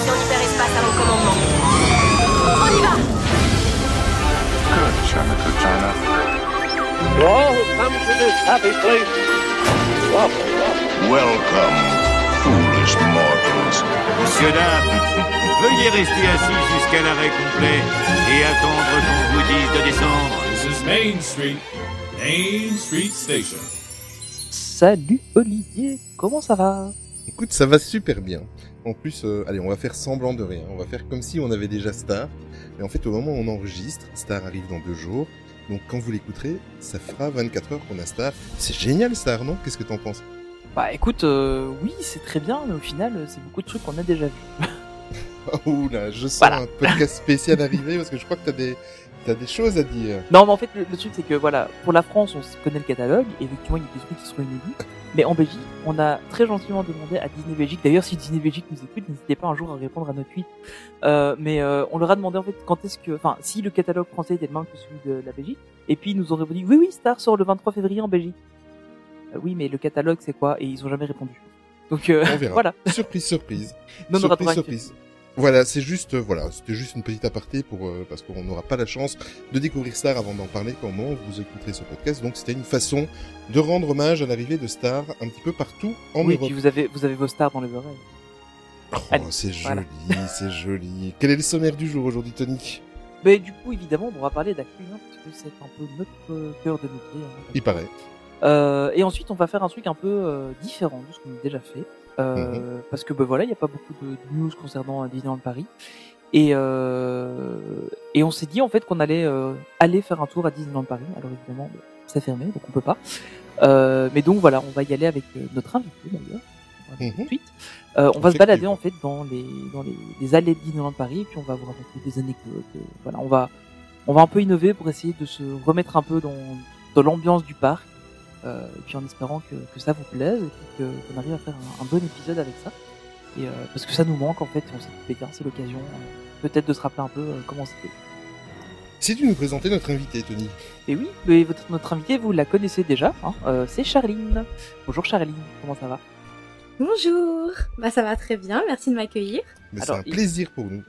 station hyperespace à mon commandement. On y va Good, China, good China. To all who come to this happy place. Welcome, foolish mortals. Monsieur, dames, veuillez rester assis jusqu'à l'arrêt complet et attendre qu'on vous dise de descendre. This is Main Street, Main Street Station. Salut Olivier, comment ça va? Écoute, ça va super bien. En plus, euh, allez, on va faire semblant de rien. On va faire comme si on avait déjà Star. Mais en fait, au moment où on enregistre, Star arrive dans deux jours. Donc quand vous l'écouterez, ça fera 24 heures qu'on a Star. C'est génial Star, non? Qu'est-ce que t'en penses? Bah écoute, euh, oui c'est très bien, mais au final euh, c'est beaucoup de trucs qu'on a déjà vus. Oh là, je sens Voilà. un podcast spécial arriver parce que je crois que t'as des, t'as des choses à dire. Non mais en fait le, le truc c'est que voilà, pour la France on se connaît le catalogue, et effectivement il y a des trucs qui seront inédits, mais en Belgique on a très gentiment demandé à Disney Belgique, d'ailleurs si Disney Belgique nous écoute, n'hésitez pas un jour à répondre à notre tweet, euh, mais euh, on leur a demandé en fait quand est-ce que, enfin si le catalogue français était le même que celui de la Belgique, et puis ils nous ont répondu oui oui Star sort le 23 février en Belgique. Euh, oui mais le catalogue c'est quoi? Et ils ont jamais répondu. Donc euh, On verra. voilà. Surprise, surprise. Non, surprise, surprise. Voilà, c'est juste, euh, voilà, c'était juste une petite aparté pour euh, parce qu'on n'aura pas la chance de découvrir Star avant d'en parler quand moment vous écouterez ce podcast. Donc c'était une façon de rendre hommage à l'arrivée de Star un petit peu partout en oui, Europe. puis vous avez vous avez vos stars dans les oreilles. Oh, c'est joli, voilà. c'est joli. Quel est le sommaire du jour aujourd'hui, Tony? Mais du coup, évidemment, on va parler d'actu, hein, parce que c'est un peu notre euh, cœur de métier. hein. Il paraît. Euh, et ensuite, on va faire un truc un peu euh, différent de ce qu'on a déjà fait. Euh, Mhm. Parce que, bah, voilà, il n'y a pas beaucoup de, news concernant euh, Disneyland Paris. Et, euh, et on s'est dit, en fait, qu'on allait euh, aller faire un tour à Disneyland Paris. Alors, évidemment, bah, c'est fermé, donc on peut pas. Euh, mais donc, voilà, on va y aller avec notre invité, d'ailleurs. Mhm. suite. On va se balader, en fait, dans les, dans les, les allées de Disneyland Paris, et puis on va vous raconter des anecdotes. voilà, on va, on va un peu innover pour essayer de se remettre un peu dans, dans l'ambiance du parc. Euh, et puis en espérant que, que ça vous plaise et puis que- qu'on arrive à faire un, un bon épisode avec ça. Et euh, parce que ça nous manque en fait, on s'est bien, c'est l'occasion euh, peut-être de se rappeler un peu euh, comment c'était. Si tu nous présentais notre invité, Tony. Et oui, mais votre, notre invité vous la connaissez déjà, hein, euh, c'est Charline. Bonjour Charline, comment ça va? Bonjour, bah ça va très bien, merci de m'accueillir. C'est un il- plaisir pour nous.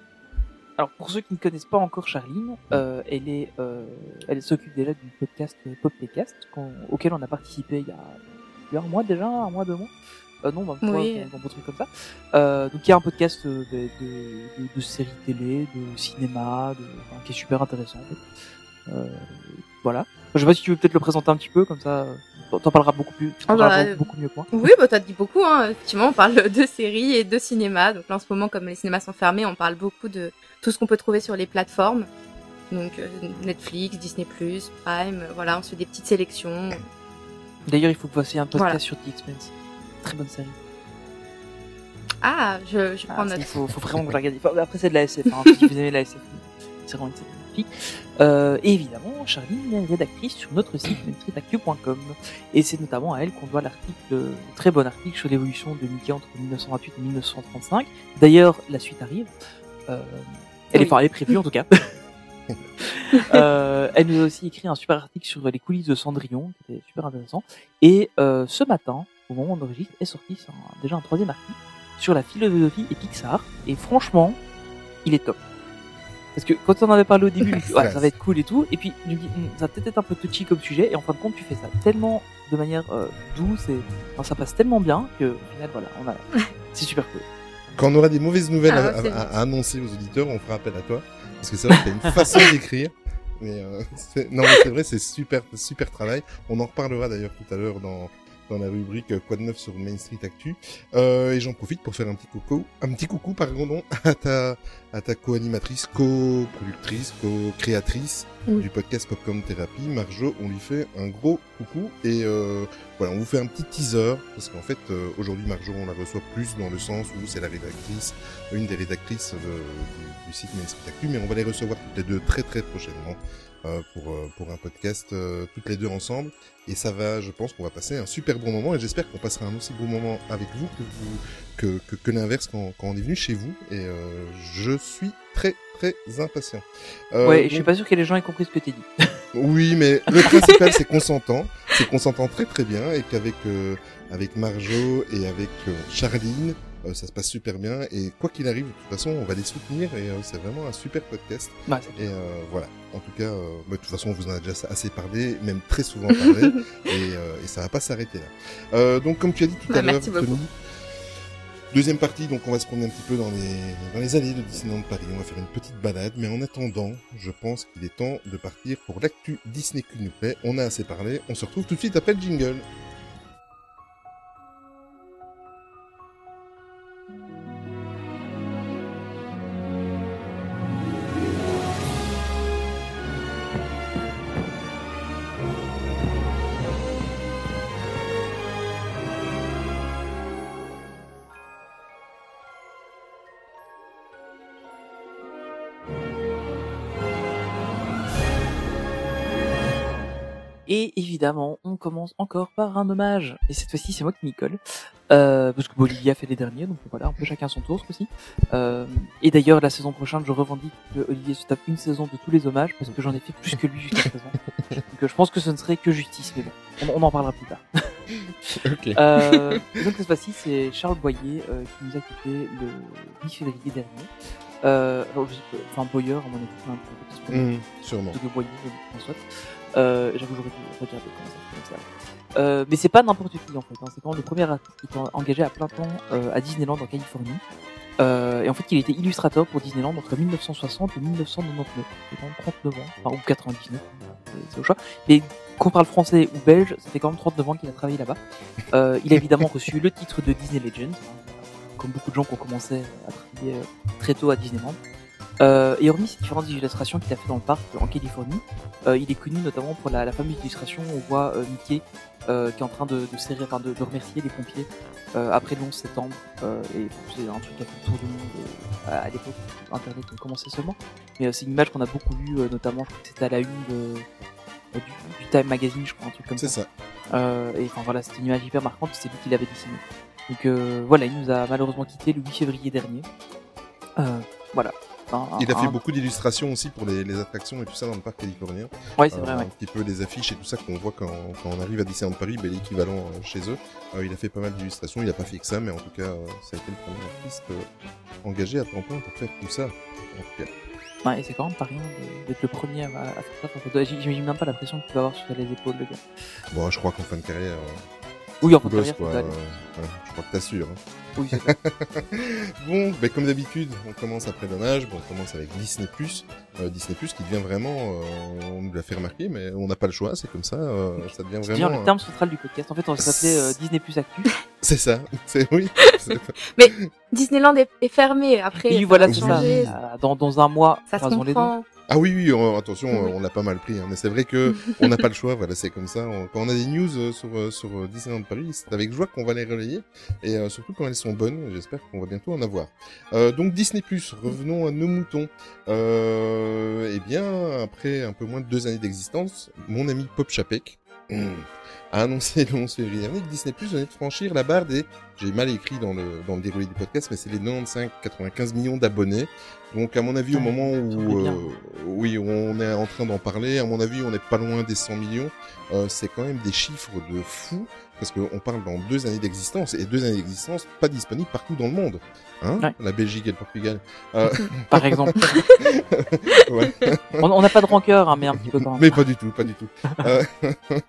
Alors pour ceux qui ne connaissent pas encore Charline, euh, elle est, euh, elle s'occupe déjà du podcast euh, Popcast auquel on a participé il y a, il y a un mois déjà, un mois, deux mois. Euh, non, bah, Oui. dans, dans truc comme ça. Euh, donc il y a un podcast euh, de, de, de, de séries télé, de cinéma, de, enfin, qui est super intéressant. En fait. euh, voilà. Je sais pas si tu veux peut-être le présenter un petit peu, comme ça, euh, t'en- parleras beaucoup plus, t'en Ah parleras bah, beaucoup, beaucoup mieux que moi. Oui, bah t'as dit beaucoup, hein. effectivement, on parle de séries et de cinéma. Donc là, en ce moment, comme les cinémas sont fermés, on parle beaucoup de tout ce qu'on peut trouver sur les plateformes. Donc euh, Netflix, Disney+, Prime, euh, voilà, on se fait des petites sélections. D'ailleurs, il faut que vous fassiez un podcast Voilà. sur The Expanse. Très bonne série. Ah, je, je Ah, prends c'est- note. il faut, faut vraiment que regardiez. Enfin, après, c'est de la SF. Hein, si vous aimez la SF, c'est vraiment une série magnifique. Euh, et évidemment, Charline est rédactrice sur notre site mainstreetactu.com. Et c'est notamment à elle qu'on doit l'article, le très bon article sur l'évolution de Mickey entre 1928 et 1935. D'ailleurs, la suite arrive. Euh, elle, est, enfin, elle est prévue en tout cas. Euh, elle nous a aussi écrit un super article sur les coulisses de Cendrillon, qui était super intéressant. Et euh, ce matin, au moment où on enregistre, est sorti un- déjà un troisième article sur la philosophie et Pixar. Et franchement, il est top. Parce que quand on en avait parlé au début, ouais, ça va être cool et tout. Et puis, me dis, Hum, ça va peut-être être un peu touchy comme sujet. Et en fin de compte, tu fais ça tellement de manière euh, douce et enfin, ça passe tellement bien que au final, voilà, on a, c'est super cool. Quand on aura des mauvaises nouvelles Ah, à, à- à annoncer aux auditeurs, on fera appel à toi. Parce que c'est vrai que t'as une façon d'écrire. Mais euh, c'est- non, mais c'est vrai, c'est super, super travail. On en reparlera d'ailleurs tout à l'heure dans dans la rubrique euh, Quoi de neuf sur Main Street Actu. Euh, et j'en profite pour faire un petit coucou, un petit coucou pardon à ta à ta co-animatrice, co-productrice, co-créatrice Oui. du podcast Popcorn Therapy, Marjo. On lui fait un gros coucou et euh, voilà, on vous fait un petit teaser parce qu'en fait euh, aujourd'hui Marjo on la reçoit plus dans le sens où c'est la rédactrice, une des rédactrices de- du, du site Main Street Actu, mais on va les recevoir toutes les deux très très prochainement euh, pour euh, pour un podcast euh, toutes les deux ensemble et ça va, je pense qu'on va passer un super bon moment et j'espère qu'on passera un aussi bon moment avec vous que vous que que, que l'inverse quand, quand on est venu chez vous et euh, je suis très très impatient. Euh, ouais, je suis pas sûr que les gens aient compris ce que t'as dit. oui, mais le principal c'est qu'on s'entend, c'est qu'on s'entend très très bien et qu'avec euh, avec Marjo et avec Charline, Euh, ça se passe super bien et quoi qu'il arrive, de toute façon, on va les soutenir et euh, c'est vraiment un super podcast. Et euh, voilà. En tout cas, bah, de toute façon, on vous en a déjà assez parlé, même très souvent parlé, et, et ça va pas s'arrêter là. Donc, comme tu as dit tout Bah, à l'heure. Tony, deuxième partie, donc on va se promener un petit peu dans les dans les allées de Disneyland Paris. On va faire une petite balade, mais en attendant, je pense qu'il est temps de partir pour l'actu Disney qui nous plaît. On a assez parlé. On se retrouve tout de suite après le jingle. Évidemment, on commence encore par un hommage. Et cette fois-ci, c'est moi qui m'y colle. Euh, parce que bon, Olivier a fait les derniers, donc voilà, un peu chacun son tour aussi. Euh, et d'ailleurs, la saison prochaine, je revendique que Olivier se tape une saison de tous les hommages, parce que j'en ai fait plus que lui jusqu'à présent. Donc euh, je pense que ce ne serait que justice, mais bon, on, on en parlera plus tard. ok. Euh, donc cette fois-ci, c'est Charles Boyer euh, qui nous a quitté le 8 février dernier. Euh, alors, je sais pas, enfin, Boyer, à mon avis, c'est un peu Mmh, sûrement. de Boyer, bon, soit. Euh, j'avoue, j'aurais dû regarder comment ça comme ça. Euh, mais c'est pas n'importe qui en fait. Hein. C'est quand même le premier artiste qui est engagé à plein temps euh, à Disneyland en Californie. Et en fait, il était illustrateur pour Disneyland entre 1960 et 1999. C'est quand même 39 ans, enfin, ou 99, euh, c'est au choix. Mais qu'on parle français ou belge, ça fait quand même 39 ans qu'il a travaillé là-bas. Il a évidemment reçu le titre de Disney Legend, hein, comme beaucoup de gens qui ont commencé à travailler très tôt à Disneyland. Euh, et hormis ces différentes illustrations qu'il a fait dans le parc en Californie, euh, il est connu notamment pour la, la fameuse illustration où on voit euh, Mickey qui est en train de, de serrer, enfin de, de remercier les pompiers après le 11 septembre. Et c'est un truc qui a fait le tour du monde à, l'époque où Internet commençait seulement. Mais c'est une image qu'on a beaucoup vue, notamment je crois que c'était à la une de, du, du Time Magazine, je crois, un truc comme C'est ça. ça. Euh, et enfin voilà, c'était une image hyper marquante, c'est lui qui l'avait dessinée. Donc voilà, il nous a malheureusement quitté le 8 février dernier. Voilà. Un- Il a fait un- beaucoup d'illustrations aussi pour les, les attractions et tout ça dans le parc californien. Ouais, c'est Euh, vrai, Un ouais. petit peu les affiches et tout ça qu'on voit quand, quand on arrive à Disneyland Paris, ben, l'équivalent euh, chez eux. Euh, il a fait pas mal d'illustrations, il a pas fait que ça, mais en tout cas, ça a été le premier artiste engagé à temps plein pour faire tout ça. En tout cas. Ouais, et c'est quand même pas rien d'être le premier à, faire ça. En. J- J'imagine même pas la pression que tu vas avoir sur les épaules, le gars. Bon, je crois qu'en fin de carrière, Oui, en fin de carrière, quoi. euh, ouais, je crois que t'assures. Hein. Oui. Bon, ben, comme d'habitude, on commence après l'hommage. Bon, on commence avec Disney euh, Disney qui devient vraiment, euh, on nous l'a fait remarquer, mais on n'a pas le choix, c'est comme ça. euh, ça devient C'est bien vraiment. le terme central du podcast. En fait, on va s'appeler euh, Disney Plus Actu. C'est ça. C'est oui. c'est- Disneyland est, est fermé après. Et ça voilà, c'est ça. Euh, Dans, dans un mois, Ça se croisons les doigts. Ah oui, oui, euh, attention, Oui. euh, on l'a pas mal pris, hein, mais c'est vrai que on n'a pas le choix, voilà, c'est comme ça. On- quand on a des news euh, sur, sur Disneyland Paris, c'est avec joie qu'on va les relayer, et euh, surtout quand elles sont bonnes, j'espère qu'on va bientôt en avoir. Euh, donc Disney+, revenons à nos moutons. Euh, eh bien, après un peu moins de deux années d'existence, mon ami Pop Chapek a annoncé le 11 février dernier que Disney+, venait de franchir la barre des, j'ai mal écrit dans le, dans le déroulé du podcast, mais c'est les 95-95 millions d'abonnés. Donc à mon avis, au moment où, euh, oui, on est en train d'en parler, à mon avis, on n'est pas loin des 100 millions. Euh, c'est quand même des chiffres de fou, parce qu'on parle dans deux années d'existence, et deux années d'existence pas disponibles partout dans le monde. Hein Ouais. La Belgique et le Portugal. Euh, Par exemple. ouais. on n'a pas de rancœur, hein, mais un petit peu quand même. Mais pas du tout, pas du tout. Euh,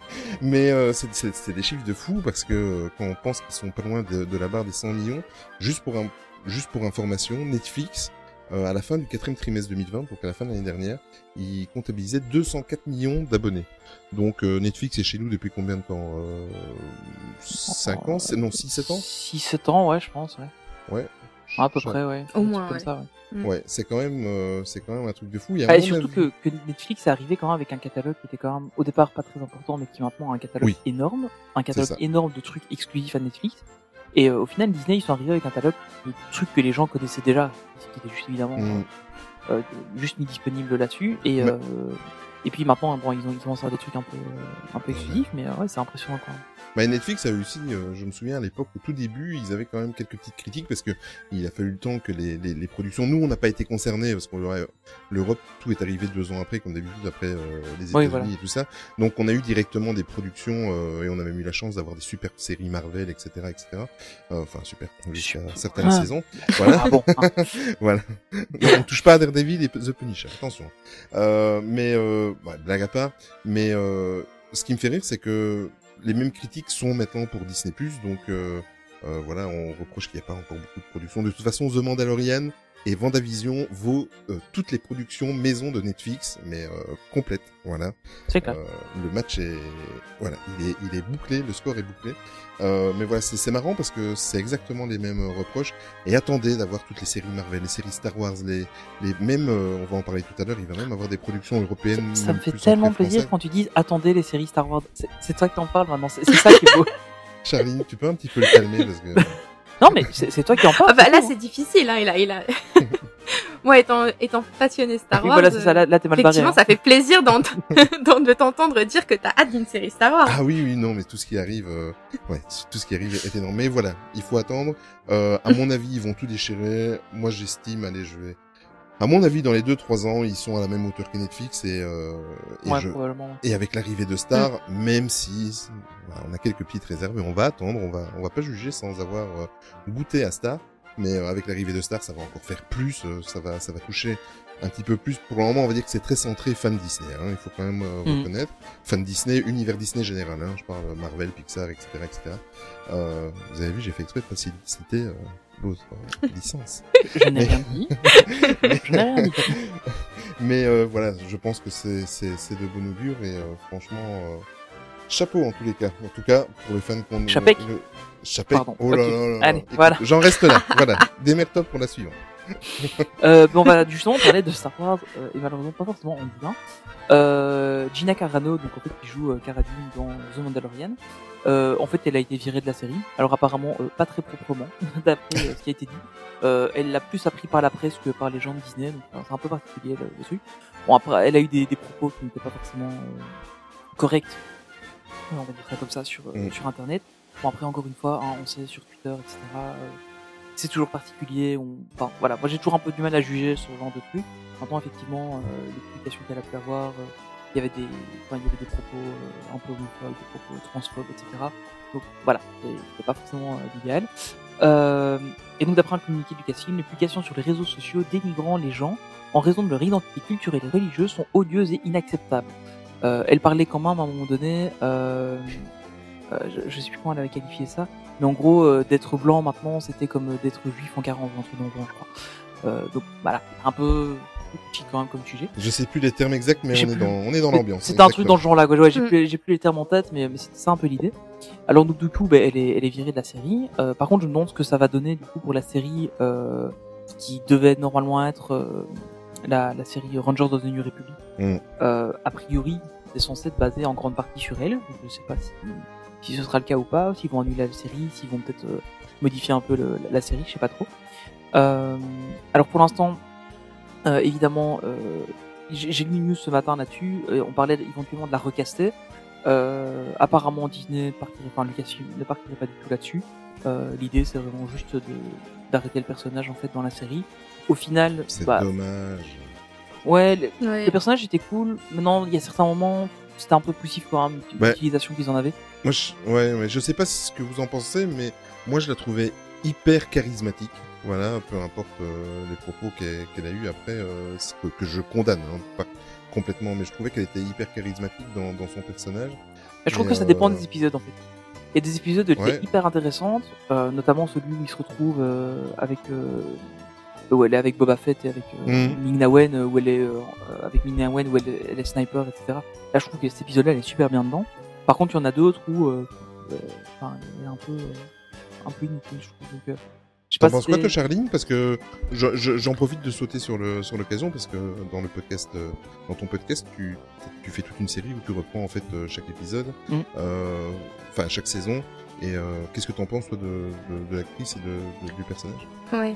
mais euh, c'est- des chiffres de fou parce que euh, quand on pense qu'ils sont pas loin de, de la barre des 100 millions, juste pour un, juste pour information, Netflix euh, à la fin du quatrième trimestre 2020, donc à la fin de l'année dernière, il comptabilisait 204 millions d'abonnés. Donc euh, Netflix est chez nous depuis combien de temps euh, 5 ans Non, 6-7 ans? 6-7 ans, ouais, je pense, ouais. Ouais. À peu près, ouais. Au moins, truc ouais. Comme ça, ouais. Mm. Ouais, c'est quand même, euh, c'est quand même un truc de fou. Il y a Ah, et surtout avis- que, que Netflix est arrivé quand même avec un catalogue qui était quand même au départ pas très important, mais qui maintenant a un catalogue Oui. énorme, un catalogue énorme de trucs exclusifs à Netflix. Et euh, au final, Disney, ils sont arrivés avec un catalogue de trucs que les gens connaissaient déjà, qui était juste évidemment Mm. euh, juste mis disponible là-dessus. Et Mais- euh, Et puis maintenant, bon, ils ont ils commencent à faire des trucs un peu un peu exclusifs, mais euh, ouais, c'est impressionnant quand même. Bah, Netflix a réussi, euh, je me souviens à l'époque, au tout début, ils avaient quand même quelques petites critiques parce que il a fallu le temps que les, les, les productions, nous on n'a pas été concernés parce qu'on aurait l'Europe, tout est arrivé deux ans après, comme d'habitude après euh, les États-Unis Oui, voilà. et tout ça. Donc on a eu directement des productions euh, et on a même eu la chance d'avoir des super séries Marvel, etc., etc. Euh, enfin super, jusqu'à certaines Ah. saisons. Voilà. Ah bon. hein. voilà. On touche pas à Daredevil et The Punisher, attention. Euh, mais euh, ouais, blague à part. Mais euh, ce qui me fait rire, c'est que les mêmes critiques sont maintenant pour Disney+. Donc euh, euh, voilà, on reproche qu'il n'y a pas encore beaucoup de production. De toute façon, The Mandalorian et Vendavision vaut euh, toutes les productions maison de Netflix, mais euh, complètes. Voilà. C'est clair. Euh, le match est voilà, il est il est bouclé, le score est bouclé. Euh, mais voilà, c'est c'est marrant parce que c'est exactement les mêmes euh, reproches. Et attendez d'avoir toutes les séries Marvel, les séries Star Wars, les les mêmes. euh, on va en parler tout à l'heure. Il va même avoir des productions européennes. Ça me fait tellement plaisir quand tu dis attendez les séries Star Wars. C'est- toi qui t'en parles maintenant. C'est c'est ça qui est beau. Charline, tu peux un petit peu le calmer parce que Non mais c'est c'est toi qui en parles. Ah bah là c'est difficile, hein. Il a, il a. Moi étant étant passionné Star Oui, Wars, voilà, c'est ça. Là, là t'es mal barré. effectivement hein. ça fait plaisir d'ent- d'en- de t'entendre dire que t'as hâte d'une série Star Wars. ah oui oui non mais tout ce qui arrive, euh, ouais, tout ce qui arrive est énorme. Mais voilà, il faut attendre. Euh, à mon avis, ils vont tout déchirer. Moi, j'estime, allez, je vais. À mon avis, dans les deux trois ans, ils sont à la même hauteur que Netflix et, euh, et Ouais, je, probablement. Et avec l'arrivée de Star, même si voilà, on a quelques petites réserves, on va attendre, on va, on va pas juger sans avoir euh, goûté à Star. Mais euh, avec l'arrivée de Star, ça va encore faire plus, euh, ça va, ça va toucher un petit peu plus. Pour le moment, on va dire que c'est très centré fan Disney. Hein, il faut quand même euh, Mhm. reconnaître fan Disney, univers Disney général. Hein, je parle Marvel, Pixar, etc., etc. Euh, vous avez vu, j'ai fait exprès de pas citer euh, l'autre euh, licence. Je n'ai rien dit. Je n'ai rien dit. Mais euh, voilà, je pense que c'est c'est c'est de bon augure et euh, franchement euh, chapeau en tous les cas. En tout cas pour les fans qu'on Chapec. le- Chapec. Pardon. Oh là Ok. là là là. Allez, Écoute, voilà. J'en reste là. voilà. Démerde-toi pour la suivante. Euh, bon, on va justement parler de Star Wars euh, et malheureusement pas forcément en bien. Euh, Gina Carano, donc en fait qui joue Cara Dune dans The Mandalorian. Euh, en fait, elle a été virée de la série. Alors apparemment euh, pas très proprement, d'après euh, ce qui a été dit. Euh, elle l'a plus appris par la presse que par les gens de Disney, donc c'est un peu particulier le, le truc. Bon après, elle a eu des, des propos qui n'étaient pas forcément euh, corrects. On va dire ça comme ça sur euh, Mm. sur Internet. Bon après encore une fois, hein, on sait sur Twitter, etc. c'est toujours particulier. On... Enfin, voilà, moi j'ai toujours un peu du mal à juger ce genre de truc. Maintenant, effectivement, euh, les publications qu'elle a pu avoir, euh, il y avait des, enfin, propos euh, un peu homophobes, des propos transphobes, etc. Donc voilà, c'était pas forcément euh, l'idéal. Euh, et donc, d'après un communiqué du casting, les publications sur les réseaux sociaux dénigrant les gens en raison de leur identité culturelle et religieuse sont odieuses et inacceptables. Elle parlait quand même à un moment donné, euh, je, je sais plus comment elle avait qualifié ça, mais en gros, d'être blanc maintenant, c'était comme d'être juif en 40 un truc dans le genre, je crois. Donc voilà, un peu petit quand même comme sujet. Je sais plus les termes exacts, mais on est dans on est dans Mais l'ambiance. C'était un truc dans ce genre-là. Ouais, j'ai Mm. plus, j'ai plus les termes en tête, mais, mais c'était ça un peu l'idée. Alors donc du coup, ben, elle est, elle est virée de la série. Euh, par contre, je me demande ce que ça va donner du coup pour la série euh, qui devait normalement être euh, la, la série Rangers of the New Republic. Mm. Euh, a priori, c'est censé être basé en grande partie sur elle. Donc, je sais pas si, si ce sera le cas ou pas, s'ils vont annuler la série, s'ils vont peut-être euh, modifier un peu le- la, la série, je sais pas trop. Euh, alors pour l'instant, évidemment, euh, j'ai lu une news ce matin là-dessus. euh, on parlait éventuellement de la recaster. Euh, apparemment, Disney partirait, enfin Lucasfilm ne partirait pas du tout là-dessus. Euh, L'idée, c'est vraiment juste d'arrêter le personnage en fait dans la série. Au final, C'est bah, dommage. ouais, le- Ouais. les personnages étaient cool. Maintenant, il y a certains moments, c'était un peu poussif quand même, Ouais. l'utilisation qu'ils en avaient. Moi, je, ouais, ouais, je sais pas ce que vous en pensez, mais moi, je la trouvais hyper charismatique. Voilà, peu importe euh, les propos qu'elle a eu après, euh, que, que je condamne, hein, pas complètement, mais je trouvais qu'elle était hyper charismatique dans, dans son personnage. Mais je trouve que ça dépend euh, des épisodes en fait. Il y a des épisodes où elle Ouais. était hyper intéressante, euh, notamment celui où il se retrouve euh, avec euh, où elle est avec Boba Fett et avec euh, Mhm. Ming-Na Wen, euh, où elle est euh, euh, avec Ming-Na Wen où elle, est- elle est sniper, etc. Là, je trouve que cet épisode-là, elle est super bien dedans. Par contre, il y en a d'autres où, euh, euh, enfin, elle est un peu, euh, un peu inutile, je trouve. Donc, euh, T'en penses quoi, toi, Charline? Parce que je- je- j'en profite de sauter sur le sur l'occasion parce que dans le podcast, euh, dans ton podcast, tu tu fais toute une série où tu reprends en fait euh, chaque épisode, Mm. euh, enfin chaque saison. Et euh, qu'est-ce que t'en penses toi de, de, de l'actrice et de, de- du personnage? Ouais.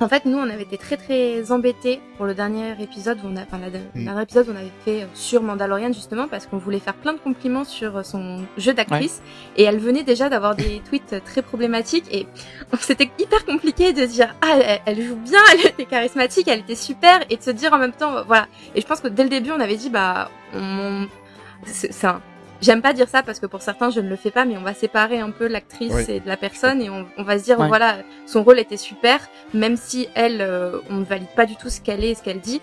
En fait, nous, on avait été très très embêtés pour le dernier épisode, où on a, enfin, la- le Mm. dernier épisode, où on avait fait euh, sur Mandalorian justement parce qu'on voulait faire plein de compliments sur euh, son jeu d'actrice et elle venait déjà d'avoir des tweets euh, très problématiques et c'était hyper compliqué de dire ah elle, elle joue bien, elle était charismatique, elle était super et de se dire en même temps voilà. Et je pense que dès le début, on avait dit bah on, c'est c'est un J'aime pas dire ça parce que pour certains je ne le fais pas, mais on va séparer un peu l'actrice Oui. et de la personne et on, on va se dire Ouais. voilà son rôle était super, même si elle euh, on ne valide pas du tout ce qu'elle est et ce qu'elle dit.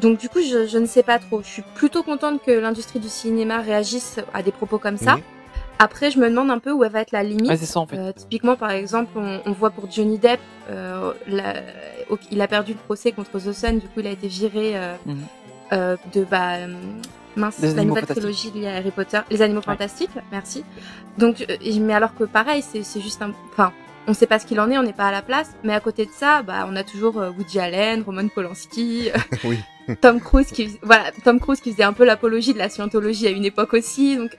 Donc du coup je, je ne sais pas trop. Je suis plutôt contente que l'industrie du cinéma réagisse à des propos comme ça. Mhm. Après je me demande un peu où va être la limite. Ouais, c'est ça en fait. Euh, typiquement, par exemple, on, on voit pour Johnny Depp, euh, la- au- il a perdu le procès contre The Sun, du coup, il a été viré euh, Mhm. euh, de bah, mince, Les la Animaux nouvelle Fantastiques. trilogie liée à Harry Potter, Les Animaux Fantastiques. Merci. Donc, euh, mais alors que pareil, c'est juste un, enfin. On sait pas ce qu'il en est, on n'est pas à la place, mais à côté de ça, bah, on a toujours euh, Woody Allen, Roman Polanski, euh, Oui. Tom Cruise qui, voilà, Tom Cruise qui faisait un peu l'apologie de la scientologie à une époque aussi. Donc,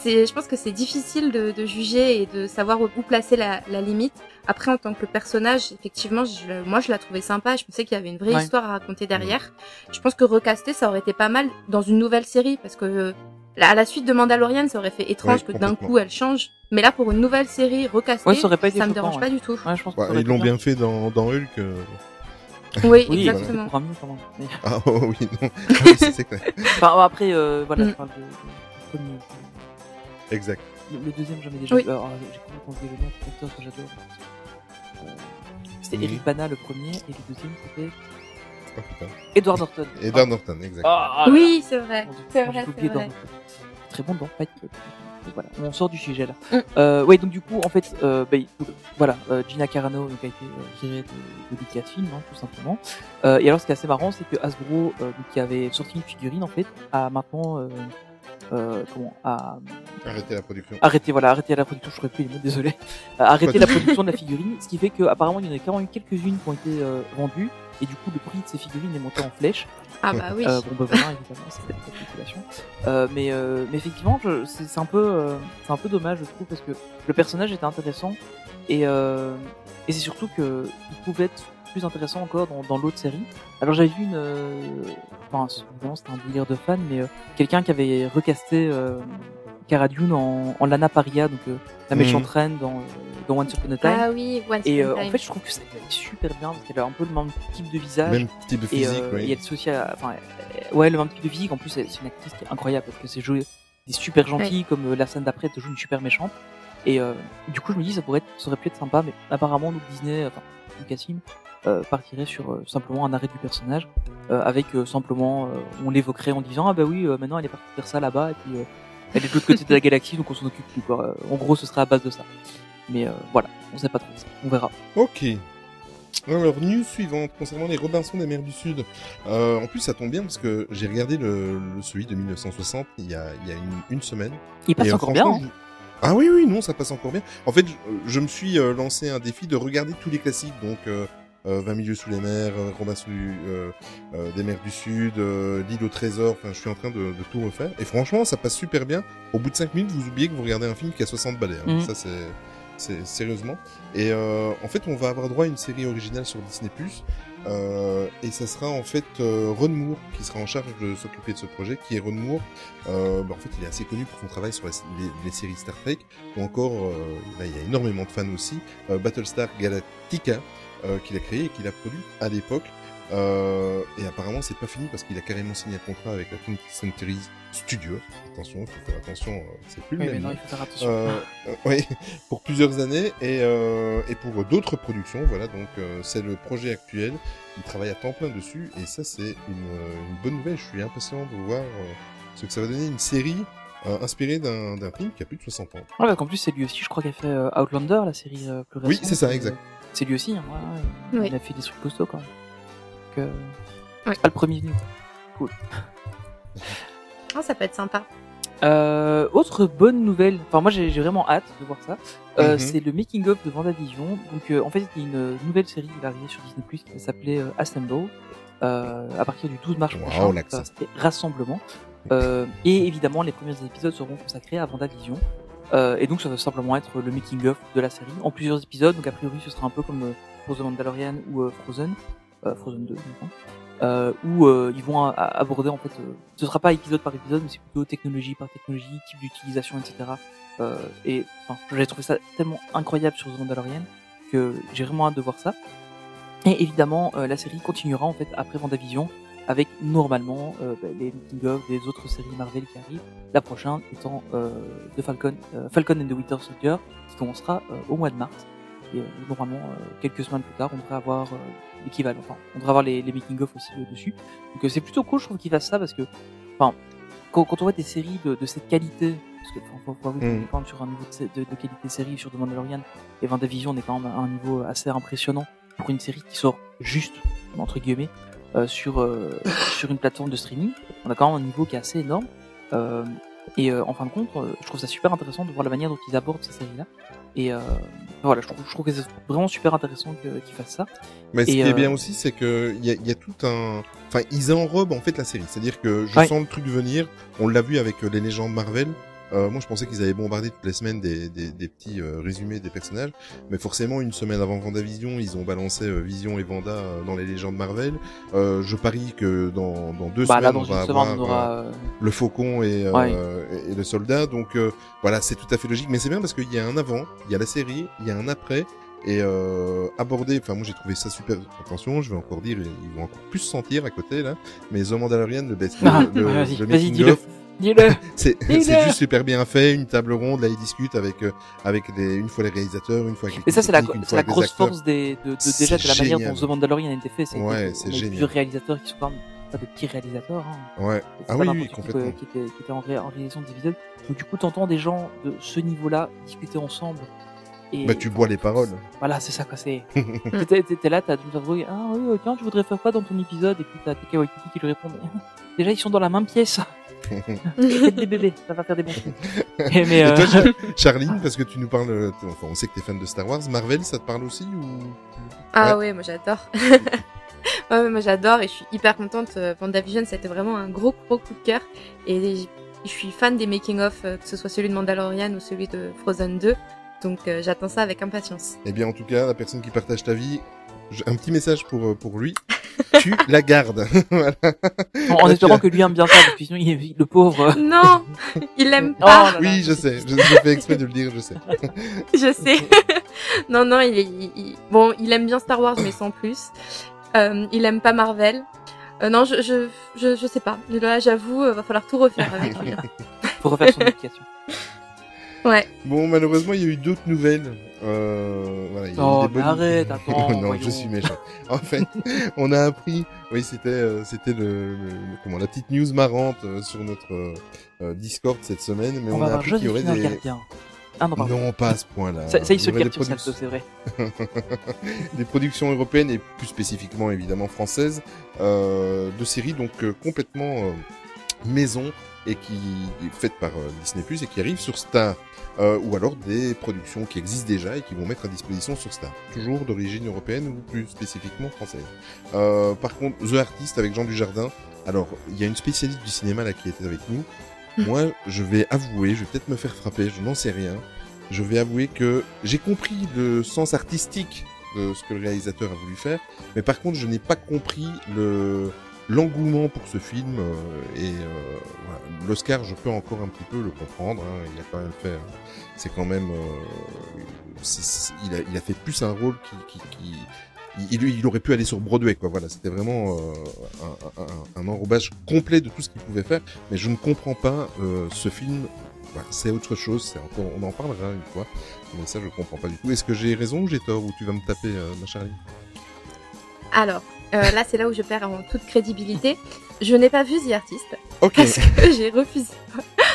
c'est, je pense que c'est difficile de, de juger et de savoir où, où placer la, la limite. Après, en tant que personnage, effectivement, je, moi, je la trouvais sympa. Je pensais qu'il y avait une vraie Ouais. histoire à raconter derrière. Je pense que recaster, ça aurait été pas mal dans une nouvelle série parce que euh, à la suite de Mandalorian, ça aurait fait étrange Ouais, que d'un coup elle change. Mais là, pour une nouvelle série recastée, Ouais, ça aurait pas été me dérange ouais. pas du tout. Ouais, je pense Bah, ça ils l'ont bien fait dans, dans Hulk. euh. Oui, Oui, exactement. mieux Ah oh, oui, non. Ah oui, c'est clair. Enfin, après, euh, voilà, Mm. je parle de. Exact. Le, le deuxième, j'en ai déjà Oui. vu. Alors, j'ai complètement oublié le nom, c'est l'acteur que j'adore. Euh, C'était. Eric Bana le premier, et le deuxième, c'était Oh, putain. Edward Norton. Edward Norton, exact. Ah, Oui, c'est vrai. C'est vrai, c'est Edward vrai. Norton. Très bon dans Fight Club. Donc Voilà, on sort du sujet là. Mm. Euh, ouais, donc du coup, en fait, euh, bah, voilà, euh, Gina Carano donc, a été euh, virée de, de Lucasfilm, hein, tout simplement. Euh, et alors, ce qui est assez marrant, c'est que Hasbro, euh, donc, qui avait sorti une figurine, en fait, a maintenant, euh, euh, comment, a Arrêtez la production. arrêté, voilà, arrêté la production, je ne plus les mots, désolé. Euh, arrêté la production de la figurine, ce qui fait qu'apparemment, il y en a quand même eu quelques-unes qui ont été euh, vendues, et du coup, le prix de ces figurines est monté en flèche. Ah bah oui. Euh, bon, bah voilà, évidemment, c'est la spéculation. Euh, mais, euh, mais effectivement, c'est c'est un peu, euh, c'est un peu dommage, je trouve, parce que le personnage était intéressant et, euh, et c'est surtout que il pouvait être plus intéressant encore dans, dans l'autre série. Alors j'avais vu une, euh, enfin, c'est- évidemment, c'était un délire de fan, mais euh, quelqu'un qui avait recasté euh, Cara Dune en, en Lana Paria, donc euh, la Mhm. méchante reine dans, euh, dans Once Upon a Time. Ah oui, Once et Upon euh, a en Time. fait, je trouve que ça allait super bien parce qu'elle a un peu le même type de visage Même type de et, physique, euh, oui. et elle s'associe à, enfin, ouais, le même type de physique. En plus, c'est une actrice qui est incroyable parce que c'est joué des super gentils, comme euh, la scène d'après, elle te joue une super méchante. Et euh, du coup, je me dis, ça pourrait être, ça aurait pu être sympa, mais apparemment, nous Disney, enfin, Lucasfilm, partirait sur euh, simplement un arrêt du personnage, euh, avec euh, simplement, euh, on l'évoquerait en disant, ah bah oui, euh, maintenant elle est partie faire ça là-bas, et puis euh, elle est de l'autre côté de la galaxie, donc on s'en occupe plus, quoi. Euh, En gros, ce serait à base de ça. Mais euh, voilà, on sait pas trop, on verra. Ok. Alors, news suivante concernant les Robinson des mers du Sud. Euh, en plus, ça tombe bien parce que j'ai regardé le, le- celui de 1960 il y a, il y a une, une semaine. Il passe Et, euh, encore bien, hein. je- Ah oui, oui, non, ça passe encore bien. En fait, je, je me suis euh, lancé un défi de regarder tous les classiques, donc euh, euh, 20 milieux sous les mers, euh, Robinson du- euh, euh, des mers du Sud, euh, l'île au trésor, enfin, je suis en train de, de tout refaire. Et franchement, ça passe super bien. Au bout de 5 minutes, vous oubliez que vous regardez un film qui a 60 balais. hein. Mhm. Ça, c'est... C'est sérieusement. Et euh, en fait, on va avoir droit à une série originale sur Disney+. Euh, et ça sera en fait euh, Ron Moore qui sera en charge de s'occuper de ce projet, qui est Ron Moore. Euh, bah, en fait, il est assez connu pour son travail sur les, les- les séries Star Trek. Ou encore, euh, là, il y a énormément de fans aussi. Euh, Battlestar Galactica, euh, qu'il a créé et qu'il a produit à l'époque. Euh, et apparemment, c'est pas fini parce qu'il a carrément signé un contrat avec la 20th Century Studios. Attention, il faut faire attention, euh, c'est plus Oui, le mais même. non, nom. il faut faire attention. Euh, euh, oui, pour plusieurs années et, euh, et pour d'autres productions. Voilà, donc euh, c'est le projet actuel. Il travaille à temps plein dessus et ça c'est une, euh, une bonne nouvelle. Je suis impatient de voir euh, ce que ça va donner. Une série euh, inspirée d'un film qui a plus de 60 ans. Ouais, parce qu'en plus, c'est lui aussi, je crois, qui a fait euh, Outlander, la série euh, plus récente. Oui, c'est ça, Euh, exact. C'est lui aussi, hein, ouais, ouais, Oui. il a fait des trucs costauds quand même. Donc, euh, Ouais. pas le premier venu. Cool. Ah, ça peut être sympa. Euh, autre bonne nouvelle, enfin moi j'ai vraiment hâte de voir ça, euh, Mhm. c'est le making of de Vendavision. Donc euh, en fait il y a une nouvelle série qui va arriver sur Disney Plus qui va s'appeler euh, Assemble euh, à partir du 12 mars Wow, prochain. c'était Rassemblement. Euh, et évidemment les premiers épisodes seront consacrés à Vendavision. Euh, et donc ça va simplement être le making of de la série en plusieurs épisodes. Donc a priori ce sera un peu comme euh, pour The Mandalorian ou euh, Frozen, euh, Frozen 2, maintenant, euh, où euh, ils vont aborder en fait, euh, ce sera pas épisode par épisode, mais c'est plutôt technologie par technologie, type d'utilisation, etc. Euh, et enfin, j'ai trouvé ça tellement incroyable sur The Mandalorian que j'ai vraiment hâte de voir ça. Et évidemment, euh, la série continuera en fait après Vendavision avec normalement euh, bah, les making of des autres séries Marvel qui arrivent. La prochaine étant euh, The Falcon, euh, Falcon and the Winter Soldier qui commencera euh, au mois de mars. Et euh, normalement, euh, quelques semaines plus tard, on devrait avoir euh, l'équivalent. Enfin, on devrait avoir les, les making of aussi euh, dessus. Donc euh, c'est plutôt cool, je trouve qu'ils fassent ça parce que, enfin, quand, quand on voit des séries de, de cette qualité, parce que enfin, faut, faut avouer qu'on Mm. même sur un niveau de, de, de qualité série sur The Mandalorian et Vendavision, on est quand même à un niveau assez impressionnant pour une série qui sort juste entre guillemets sur euh, sur une plateforme de streaming. On a quand même un niveau qui est assez énorme. Euh, et euh, en fin de compte, euh, je trouve ça super intéressant de voir la manière dont ils abordent ces séries-là. Et euh, voilà, je trouve, je trouve que c'est vraiment super intéressant qu'ils fassent ça. Mais ce Et, qui est euh, bien aussi, c'est que il y a, y a tout un, enfin, ils enrobent en fait la série. C'est-à-dire que je Ouais. sens le truc venir. On l'a vu avec euh, les légendes Marvel. Euh, moi, je pensais qu'ils avaient bombardé toutes les semaines des, des, des petits euh, résumés des personnages, mais forcément, une semaine avant Vendavision, ils ont balancé euh, Vision et Vanda euh, dans les légendes Marvel. Euh, je parie que dans, dans deux Bah semaines, là, dans on va semaine, avoir on aura. euh, le Faucon et, euh, Ouais. et, et le Soldat. Donc euh, voilà, c'est tout à fait logique. Mais c'est bien parce qu'il y a un avant, il y a la série, il y a un après. Et euh, aborder, enfin moi j'ai trouvé ça super. Attention, je vais encore dire, ils vont encore plus se sentir à côté là. Mais The Mandalorian, le best, Ah, le, le, vas-y, le making of, Dis-le. c'est juste super bien fait, une table ronde, là ils discutent avec euh, avec des, une fois les réalisateurs, une fois avec Et l'équipe ça, c'est la, les grosse acteurs. force des, de, de déjà de la manière dont The Mandalorian a été fait. C'est Ouais, c'est génial. plusieurs réalisateurs qui sont quand même pas de petits réalisateurs. Hein. Ouais. Ah oui, oui, complètement. Qui était, qui était en, ré- en réalisation d'épisodes. Donc du coup, t'entends des gens de ce niveau-là discuter ensemble. Et Bah tu bois les paroles. voilà, c'est ça quoi. C'est. T'es t'es- là, t'as James ah oui, tiens, tu voudrais faire quoi dans ton épisode? Et puis t'as Waititi qui lui répond, mais, déjà ils sont dans la même pièce. Des bébés, ça va faire des bons films. Et mais, Et euh, toi, Char- Charline, parce que tu nous parles, euh, enfin on sait que t'es fan de Star Wars, Marvel, ça te parle aussi ou? Ah ouais, moi j'adore. ouais, moi j'adore et je suis hyper contente. Euh, WandaVision, c'était vraiment un gros gros coup de cœur. Et je suis fan des making-of, euh, que ce soit celui de Mandalorian ou celui de Frozen 2. Donc euh, j'attends ça avec impatience. Eh bien, en tout cas, la personne qui partage ta vie, un petit message pour euh, pour lui. tu la gardes. Voilà. en, en espérant que lui aime bien ça, parce que sinon il est le pauvre. Non, il l'aime Oh pas. là. Oui, je sais. Je, je fais exprès de le dire, je sais. je sais. non, non, il, est, il- il- bon, il aime bien Star Wars, mais sans plus. Euh, il aime pas Marvel. Euh, non, je, je, je, je sais pas. Là, j'avoue, euh, va falloir tout refaire avec lui. hein. Faut refaire son éducation. Ouais. Bon, malheureusement, il y a eu d'autres nouvelles. Euh, voilà, il y a eu Oh, des mais bonnes- arrête, attends, non, voyons. je suis méchant. En fait, on a appris. Oui, c'était euh, c'était le, le- le- comment la petite news marrante euh, sur notre euh, euh, Discord cette semaine, mais On on, va a avoir appris qu'il y aurait des gardien. Ah non, pas à ce point-là. Ça, ça, il se y aurait des, capte sur produc- ça, c'est vrai. des productions européennes et plus spécifiquement évidemment françaises euh, de séries donc euh, complètement euh, maison et qui est faite par euh, Disney Plus et qui arrive sur Star. Euh, ou alors des productions qui existent déjà et qui vont mettre à disposition sur Star. Toujours d'origine européenne ou plus spécifiquement française. Euh, par contre, The Artist avec Jean Dujardin. Alors, il y a une spécialiste du cinéma là qui était avec nous. Moi, je vais avouer, je vais peut-être me faire frapper, je n'en sais rien. Je vais avouer que j'ai compris le sens artistique de ce que le réalisateur a voulu faire, mais par contre, je n'ai pas compris le l'engouement pour ce film euh, et euh, l'Oscar, je peux encore un petit peu le comprendre. hein, il a quand même fait, c'est quand même, euh, il, a, fait plus un rôle qui, il, aurait pu aller sur Broadway. Voilà, c'était vraiment un, enrobage complet de tout ce qu'il pouvait faire. Mais je ne comprends pas ce film. C'est autre chose. On en parlera une fois. Mais ça, je comprends pas du tout. Est-ce que j'ai raison ou j'ai tort ou tu vas me taper, ma Charlie? Alors, euh, là, c'est là où je perds en toute crédibilité. Je n'ai pas vu The Artist Ok. parce que j'ai refusé.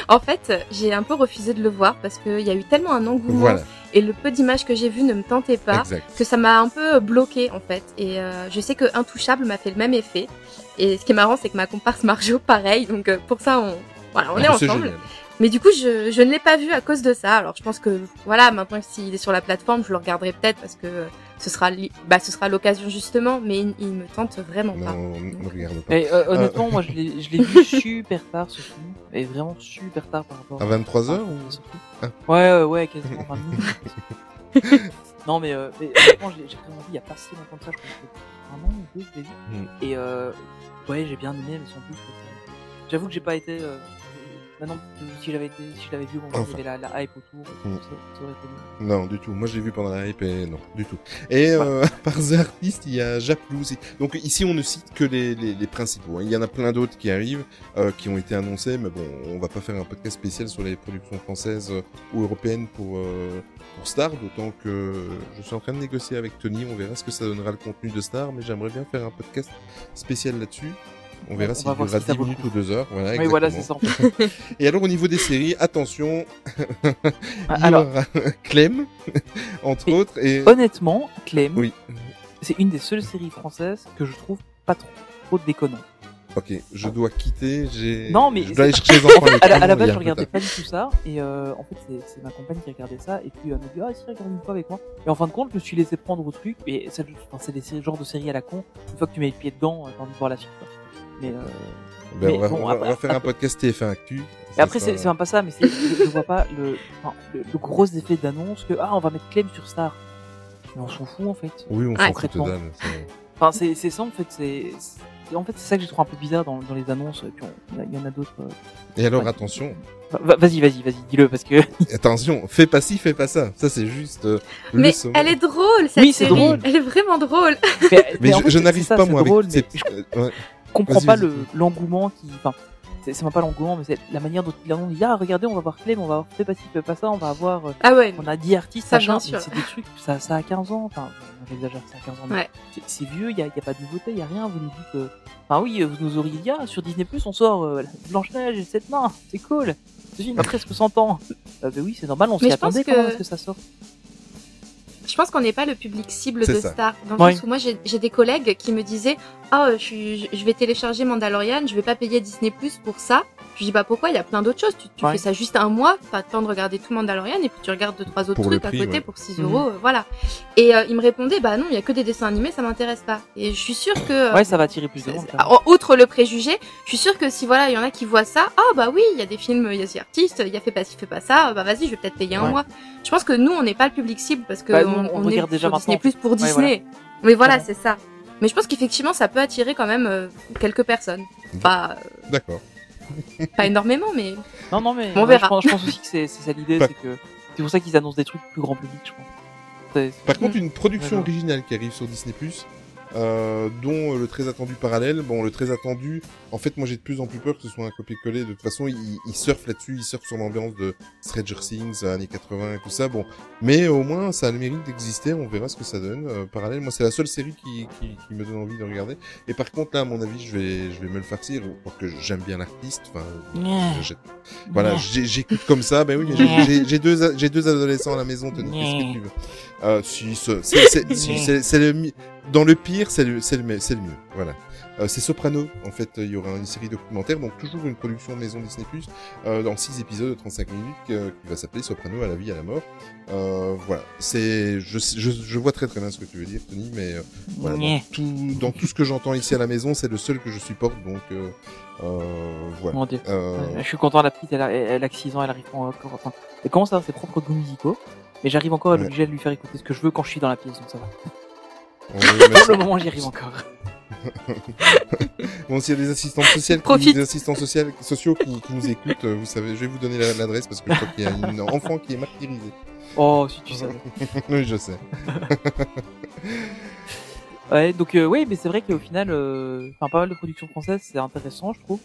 en fait, j'ai un peu refusé de le voir parce qu'il y a eu tellement un engouement Voilà. et le peu d'images que j'ai vues ne me tentait pas Exact. que ça m'a un peu bloqué en fait. Et euh, je sais que Intouchable m'a fait le même effet. Et ce qui est marrant, c'est que ma comparse Marjo, pareil. Donc euh, pour ça, on, voilà, on est Ah, c'est ensemble. génial. Mais du coup, je, je ne l'ai pas vu à cause de ça. Alors, je pense que, voilà, maintenant s'il est sur la plateforme, je le regarderai peut-être parce que ce sera, bah, ce sera l'occasion justement, mais il, il me tente vraiment pas. Non, ne regarde pas. Et, euh, honnêtement, moi je l'ai je l'ai vu super tard ce film. Et vraiment super tard par rapport À 23 heures à ou la sortie. Ah. Ouais, ouais, ouais, quasiment 20 minutes. Non, mais, euh, mais honnêtement, j'ai vraiment vu il y a pas si longtemps que ça, je crois que c'était un an ou deux, je l'ai vu. Mm. Et euh, ouais, j'ai bien aimé, mais sans plus. J'avoue que j'ai pas été. Euh, maintenant, si j'avais si l'avais vu, on Enfin. la, la hype autour, Mm. ça, aurait été mieux. Non, du tout. Moi, je l'ai vu pendant la hype et non, du tout. Et euh, par The Artist, il y a Japlou aussi. Donc ici, on ne cite que les, les, les principaux. hein. Il y en a plein d'autres qui arrivent, euh, qui ont été annoncés, mais bon, on va pas faire un podcast spécial sur les productions françaises euh, ou européennes pour euh, pour Star, d'autant que je suis en train de négocier avec Tony. On verra ce que ça donnera le contenu de Star, mais j'aimerais bien faire un podcast spécial là-dessus. On verra On s'il va voir durera si ça 10 vaut le minutes ou 2 heures. Voilà, Oui, voilà, c'est ça. Et alors au niveau des séries, attention, Ah, y Alors, aura Clem, entre Et- autres, et honnêtement, Clem, oui. c'est une des seules séries françaises que je trouve pas trop, trop déconnant. Ok, je dois quitter. J'ai. Non, mais je dois aller c'est- chercher les enfants. avec À la, à base, je regardais pas du tout ça, et euh, en fait, c'est- ma compagne qui regardait ça, et puis elle me dit, ah, si, regarde une fois avec moi. Et en fin de compte, je me suis laissé prendre au truc, et ça, enfin, c'est des séries- genres de séries à la con. Une fois que tu mets le pied dedans, euh, t'as envie de voir la suite, quoi. Mais, euh, Ben, mais on, va, bon, on va- on va après- faire un podcast TF1 Actu. Et Ça après, sera- c'est c'est même pas ça, mais c'est, je, vois pas le, enfin, le, le gros effet d'annonce que, ah, on va mettre Clem sur Star. Mais on s'en fout, en fait. Oui, on s'en fout total. Enfin, c'est, c'est ça, en fait, c'est, en fait, c'est ça que j'ai trouvé un peu bizarre dans, dans les annonces, il y en a d'autres. euh. Et alors, Ouais. attention, Va- Vas-y, vas-y, vas-y, dis-le, parce que, attention, fais pas ci, fais pas ça. Ça, c'est juste. euh, Mais elle est drôle, cette Oui, série. drôle. Elle est vraiment drôle. mais, Mais, je, je n'arrive pas, moi, drôle, avec. mais c'est- je ouais. Comprends pas le, l'engouement qui, enfin, c'est, c'est même pas l'engouement, mais c'est la manière dont il il dit, ah, regardez, on va voir Clem, on va avoir fait pas ci, fait pas ça, on va avoir, euh, Ah ouais. on a 10 artistes, Ça, machin, mais c'est des trucs, ça, ça a 15 ans, enfin, j'exagère, ça a 15 ans, mais Ouais. c'est, c'est vieux, il y a, y a pas de nouveauté, il y a rien, vous nous dites, euh, enfin oui, vous nous auriez dit, ah, sur Disney Plus, on sort euh, Blanche-Neige et Sept Nains, c'est cool, ce film a presque 100 ans. Euh, ben oui, c'est normal, on Mais s'y attendait que- quand même à ce que ça sorte. Je pense qu'on n'est pas le public cible de ça. Star. Dans le Ouais. sens où moi, j'ai j'ai des collègues qui me disaient Ah, je, suis- je vais télécharger Mandalorian, je vais pas payer Disney Plus pour ça. Je dis Bah pourquoi Il y a plein d'autres choses. Tu, tu Ouais. fais ça juste un mois, pas le temps de regarder tout Mandalorian, et puis tu regardes deux, trois autres Pour trucs à côté ouais. pour 6 Mhm. euros. euh, voilà. Et euh, il me répondait Bah non, il y a que des dessins animés, ça m'intéresse pas. Et je suis sûre que. euh, Ouais, ça va attirer plus de monde. outre le préjugé, je suis sûre que si voilà, il y en a qui voient ça, ah bah oui, il y a des films, il y a des artistes, il y a fait pas ci, fait pas ça, bah vas-y, je vais peut-être payer un Ouais. mois. Je pense que nous, on n'est pas le public cible parce que Bah, on, on on regarde est déjà sur Disney. Plus pour Ouais, Disney. Mais voilà, c'est ça. Mais je pense qu'effectivement, ça peut attirer quand même euh, quelques personnes. Pas, D'accord. Pas énormément, mais Non, non, mais On ouais, verra. Je, pense, je pense aussi que c'est, ça l'idée, c'est que c'est pour ça qu'ils annoncent des trucs plus grand public, je pense. Par contre, une production Ouais, originale qui arrive sur Disney+, euh, dont euh, le très attendu parallèle. Bon, le très attendu, en fait, moi j'ai de plus en plus peur que ce soit un copier-coller. De toute façon, il, il surfe là-dessus, il surfe sur l'ambiance de Stranger Things, euh, années 80 et tout ça. Bon, mais au moins, ça a le mérite d'exister. On verra ce que ça donne. Euh, parallèle, moi, c'est la seule série qui, qui, qui me donne envie de regarder. Et par contre, là, à mon avis, je vais, je vais me le farcir parce que j'aime bien l'artiste. Enfin, voilà, j'écoute comme ça. Ben oui, mais j'ai- j'ai- deux, j'ai deux adolescents à la maison. Tony, qu'est-ce que tu veux? Euh, si, ce- c'est, si, le, dans le pire, c'est le, c'est le, le mieux. Voilà. Euh, c'est Soprano. En fait, il y aura une série documentaire, donc toujours une production maison Disney+, euh, dans six épisodes de 35 minutes, euh, qui va s'appeler Soprano à la vie, à la mort. Euh, voilà. C'est, je, je, je vois très très bien ce que tu veux dire, Tony, mais euh, voilà, dans Ouais. tout, dans tout ce que j'entends ici à la maison, c'est le seul que je supporte, donc euh, voilà. Mon dieu. Euh, Ouais, Je suis content, la petite, elle a, elle a que 6 ans, elle arrive encore. Enfin, elle commence à avoir ses propres goûts musicaux, mais j'arrive encore à Ouais. l'obliger à lui faire écouter ce que je veux quand je suis dans la pièce, donc ça va. Pour le moment, j'y arrive encore. Bon, s'il y a des assistants sociaux, qui, des assistants sociaux, sociaux qui, qui nous écoutent, euh, vous savez, je vais vous donner la- l'adresse parce que je crois qu'il y a une enfant qui est martyrisée. Oh, si tu savais. oui, je sais. Ouais, donc euh, oui, mais c'est vrai qu'au final, euh, enfin pas mal de productions françaises, c'est intéressant, je trouve.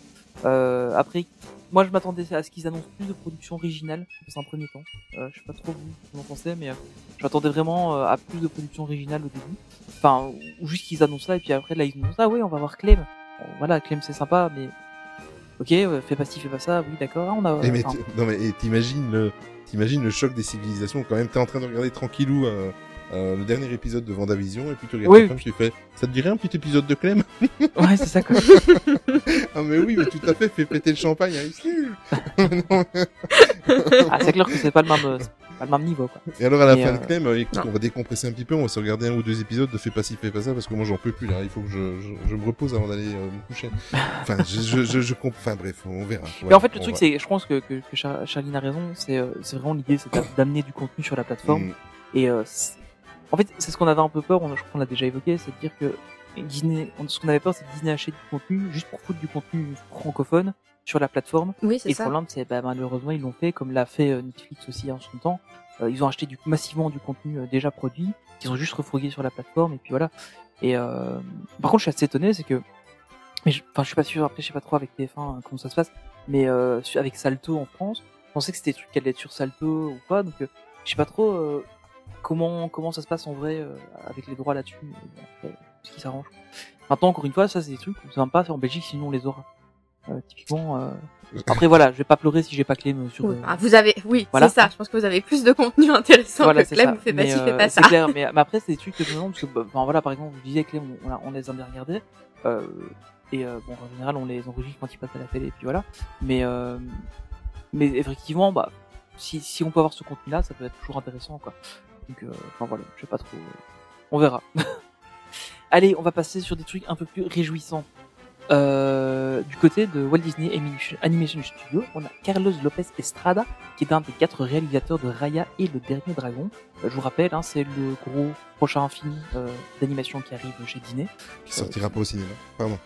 Euh, après, moi je m'attendais à ce qu'ils annoncent plus de productions originales dans un premier temps. Euh, je sais pas trop vous ce que vous en pensez, mais euh, je m'attendais vraiment euh, à plus de productions originales au début. Enfin, ou juste qu'ils annoncent ça et puis après là ils nous disent ah oui, on va voir Clem. Bon, voilà, Clem c'est sympa, mais ok, euh, fais pas ci, fais pas ça, oui d'accord, ah, on a. Et mais enfin, non mais t'imagines le, t'imagines le choc des civilisations quand même. T'es en train de regarder tranquillou euh, euh, le dernier épisode de Vendavision et puis tu regardes Oui, ta femme, tu fais, ça te dirait un petit épisode de Clem ouais, c'est ça quoi. Ah mais oui, mais tout à fait, fais péter le champagne. hein, ici. Non, ah, c'est clair que c'est pas le même, euh, c'est pas le même niveau quoi. Et alors à la Et, fin euh, de Clem, euh, écoute, non. on va décompresser un petit peu, on va se regarder un ou deux épisodes de Fais pas ci, fais pas ça, parce que moi j'en peux plus là, il faut que je, je, je me repose avant d'aller euh, me coucher. Enfin, je, je, je, je comp- enfin bref, on verra. Mais en fait, le truc, va- c'est, je pense que, que, que Char- Charline a raison, c'est, euh, c'est vraiment l'idée, c'est d'a- d'amener du contenu sur la plateforme. Mm. Et euh, En fait, c'est ce qu'on avait un peu peur, on, je crois qu'on l'a déjà évoqué, c'est de dire que Disney, on- ce qu'on avait peur, c'est que Disney achète du contenu juste pour foutre du contenu francophone sur la plateforme. Oui, c'est Et le ça. problème, c'est bah, malheureusement, ils l'ont fait, comme l'a fait euh, Netflix aussi en son temps. Euh, ils ont acheté du, massivement du contenu euh, déjà produit, qu'ils ont juste refourgué sur la plateforme, et puis voilà. Et euh, par contre, je suis assez étonné, c'est que, mais je, enfin, je suis pas sûr. Après, je sais pas trop avec TF1 hein, comment ça se passe, mais euh, avec Salto en France, je pensais que c'était des trucs qui allaient être sur Salto ou pas, donc euh, je sais pas trop euh, comment comment ça se passe en vrai euh, avec les droits là-dessus. Ce qui s'arrange. Maintenant, encore une fois, ça c'est des trucs qu'on ne même pas faire en Belgique, sinon on les aura. Euh, typiquement. euh, Après voilà, je vais pas pleurer si j'ai pas Clem sur. Oui, euh, ah, vous avez, oui, Voilà. c'est ça. Je pense que vous avez plus de contenu intéressant voilà, que Clem fait pas fait pas ça. C'est clair, mais, mais après c'est des trucs que je me demande parce que, voilà, par exemple, vous disiez Clem, on, on, on les a bien regardés. Et bon, en général, on les enregistre quand ils passent à la télé, et puis voilà. Mais mais effectivement, bah si si on peut avoir ce contenu-là, ça peut être toujours intéressant, quoi. Donc, euh, enfin voilà, je sais pas trop. On verra. Allez, on va passer sur des trucs un peu plus réjouissants. Euh, du côté de Walt Disney Animation- Studio, on a Carlos Lopez Estrada, qui est un des quatre réalisateurs de Raya et Le Dernier Dragon. Euh, je vous rappelle, hein, c'est le gros prochain film euh, d'animation qui arrive chez Disney. Qui sortira pas au cinéma. Pardon.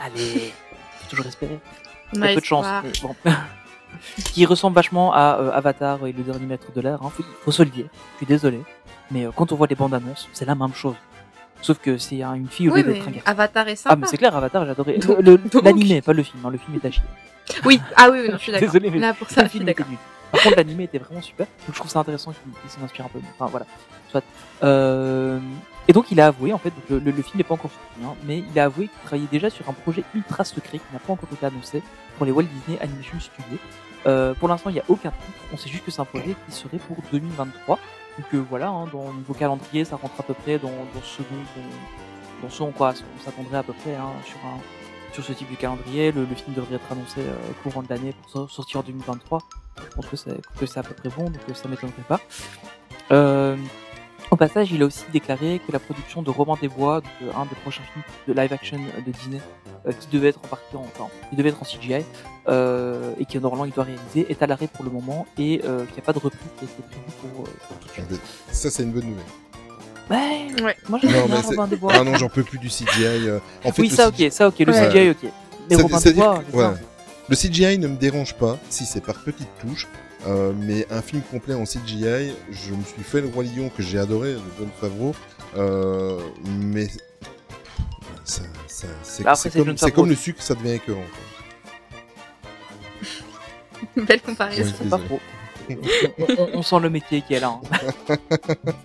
Allez, faut toujours espérer. On a peu de chance, mais bon. qui ressemble vachement à euh, Avatar et le dernier maître de l'air. Hein. Faut, faut se le dire. Je suis désolé, mais euh, quand on voit les bandes annonces, c'est la même chose. Sauf que c'est un- une fille au Oui, lieu d'être un garçon. Avatar est Ah sympa. mais c'est clair, Avatar, donc- L'animé, pas le film. hein. Le film est à chier. Oui, ah oui, oui, non, je suis d'accord. Désolé, mais Là, pour ça, le film était nul. Par contre, l'animé était vraiment super. Donc je trouve ça intéressant qu'il s'en inspire un peu. Enfin voilà. Soit. Euh... Et donc il a avoué, en fait, le, le- film n'est pas encore sorti, hein, mais il a avoué qu'il travaillait déjà sur un projet ultra secret qui n'a pas encore été annoncé pour les Walt Disney Animation Studios. Euh, pour l'instant, il n'y a aucun titre. On sait juste que c'est un projet qui serait pour 2023. Donc euh, voilà, hein, dans le niveau calendrier, ça rentre à peu près dans, dans ce dont on, dans ce quoi on s'attendrait à peu près hein, sur un sur ce type de calendrier. Le, le film devrait être annoncé euh, courant de l'année pour so- sortir en 2023. Je pense que c'est que c'est à peu près bon, donc euh, ça m'étonnerait pas. Euh, au passage, il a aussi déclaré que la production de Roman des Bois, donc, euh, un des prochains films de live action de Disney, euh, qui devait être en partie en, enfin, qui devait être en CGI, euh, et qui normalement il doit réaliser, est à l'arrêt pour le moment et euh, qu'il n'y a pas de reprise qui a été prévue pour, euh, pour tout de suite. Ça, c'est une bonne nouvelle. Ouais, Ouais. moi bien mais c'est- Robin des Bois. Ah non, j'en peux plus du CGI. En fait, oui, ça CGI ok, ça ok, le Ouais. CGI ok. Mais Robin des Bois, que-. Le CGI ne me dérange pas si c'est par petites touches, euh, mais un film complet en CGI, je me suis fait le Roi Lion que j'ai adoré, de John Favreau, euh, mais ça, ça- c'est Bah, c'est comme, le sucre, ça devient écœurant. quoi. Belle comparaison. Ouais. C'est pas trop. on, on- on sent le métier qui est là. hein.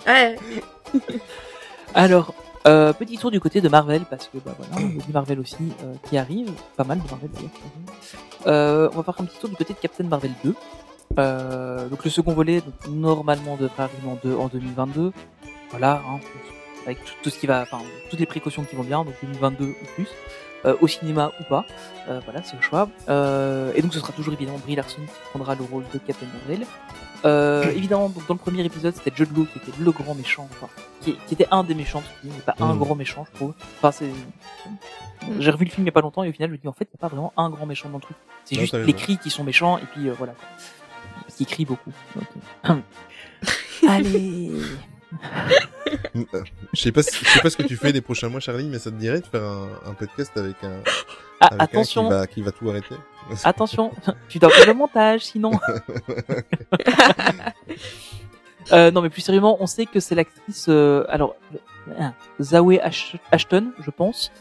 Ouais. Alors, euh, petit tour du côté de Marvel, parce que bah voilà, il y a du Marvel aussi euh, qui arrive, pas mal de Marvel d'ailleurs. Euh, on va faire un petit tour du côté de Captain Marvel 2. Euh, donc le second volet, donc, normalement devrait arriver en, deux- en 2022. Voilà, hein, avec tout, tout ce qui va, enfin toutes les précautions qui vont bien, donc 2022 ou plus, euh, au cinéma ou pas. Euh, voilà, c'est le choix. Euh, et donc ce sera toujours évidemment Brie Larson qui prendra le rôle de Captain Marvel. Euh, évidemment, donc, dans le premier épisode, c'était Jude Law qui était le grand méchant, enfin, qui, qui était un des méchants, mais pas un Mhm. grand méchant, je trouve. Enfin, c'est. J'ai revu le film il y a pas longtemps et au final, je me dis en fait, il n'y a pas vraiment un grand méchant dans le truc. C'est Non, juste les cris qui sont méchants et puis euh, voilà. Qu'ils crient beaucoup. donc, euh. Allez. Euh, Je sais pas, si- je sais pas ce que tu fais les prochains mois, Charlie, mais ça te dirait de faire un, un podcast avec un, Ah, avec un attention, qui va, qui va tout arrêter? Attention, tu dois faire le montage sinon. Euh, non, mais plus sérieusement, on sait que c'est l'actrice. euh, alors, euh, Zawe Ash- Ashton, je pense.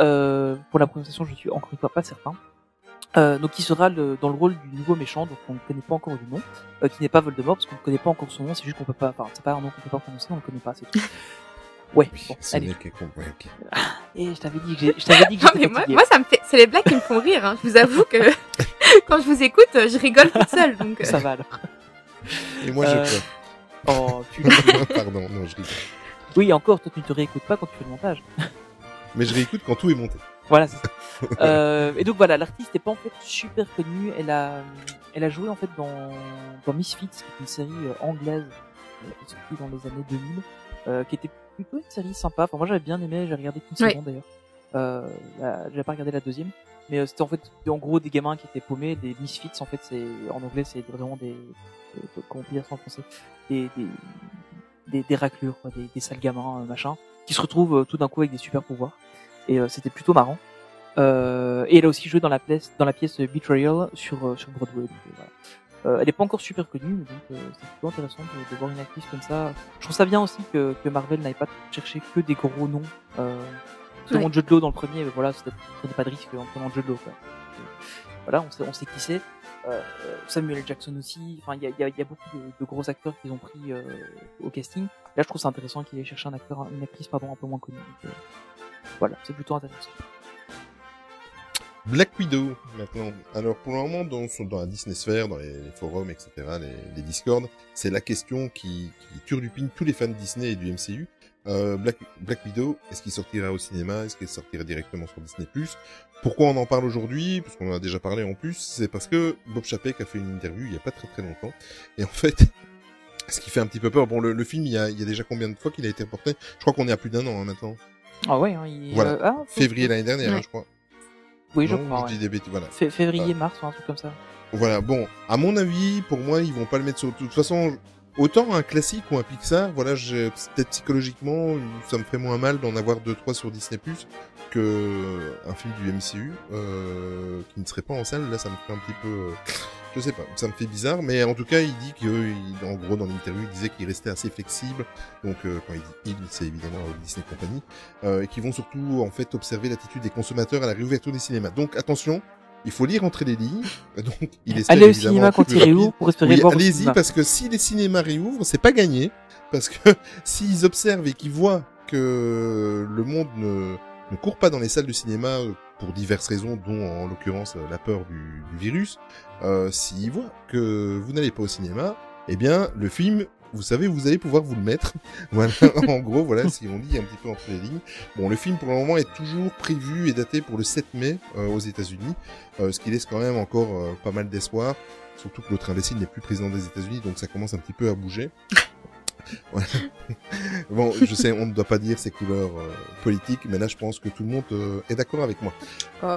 Euh, pour la prononciation, je suis encore une fois pas certain. Euh, donc, qui sera le, dans le rôle du nouveau méchant, donc on ne connaît pas encore du nom, euh, qui n'est pas Voldemort, parce qu'on ne connaît pas encore son nom. C'est juste qu'on peut pas. Enfin, c'est pas un nom qu'on peut pas prononcer, on le connaît pas, c'est tout. Ouais. Bon, allez. ok. Et je t'avais dit que j'ai- je t'avais dit que Non, mais moi, ça me fait, c'est les blagues qui me font rire, hein. Je vous avoue que quand je vous écoute, je rigole toute seule, donc. euh, Ça va alors. Et moi, Euh, je pleure. Oh, tu. Pardon, non, je rigole. Oui, encore, toi, tu ne te réécoutes pas quand tu fais le montage. Mais je réécoute quand tout est monté. Voilà. euh, et donc voilà, l'artiste n'est pas en fait super connue. Elle a, elle a joué en fait dans, dans Misfits, qui est une série euh, anglaise euh, qui sortie dans les années 2000, euh, qui était plutôt une série sympa. Enfin moi j'avais bien aimé, j'ai regardé qu'une saison d'ailleurs. Euh, j'avais pas regardé la deuxième, mais euh, c'était en fait en gros des gamins qui étaient paumés, des Misfits en fait c'est en anglais c'est vraiment des, des- comment dire ça en français, des, des des, des raclures, quoi, des, des sales gamins, machin, qui se retrouvent tout d'un coup avec des super pouvoirs. Et euh, c'était plutôt marrant. Euh, et elle a aussi joué dans la pièce, dans la pièce Betrayal sur, euh, sur Broadway. donc, voilà. Euh, elle est pas encore super connue, donc euh, c'est plutôt intéressant de, de voir une actrice comme ça. Je trouve ça bien aussi que, que Marvel n'aille pas cherché que des gros noms. Euh, selon Ouais. Law dans le premier, mais voilà, prenez pas de risque en prenant Law. Quoi. Euh, Voilà, on sait, on sait qui c'est. Euh, Samuel. Jackson aussi. Enfin, il y a, y, a, y a beaucoup de, de gros acteurs qu'ils ont pris euh, au casting. Là, je trouve ça intéressant qu'il ait cherché un acteur, une actrice pardon, un peu moins connue. Donc, voilà, c'est plutôt intéressant. Black Widow, maintenant. Alors, pour le moment, dans, dans la Disney Sphere, dans les, forums, etc., les, les Discord, c'est la question qui, qui turlupine tous les fans de Disney et du MCU. Euh, Black, Black Widow, est-ce qu'il sortira au cinéma? Est-ce qu'il sortira directement sur Disney+. Pourquoi on en parle aujourd'hui? Parce qu'on en a déjà parlé en plus. C'est parce que Bob Chapek a fait une interview il y a pas très très longtemps. Et en fait, ce qui fait un petit peu peur. Bon, le, film, il y, a, il y a déjà combien de fois qu'il a été reporté? Je crois qu'on est à plus d'un an hein, maintenant. Ah ouais, hein, il, Voilà. euh, ah, Février l'année dernière, Ouais. je crois. Oui, je crois. je ouais. dis des bêtises, voilà. Fé- Février, mars, ou un truc comme ça. Voilà, bon, à mon avis, pour moi, ils vont pas le mettre sur. De toute façon, autant un classique ou un Pixar, voilà, peut-être psychologiquement, ça me ferait moins mal d'en avoir deux trois sur Disney Plus que un film du MCU euh, qui ne serait pas en salle. Là, ça me fait un petit peu, euh, je sais pas, ça me fait bizarre, mais en tout cas, il dit que, en gros, dans l'interview, il disait qu'il restait assez flexible. Donc, euh, quand il dit il, c'est évidemment euh, Disney Company, euh, et qui vont surtout en fait observer l'attitude des consommateurs à la réouverture des cinémas. Donc, attention. Il faut lire entre les lignes. Donc, il espère Allez au cinéma quand il réouvre pour espérer Oui, voir allez-y parce que si les cinémas réouvrent, c'est pas gagné. Parce que s'ils observent et qu'ils voient que le monde ne, ne court pas dans les salles de cinéma pour diverses raisons, dont en l'occurrence euh, la peur du, du virus, euh, s'ils voient que vous n'allez pas au cinéma, eh bien le film, vous savez, vous allez pouvoir vous le mettre. voilà, en gros, voilà, si on lit un petit peu entre les lignes. Bon, le film pour le moment est toujours prévu et daté pour le 7 mai euh, aux États-Unis, euh, ce qui laisse quand même encore euh, pas mal d'espoir. Surtout que l'autre imbécile n'est plus président des États-Unis, donc ça commence un petit peu à bouger. Bon, je sais, on ne doit pas dire ses couleurs euh, politiques, mais là, je pense que tout le monde euh, est d'accord avec moi. Oh.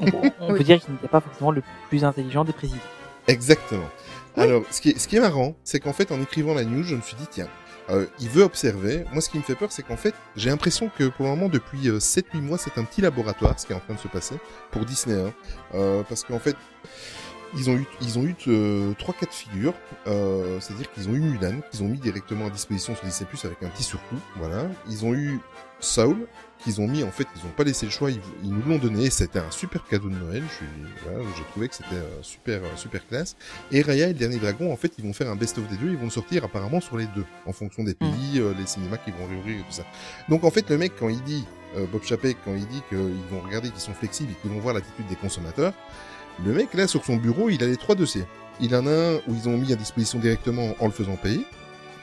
On, peut- on Oui. peut dire qu'il n'était pas forcément le plus intelligent des présidents. Exactement. Alors, ce qui est, ce qui est marrant, c'est qu'en fait, en écrivant la news, je me suis dit, tiens, euh, il veut observer. Moi, ce qui me fait peur, c'est qu'en fait, j'ai l'impression que pour le moment, depuis euh, 7-8 mois, c'est un petit laboratoire, ce qui est en train de se passer, pour Disney. hein. Euh, parce qu'en fait, ils ont eu, ils ont eu euh, trois cas de figure. Euh, C'est-à-dire qu'ils ont eu Mulan, qu'ils ont mis directement à disposition sur Disney Plus avec un petit surcoût. Voilà. Ils ont eu Saul, qu'ils ont mis, en fait, ils ont pas laissé le choix, ils, ils nous l'ont donné. C'était un super cadeau de Noël. Je suis, voilà, j'ai trouvé que c'était euh, super, euh, super classe. Et Raya et le dernier dragon, en fait, ils vont faire un best-of des deux. Ils vont le sortir apparemment sur les deux, en fonction des pays, euh, les cinémas qui vont réouvrir et tout ça. Donc en fait, le mec, quand il dit, euh, Bob Chapek, quand il dit qu'ils vont regarder, qu'ils sont flexibles et qu'ils vont voir l'attitude des consommateurs, le mec, là, sur son bureau, il a les trois dossiers. Il en a un où ils ont mis à disposition directement en le faisant payer.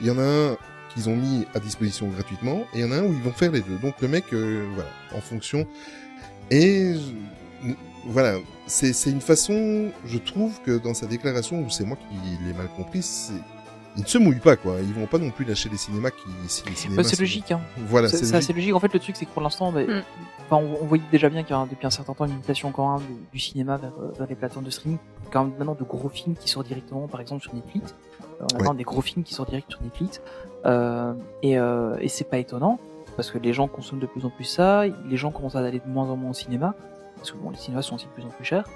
Il y en a un qu'ils ont mis à disposition gratuitement. Et il y en a un où ils vont faire les deux. Donc le mec, euh, voilà, en fonction. Et je- voilà, c'est c'est une façon, je trouve que dans sa déclaration, ou c'est moi qui l'ai mal compris, c'est ils ne se mouillent pas quoi. Ils vont pas non plus lâcher les cinémas qui, si les cinémas. Bah, c'est sont- logique, hein. Voilà, c'est c'est c'est logique. logique. En fait, le truc, c'est que pour l'instant, bah, Mm. Enfin, on, on voyait déjà bien qu'il y a depuis un certain temps une mutation quand même du, du cinéma vers, euh, vers les plateformes de streaming. Quand même maintenant de gros films qui sortent directement, par exemple sur Netflix. Euh, on attend des gros films qui sortent direct sur Netflix. Euh, et et c'est pas étonnant parce que les gens consomment de plus en plus ça. Les gens commencent à aller de moins en moins au cinéma parce que bon, les cinémas sont aussi de plus en plus chers.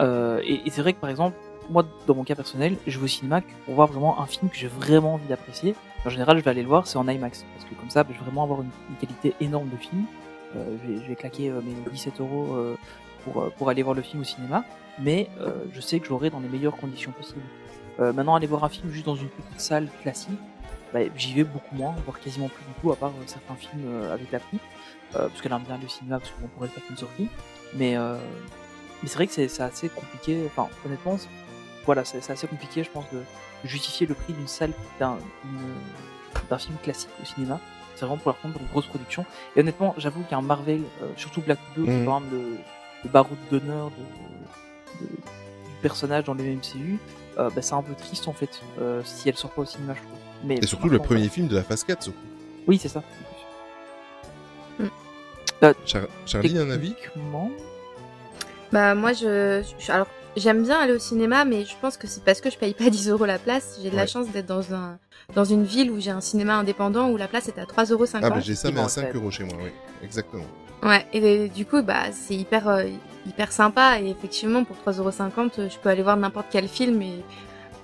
Euh, et et c'est vrai que par exemple, moi, dans mon cas personnel, je vais au cinéma pour voir vraiment un film que j'ai vraiment envie d'apprécier. En général, je vais aller le voir, c'est en IMAX. Parce que comme ça, je vais vraiment avoir une, une qualité énorme de film. Euh, je, vais, claquer euh, mes 17 euros euh, pour, pour aller voir le film au cinéma. Mais je sais que j'aurai dans les meilleures conditions possibles. Maintenant, aller voir un film juste dans une petite salle classique, bah, j'y vais beaucoup moins, voire quasiment plus du tout, à part certains films avec la pluie. Euh, parce qu'elle aime bien le cinéma, parce qu'on pourrait faire une sortie. Mais, mais c'est vrai que c'est assez compliqué. Enfin, honnêtement, voilà, c'est assez compliqué, je pense, de justifier le prix d'une salle d'un film classique au cinéma. C'est vraiment pour leur prendre pour une grosse production. Et honnêtement, j'avoue qu'un Marvel, euh, surtout Black Widow, qui est Mhm. le, le baroud d'honneur de, de- du personnage dans le MCU, euh, bah, c'est un peu triste en fait, euh, si elle sort pas au cinéma, je trouve. Mais Et surtout le premier film de la phase 4, surtout. Oui, c'est ça. Char- Charlie, un avis? Bah moi je, je- alors j'aime bien aller au cinéma mais je pense que c'est parce que je paye pas 10 euros la place. J'ai de la chance d'être dans un dans une ville où j'ai un cinéma indépendant où la place est à 3,50 euros. Ah bah j'ai ça mais à Bon, 5 ouais. euros chez moi, oui. Exactement. Ouais, et du coup, bah, c'est hyper, euh, hyper sympa. Et effectivement, pour 3,50€, euh, je peux aller voir n'importe quel film et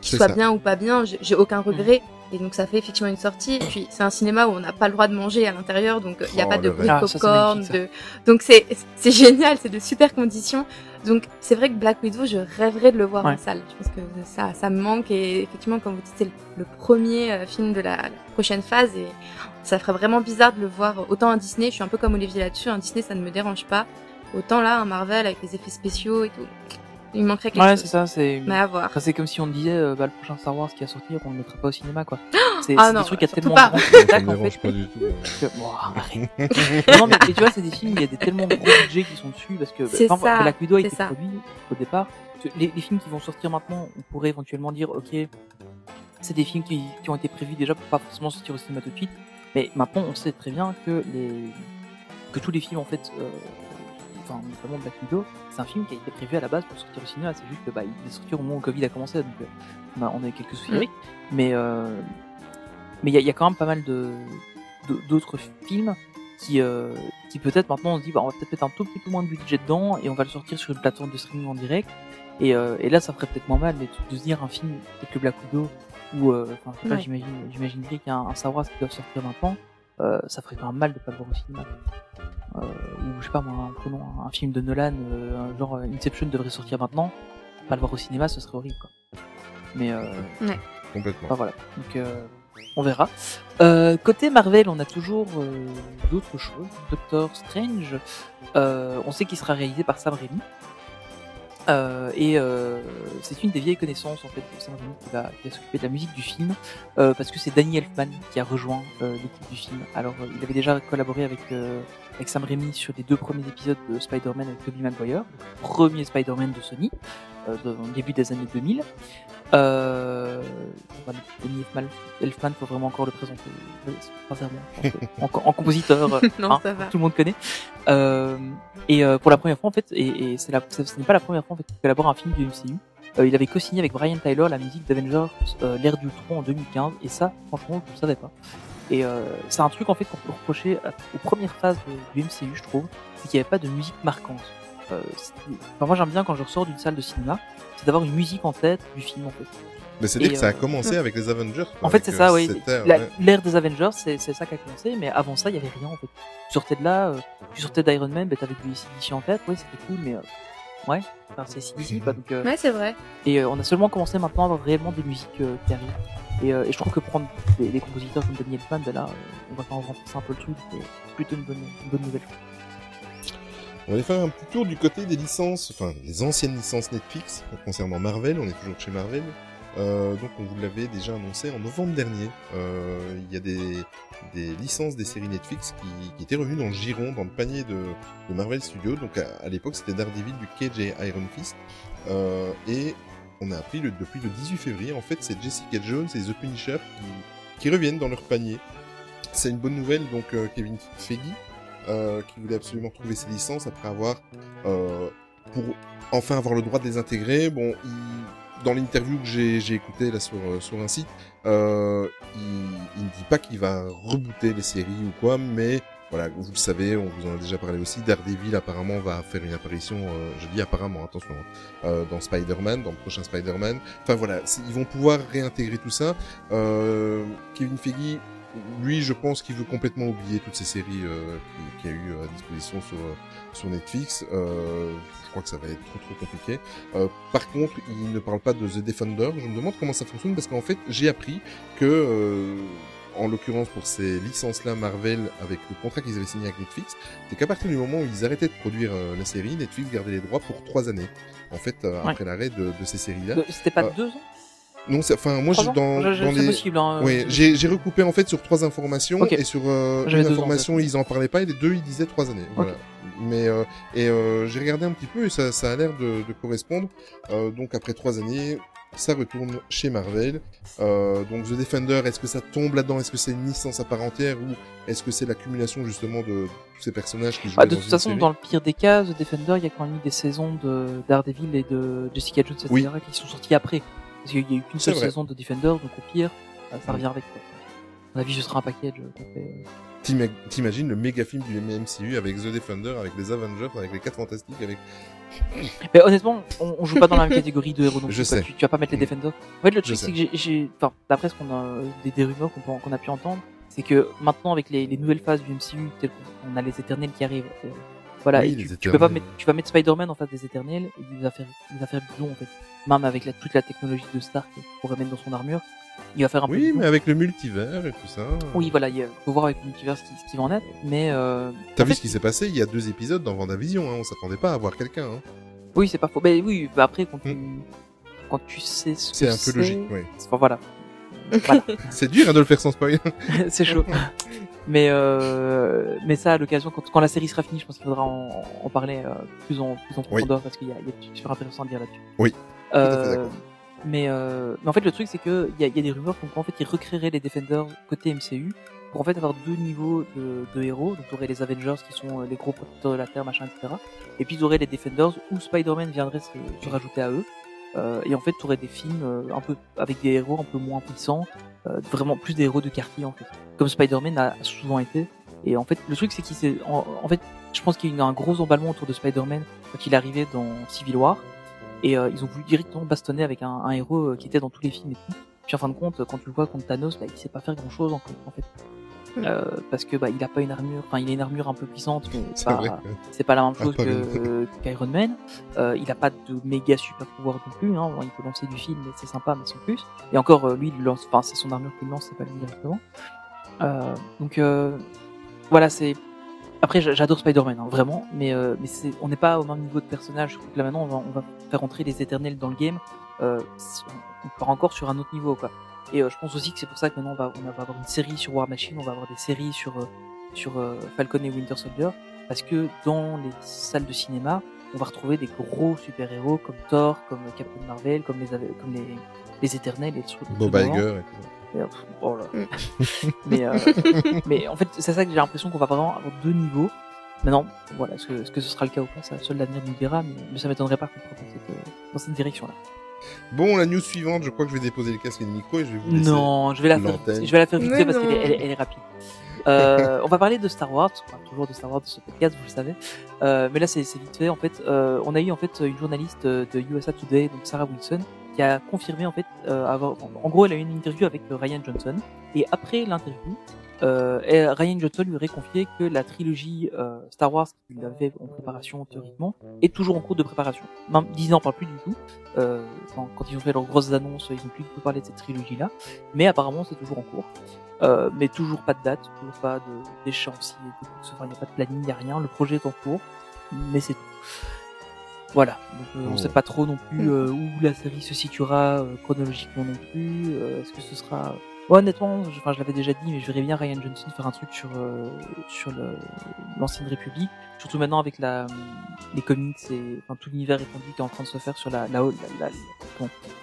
qu'il soit ça. bien ou pas bien, j'ai aucun regret. Et donc, ça fait effectivement une sortie. Et puis, c'est un cinéma où on n'a pas le droit de manger à l'intérieur, donc il n'y a Oh, pas de bruit de. Ah, ça, popcorn. magnifique, de... Donc, c'est c'est génial, c'est de super conditions. Donc, c'est vrai que Black Widow, je rêverais de le voir Ouais. en salle. Je pense que ça, ça me manque. Et effectivement, comme vous dites, c'est le, premier euh, film de la, la prochaine phase. Et ça ferait vraiment bizarre de le voir autant un Disney. Je suis un peu comme Olivier là-dessus. Un Disney, ça ne me dérange pas. Autant là, un Marvel avec les effets spéciaux et tout. Il manquerait quelque Ouais, chose. c'est ça, c'est. Mais à voir. Enfin, c'est comme si on disait, euh, bah, le prochain Star Wars qui va sortir, on le mettra pas au cinéma, quoi. C'est Ah c'est non, des trucs à tellement pas. en dérange fait. pas du tout. que- non, mais, tu vois, c'est des films, il y a des tellement gros budgets qui sont dessus, parce que, bah, C'est par exemple, ça, Black Widow a été ça. produit au départ. Les films qui vont sortir maintenant, on pourrait éventuellement dire, ok, c'est des films qui, qui ont été prévus déjà pour pas forcément sortir au cinéma tout de suite. Mais maintenant, on sait très bien que les, que tous les films, en fait, euh, enfin, notamment Black Widow, c'est un film qui a été prévu à la base pour sortir au cinéma. C'est juste que, bah, il est sorti au moment où le Covid a commencé, donc, euh, on a, on a eu quelques soucis. Mais, euh, mais il y a, il y a quand même pas mal de, d'autres films qui, euh, qui peut-être maintenant on se dit, bah, on va peut-être mettre un tout petit peu moins de budget dedans et on va le sortir sur une plateforme de streaming en direct. Et, euh, et là, ça ferait peut-être moins mal, mais de se dire un film tel que Black Widow, ou, enfin, Ouais. j'imagine, j'imaginerais qu'il y a un, un Star Wars qui doit sortir maintenant, euh, ça ferait quand même mal de pas le voir au cinéma. Euh, ou je sais pas moi, prenons un, un film de Nolan, euh, genre Inception devrait sortir maintenant, pas le voir au cinéma, ce serait horrible, quoi. Mais, euh, Complètement. Enfin, voilà, donc euh, on verra. Euh, côté Marvel, on a toujours euh, d'autres choses. Doctor Strange, euh, on sait qu'il sera réalisé par Sam Raimi. Euh, et euh, c'est une des vieilles connaissances en fait de Sam Raimi qui va, s'occuper de la musique du film euh, parce que c'est Danny Elfman qui a rejoint euh, l'équipe du film. Alors euh, il avait déjà collaboré avec avec Sam Raimi sur les deux premiers épisodes de Spider-Man avec Tobey Maguire, le premier Spider-Man de Sony, dans le début des années 2000. Euh, Elfman, Elfman, faut vraiment encore le présenter, euh, sincèrement, en, en compositeur, euh, Non, hein, ça va. tout le monde connaît. Euh, et euh, pour la première fois en fait, et, et c'est la, ce n'est pas la première fois en fait qu'il collabore à un film du MCU. Euh, il avait co-signé avec Brian Tyler la musique d'Avengers euh, l'ère du Tron en 2015 et ça franchement je ne savais pas. Et euh, c'est un truc en fait qu'on peut reprocher à- aux premières phases de- du MCU je trouve, c'est qu'il n'y avait pas de musique marquante. Euh, enfin, moi j'aime bien quand je ressors d'une salle de cinéma, c'est d'avoir une musique en tête du film en fait. Mais c'est dire que ça a euh, commencé avec les Avengers. quoi, En fait, c'est ça, oui. La- ouais. L'ère des Avengers, c'est c'est ça qui a commencé, mais avant ça, il y avait rien en fait. Tu sortais de là, euh, tu sortais d'Iron Man, bah, t'avais du ACDC en tête, ouais, c'était cool, mais euh, ouais, enfin, c'est ACDC, quoi. Donc, euh, Ouais, c'est vrai. et euh, on a seulement commencé maintenant à avoir réellement des musiques euh, qui arrivent. Et, euh, et je trouve que prendre des, des compositeurs comme Daniel Elfman, ben là, euh, on va pas en renforcer un peu le truc, c'est plutôt une bonne, une bonne nouvelle. On va faire un petit tour du côté des licences, enfin les anciennes licences Netflix concernant Marvel. On est toujours chez Marvel. Euh, donc on vous l'avait déjà annoncé en novembre dernier. Euh, Il y a des, des licences des séries Netflix qui, qui étaient revenues dans le giron, dans le panier de, de Marvel Studios. Donc à, à l'époque c'était Daredevil, du et Iron Fist. Euh, et on a appris le, depuis le 18 février, en fait c'est Jessica Jones et The Punisher qui, qui reviennent dans leur panier. C'est une bonne nouvelle, donc euh, Kevin Feige, euh, qui voulait absolument trouver ses licences après avoir, euh, pour enfin avoir le droit de les intégrer. Bon, il, dans l'interview que j'ai, j'ai écouté là sur, euh, sur un site, euh, il, ne dit pas qu'il va rebooter les séries ou quoi, mais voilà, vous le savez, on vous en a déjà parlé aussi, Daredevil apparemment va faire une apparition, euh, je dis apparemment, attention, euh, dans Spider-Man, dans le prochain Spider-Man. Enfin voilà, ils vont pouvoir réintégrer tout ça. Euh, Kevin Feige, lui, je pense qu'il veut complètement oublier toutes ces séries euh, qu'il y a eu à disposition sur, euh, sur Netflix. Euh, je crois que ça va être trop trop compliqué. Euh, par contre, il ne parle pas de The Defender. Je me demande comment ça fonctionne parce qu'en fait, j'ai appris que, euh, en l'occurrence pour ces licences-là Marvel, avec le contrat qu'ils avaient signé avec Netflix, c'est qu'à partir du moment où ils arrêtaient de produire euh, la série, Netflix gardait les droits pour trois années. En fait, euh, Ouais. après l'arrêt de, de ces séries-là. Euh, C'était pas Euh, deux ans? Non, c'est- enfin moi, j'ai ans dans, Je- je- dans les. possible, hein. Oui, j'ai j'ai recoupé en fait sur trois informations et sur euh, une ans, information ils en parlaient pas et les deux ils disaient trois années. Voilà. Mais euh, et euh, j'ai regardé un petit peu et ça, ça a l'air de, de correspondre. Euh, donc après trois années, ça retourne chez Marvel. Euh, donc The Defender, est-ce que ça tombe là-dedans? Est-ce que c'est une licence à part entière ou est-ce que c'est l'accumulation justement de tous ces personnages qui jouent Bah, de dans toute une façon, série? dans le pire des cas, The Defender, il y a quand même eu des saisons de Daredevil et de Jessica Jones, etc., Oui. qui sont sorties après. Parce qu'il y a eu qu'une seule vrai. saison de Defender, donc au pire, euh, ça Mm. revient avec. Quoi. À mon avis, ce sera un package. euh, complet. T'ima- T'imagines le méga film du MCU avec The Defender, avec les Avengers, avec les 4 Fantastiques, avec... Mais honnêtement, on, on joue pas dans la même catégorie de héros. Donc Je sais. Tu, tu vas pas mettre les Mm. Defenders. En fait, le truc, c'est que j'ai- enfin, d'après ce qu'on a, des, des rumeurs qu'on a pu entendre, c'est que maintenant, avec les, les nouvelles phases du MCU, qu'on a les Éternels qui arrivent. Voilà, Oui, et tu, tu peux pas Éternels. mettre, tu vas mettre Spider-Man en face des Éternels, et il va faire, il va faire bidon en fait. Même avec la, toute la technologie de Stark qu'il pourrait mettre dans son armure, il va faire un peu Oui, mais avec le multivers et tout ça... Oui, voilà, il faut voir avec ce qui, ce qui va en être, mais euh, T'as vu fait, ce qui s'est passé? Il y a deux épisodes dans Vendavision, hein, on s'attendait pas à voir quelqu'un. Hein. oui, c'est pas faux. Mais oui, bah après, quand tu, quand tu sais ce Mm. C'est un peu logique, oui. Enfin, voilà. Voilà. C'est dur hein, de le faire sans spoil. c'est chaud. Mais euh, mais ça à l'occasion quand, quand la série sera finie, je pense qu'il faudra en, en parler euh, plus en plus en profondeur parce qu'il y a, il y a des trucs super intéressants à dire là-dessus. Oui, Euh, mais euh, mais en fait le truc c'est que il y a, y a des rumeurs comme quoi en fait ils recréeraient les Defenders côté MCU pour en fait avoir deux niveaux de, de héros. Donc tu aurais les Avengers qui sont euh, les gros protecteurs de la Terre machin etc. Et puis aurais les Defenders où Spider-Man viendrait se, se rajouter à eux. Euh, et en fait, tu aurais des films euh, un peu avec des héros un peu moins puissants, euh, vraiment plus des héros de quartier en fait, comme Spider-Man a souvent été. Et en fait, le truc c'est qu'il s'est, en, en fait, je pense qu'il y a eu un gros emballement autour de Spider-Man quand il arrivé dans Civil War, et euh, ils ont voulu directement bastonner avec un, un héros euh, qui était dans tous les films et tout. Puis en fin de compte, quand tu le vois contre Thanos, bah, il sait pas faire grand chose. En fait. Euh, parce que bah, il a pas une armure, enfin il a une armure un peu puissante, mais C'est pas, c'est pas la même Ah, chose pas que euh, qu'Iron Man. Euh, il a pas de méga super pouvoir non plus. Hein. Bon, il peut lancer du fil, mais c'est sympa, mais sans plus. Et encore, euh, lui, il lance, enfin c'est son armure qu'il lance, c'est pas lui directement. Euh, donc euh, voilà, c'est. Après, j'a- j'adore Spider-Man, hein, vraiment, mais euh, mais c'est, on n'est pas au même niveau de personnage. Je trouve que là maintenant, on va, on va faire entrer les Éternels dans le game. Euh, on part encore sur un autre niveau, quoi. Et euh, je pense aussi que c'est pour ça que maintenant on va, on va avoir une série sur War Machine, on va avoir des séries sur euh, sur euh, Falcon et Winter Soldier, parce que dans les salles de cinéma, on va retrouver des gros super-héros comme Thor, comme Captain Marvel, comme les comme les les Éternels et tout. Bob Iger et tout. oh là. mais, euh, mais en fait, c'est ça que j'ai l'impression qu'on va vraiment avoir deux niveaux. Maintenant, voilà, est-ce que, est-ce que ce sera le cas ou pas, ça, seul l'avenir nous dira, mais, mais ça m'étonnerait pas qu'on dans cette, euh, dans cette direction-là. Bon, la news suivante, je crois que je vais déposer le casque et le micro et je vais vous laisser. Non, je vais la faire, je vais la faire vite parce qu'elle est, elle est- elle est rapide. Euh, on va parler de Star Wars, toujours de Star Wars de ce podcast, vous le savez. Euh, mais là, c'est vite fait. En fait, euh, on a eu en fait une journaliste de USA Today, donc Sarah Wilson, qui a confirmé en fait euh, avoir. En gros, elle a eu une interview avec Ryan Johnson, et après l'interview, euh, Ryan Johnson lui aurait confié que la trilogie euh, Star Wars qu'il avait en préparation théoriquement est toujours en cours de préparation. Même Disney n'en parle plus du tout. Euh, quand, quand ils ont fait leurs grosses annonces, ils n'ont plus du tout parlé de cette trilogie-là. Mais apparemment, c'est toujours en cours. Euh, mais toujours pas de date, toujours pas de- d'échéancier, soit. il n'y a pas de planning, il n'y a rien. Le projet est en cours, mais c'est tout. Voilà. Donc, euh, on Oh. sait pas trop non plus euh, où la série se situera euh, chronologiquement non plus. Euh, Est-ce que ce sera honnêtement, je, enfin, je l'avais déjà dit, mais je verrais bien Ryan Johnson faire un truc sur euh, sur l'ancienne République, surtout maintenant avec la les comics et enfin, tout l'univers étendu qui est en train de se faire sur la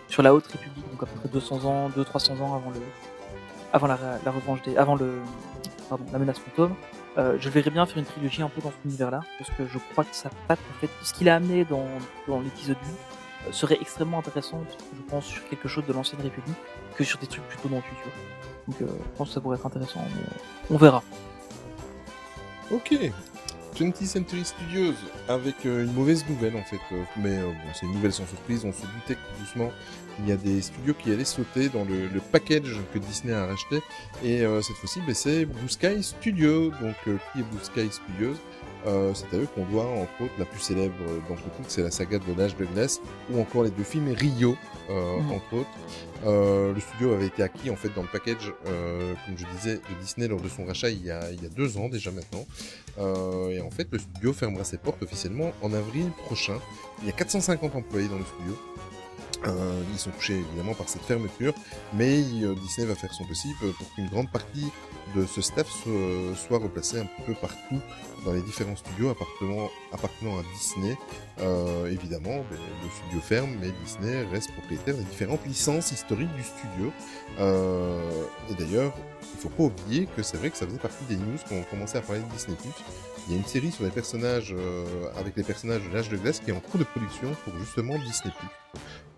sur la haute République, donc à peu près 200 ans, 200-300 ans avant le avant la, revanche des avant le pardon la menace fantôme. Euh, je verrais bien faire une trilogie un peu dans cet univers-là, parce que je crois que ça patte en fait. Ce qu'il a amené dans dans l'épisode 8 euh, serait extrêmement intéressant, je pense, sur quelque chose de l'ancienne République que sur des trucs plutôt dans le futur. Donc euh, je pense que ça pourrait être intéressant, mais euh, on verra. Ok. 20th Century Studios avec euh, une mauvaise nouvelle en fait, mais bon, c'est une nouvelle sans surprise. On se doutait que doucement il y a des studios qui allaient sauter dans le, package que Disney a racheté, et cette fois-ci, ben, c'est Blue Sky Studio. Donc, qui est Blue Sky Studios? C'est à eux qu'on doit entre autres la plus célèbre d'entre toutes, c'est la saga de de glace, ou encore les deux films Rio, euh, entre autres. Euh, le studio avait été acquis en fait dans le package, euh, comme je disais, de Disney lors de son rachat il y a, il y a deux ans déjà maintenant. Et en fait, le studio fermera ses portes officiellement en avril prochain. Il y a 450 employés dans le studio. Euh, ils sont touchés évidemment par cette fermeture, mais euh, Disney va faire son possible pour qu'une grande partie de ce staff soit, replacé un peu partout dans les différents studios appartenant, à Disney. Euh, évidemment, ben, le studio ferme, mais Disney reste propriétaire des différentes licences historiques du studio. Euh, et d'ailleurs, il faut pas oublier que c'est vrai que ça faisait partie des news quand on commençait à parler de Disney+. Il y a une série sur les personnages, euh, avec les personnages de l'âge de glace qui est en cours de production pour justement Disney+.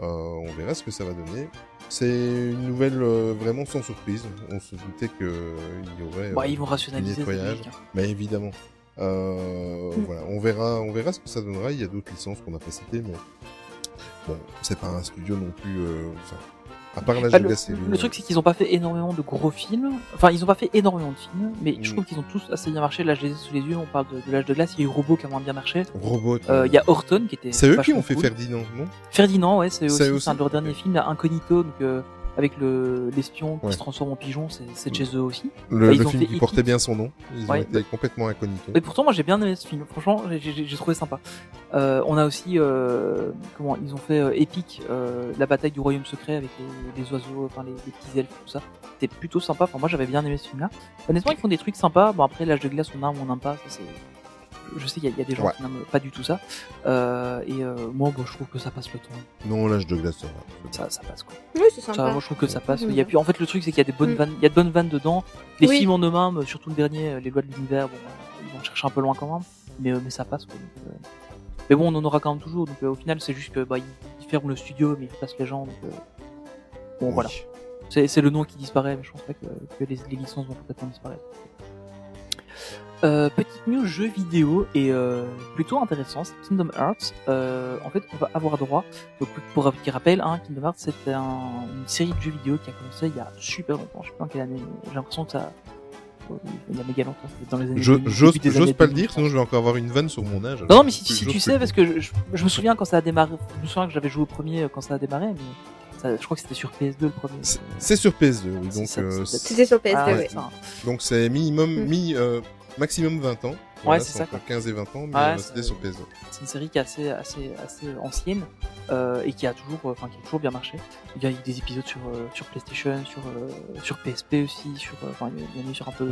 Euh, on verra ce que ça va donner. C'est une nouvelle euh, vraiment sans surprise. On se doutait qu'il y aurait Bah, ils vont rationaliser. nettoyage. hein. Mais évidemment. Euh, Mm. Voilà, on verra, on verra ce que ça donnera. Il y a d'autres licences qu'on n'a pas citées, mais bon, c'est pas un studio non plus. euh, Enfin, à part l'âge Bah, le, le truc, c'est qu'ils ont pas fait énormément de gros films. Enfin, ils ont pas fait énormément de films, mais je Mm. trouve qu'ils ont tous assez bien marché. Là, je les ai sous les yeux. On parle de, de l'âge de glace. Il y a eu Robot qui a moins bien marché. Robot. Euh, Il y a Horton qui était. C'est eux qui ont fait cool. Ferdinand, non? Ferdinand, ouais, c'est C'est aussi, c'est un de leurs aussi derniers films, Incognito, donc, euh, avec le l'espion qui se transforme en pigeon, c'est chez eux aussi. Le, Bah, ils le ont film qui portait bien son nom. Ils ont Ouais. été complètement incognitos. Et pourtant, moi, j'ai bien aimé ce film. Franchement, j'ai- trouvé sympa. Euh, on a aussi, euh, comment, ils ont fait Epic, euh, la bataille du royaume secret avec les, les oiseaux, enfin les, les petits elfes, tout ça. C'était plutôt sympa. Enfin, moi, j'avais bien aimé ce film-là. Honnêtement, ils font des trucs sympas. Bon, après, l'âge de glace, on aime ou on n'aime pas. Ça, c'est je sais qu'il y, a- il y a des gens Ouais. qui n'aiment pas du tout ça. Euh, et euh, moi, bon, je trouve que ça passe le temps. Non, l'âge de glace, ça va. Ça, ça passe quoi. Oui, c'est Ça, moi, je trouve que ça passe. Mhm. Il y a puis, en fait, le truc, c'est qu'il y a des bonnes Mm. vannes, il y a de bonnes vannes dedans. Les Oui. films en eux-mêmes, surtout le dernier, euh, les lois de l'univers, bon, ils vont chercher un peu loin quand même, mais, mais ça passe. Quoi, donc, euh. Mais bon, on en aura quand même toujours. Donc, euh, au final, c'est juste que bah, ils, ils ferment le studio, mais ils placent les gens. Donc, euh, bon, Oui. voilà. C'est c'est le nom qui disparaît, mais je pense pas que, que les, les licences vont complètement disparaître. Euh, petite news jeu vidéo et euh, plutôt intéressant, c'est Kingdom Hearts. Euh, en fait, on va avoir droit. Donc, pour un petit rappel, hein, Kingdom Hearts, c'est un- une série de jeux vidéo qui a commencé il y a super longtemps. Je sais pas en quelle année. J'ai l'impression que ça, il y a méga longtemps. Dans les années Je- 2000, J'ose pas le 2000, dire, sinon je vais encore avoir une vanne sur mon âge. non, non, mais si, tu sais, parce que je, je- je me souviens quand ça a démarré, je me souviens que j'avais joué au premier euh, quand ça a démarré, mais ça, je crois que c'était sur PS2 le premier. C'est- sur PS2, oui. Euh, c'est- C'était sur PS2, Ah, ça. donc c'est minimum, Mm. mi, euh, maximum 20 ans. Ouais, c'est ça, entre quoi. 15 et 20 ans, mais Ouais, euh, c'est- c'était sur PS2. C'est une série qui est assez, assez, assez ancienne euh, et qui a toujours, euh, qui a toujours bien marché. Il y a eu des épisodes sur euh, sur PlayStation, sur sur PSP aussi, sur, enfin il y en a eu sur un peu,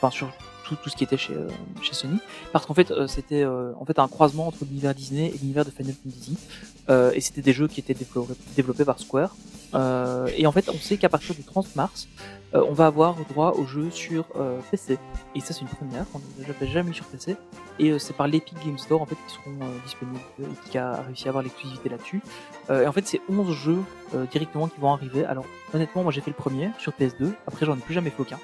enfin sur tout, tout ce qui était chez chez Sony. Parce qu'en fait c'était en fait un croisement entre l'univers Disney et l'univers de Final Fantasy. Et c'était des jeux qui étaient développés, développés par Square. Et en fait on sait qu'à partir du 30 mars, euh, on va avoir droit aux jeux sur euh, PC. Et ça c'est une première, on n'avait jamais eu sur PC. Et euh, c'est par l'Epic Game Store en fait qui seront euh, disponibles. Epic a réussi à avoir l'exclusivité là-dessus. Euh, et en fait c'est 11 jeux euh, directement qui vont arriver. Alors honnêtement moi j'ai fait le premier sur PS2. Après j'en ai plus jamais fait aucun.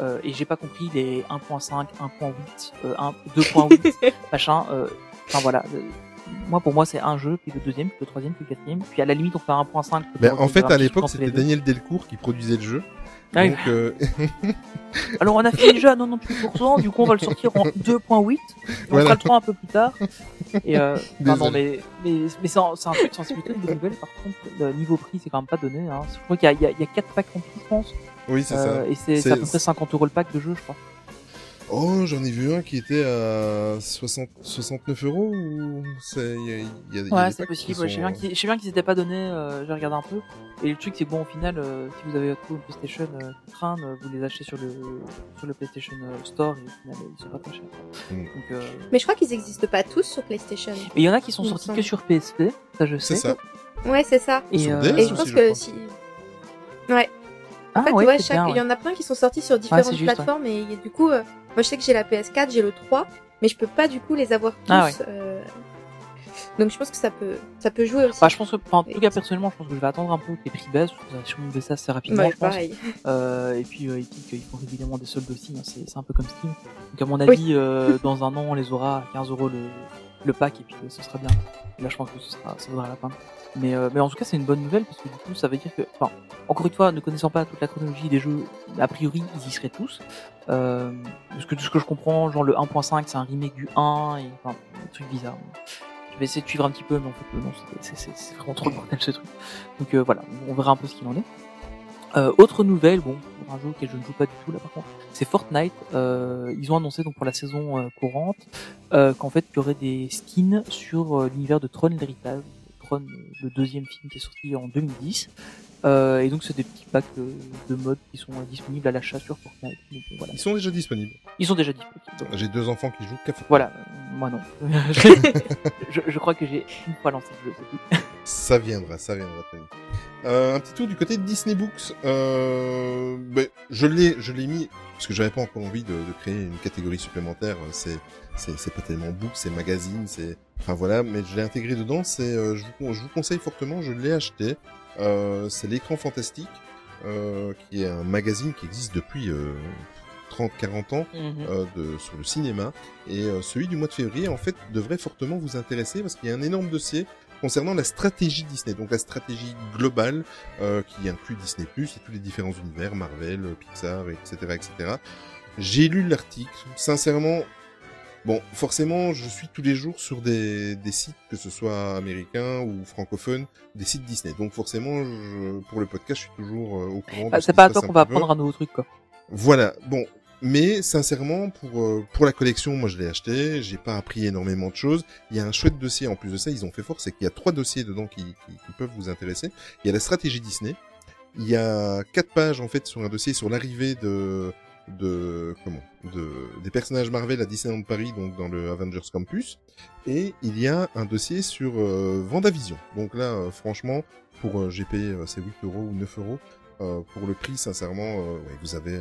Euh, et j'ai pas compris les 1.5, 1.8, euh, 1, 2.8, machin. euh, Enfin voilà. Moi pour moi c'est un jeu, puis le deuxième, puis le troisième, puis le quatrième. Puis à la limite on fait un 1.5. peut-être Ben, en fait, à l'époque, c'était. Daniel Delcourt qui produisait le jeu. Ah. Donc, euh, Alors on a fait déjà à 98%, du coup on va le sortir en 2.8, et on fera le 3 un peu plus tard. Et euh, non, mais, mais, mais c'est un, truc, c'est plutôt une bonne nouvelle, par contre, le niveau prix c'est quand même pas donné. Hein. Je crois qu'il y a, il y, a, il y a 4 packs en tout, je pense, oui, c'est euh, ça. et c'est C'est- c'est à peu près 50 euros le pack de jeu, je crois. Oh, j'en ai vu un qui était à 60, 69 euros ou c'est, il y a, y a- Ouais, c'est possible, ouais, je sais sont- bien qu'ils je sais bien qu'ils étaient pas donnés, euh, j'ai regardé un peu. Et le truc c'est que bon, au final, euh, si vous avez trouvé une PlayStation euh, qui traîne, euh, vous les achetez sur le, sur le PlayStation euh, Store, et au final ils sont pas très chers. Mm. Donc, euh, Mais je crois qu'ils existent pas tous sur PlayStation. Il y en a qui sont sortis que sur PSP, ça je sais. C'est ça. Ouais, c'est ça. Et, Sur euh, DS Et je pense que si. Ouais. Ah En fait, ouais, chaque... il ouais. y en a plein qui sont sortis sur différentes c'est juste, ouais. plateformes et du coup, euh, moi je sais que j'ai la PS4, j'ai le 3, mais je peux pas du coup les avoir tous. Ah ouais. euh, Donc je pense que ça peut, ça peut jouer aussi. Enfin, je pense que, en tout cas, personnellement, je pense que je vais attendre un peu que les prix baissent, parce que ça va sûrement baisser assez rapidement, Ouais, je pense. Euh, et puis, euh, Epic, ils font régulièrement des soldes aussi, hein, c'est un peu comme Steam. Donc, à mon avis, Oui. euh, dans un an, on les aura à 15 euros le, le pack, et puis euh, ce sera bien. Là, je pense que ce sera, ça vaudra la peine. Mais, euh, mais en tout cas, c'est une bonne nouvelle, parce que du coup, ça veut dire que, enfin, encore une fois, ne connaissant pas toute la chronologie des jeux, a priori, ils y seraient tous. Euh, parce que de ce que je comprends, genre le 1.5, c'est un remake du 1, et enfin, des trucs bizarres. Je vais essayer de suivre un petit peu, mais en fait, non, c'est- vraiment trop le bordel ce truc. Donc voilà, on verra un peu ce qu'il en est. Euh, autre nouvelle, bon, pour un jeu auquel je ne joue pas du tout là par contre, c'est Fortnite. Euh, ils ont annoncé donc pour la saison euh, courante qu'en fait il y aurait des skins sur l'univers de Tron l'héritage. Tron le deuxième film qui est sorti en 2010. Euh, et donc c'est des petits packs de, de modes qui sont disponibles à l'achat sur Fortnite. Donc, voilà. Ils sont déjà disponibles. Ils sont déjà disponibles. donc, J'ai deux enfants qui jouent qu'à Fortnite. voilà, euh, moi non. je, je crois que j'ai une fois lancé le jeu, c'est tout. Ça viendra, ça viendra très vite. Euh, un petit tour du côté de Disney Books. Euh, ben, je l'ai, je l'ai mis parce que j'avais pas encore envie de, de créer une catégorie supplémentaire. C'est, c'est, c'est pas tellement book, c'est magazine, c'est, enfin voilà. Mais je l'ai intégré dedans. C'est, euh, je, vous, je vous conseille fortement. Je l'ai acheté. Euh, c'est l'écran fantastique, euh, qui est un magazine qui existe depuis euh, 30-40 ans euh, de, sur le cinéma. Et euh, celui du mois de février, en fait, devrait fortement vous intéresser parce qu'il y a un énorme dossier concernant la stratégie Disney, donc la stratégie globale euh, qui inclut Disney+, et tous les différents univers, Marvel, euh, Pixar, etc., etc. J'ai lu l'article, sincèrement, bon, forcément, je suis tous les jours sur des, des sites, que ce soit américains ou francophones, des sites Disney. Donc forcément, je, pour le podcast, je suis toujours euh, au courant. Ah, ce c'est pas à toi qu'on va apprendre un nouveau truc, quoi. Voilà, bon, mais sincèrement, pour euh, pour la collection, moi je l'ai acheté, j'ai pas appris énormément de choses. Il y a un chouette dossier en plus de ça, ils ont fait fort, c'est qu'il y a trois dossiers dedans qui, qui, qui peuvent vous intéresser. Il y a la stratégie Disney, il y a quatre pages en fait sur un dossier sur l'arrivée de de comment de des personnages Marvel à Disneyland Paris donc dans le Avengers Campus. Et il y a un dossier sur euh, Vendavision. Donc là euh, franchement pour euh, j'ai payé euh, c'est 8 euros ou 9 euros pour le prix sincèrement vous avez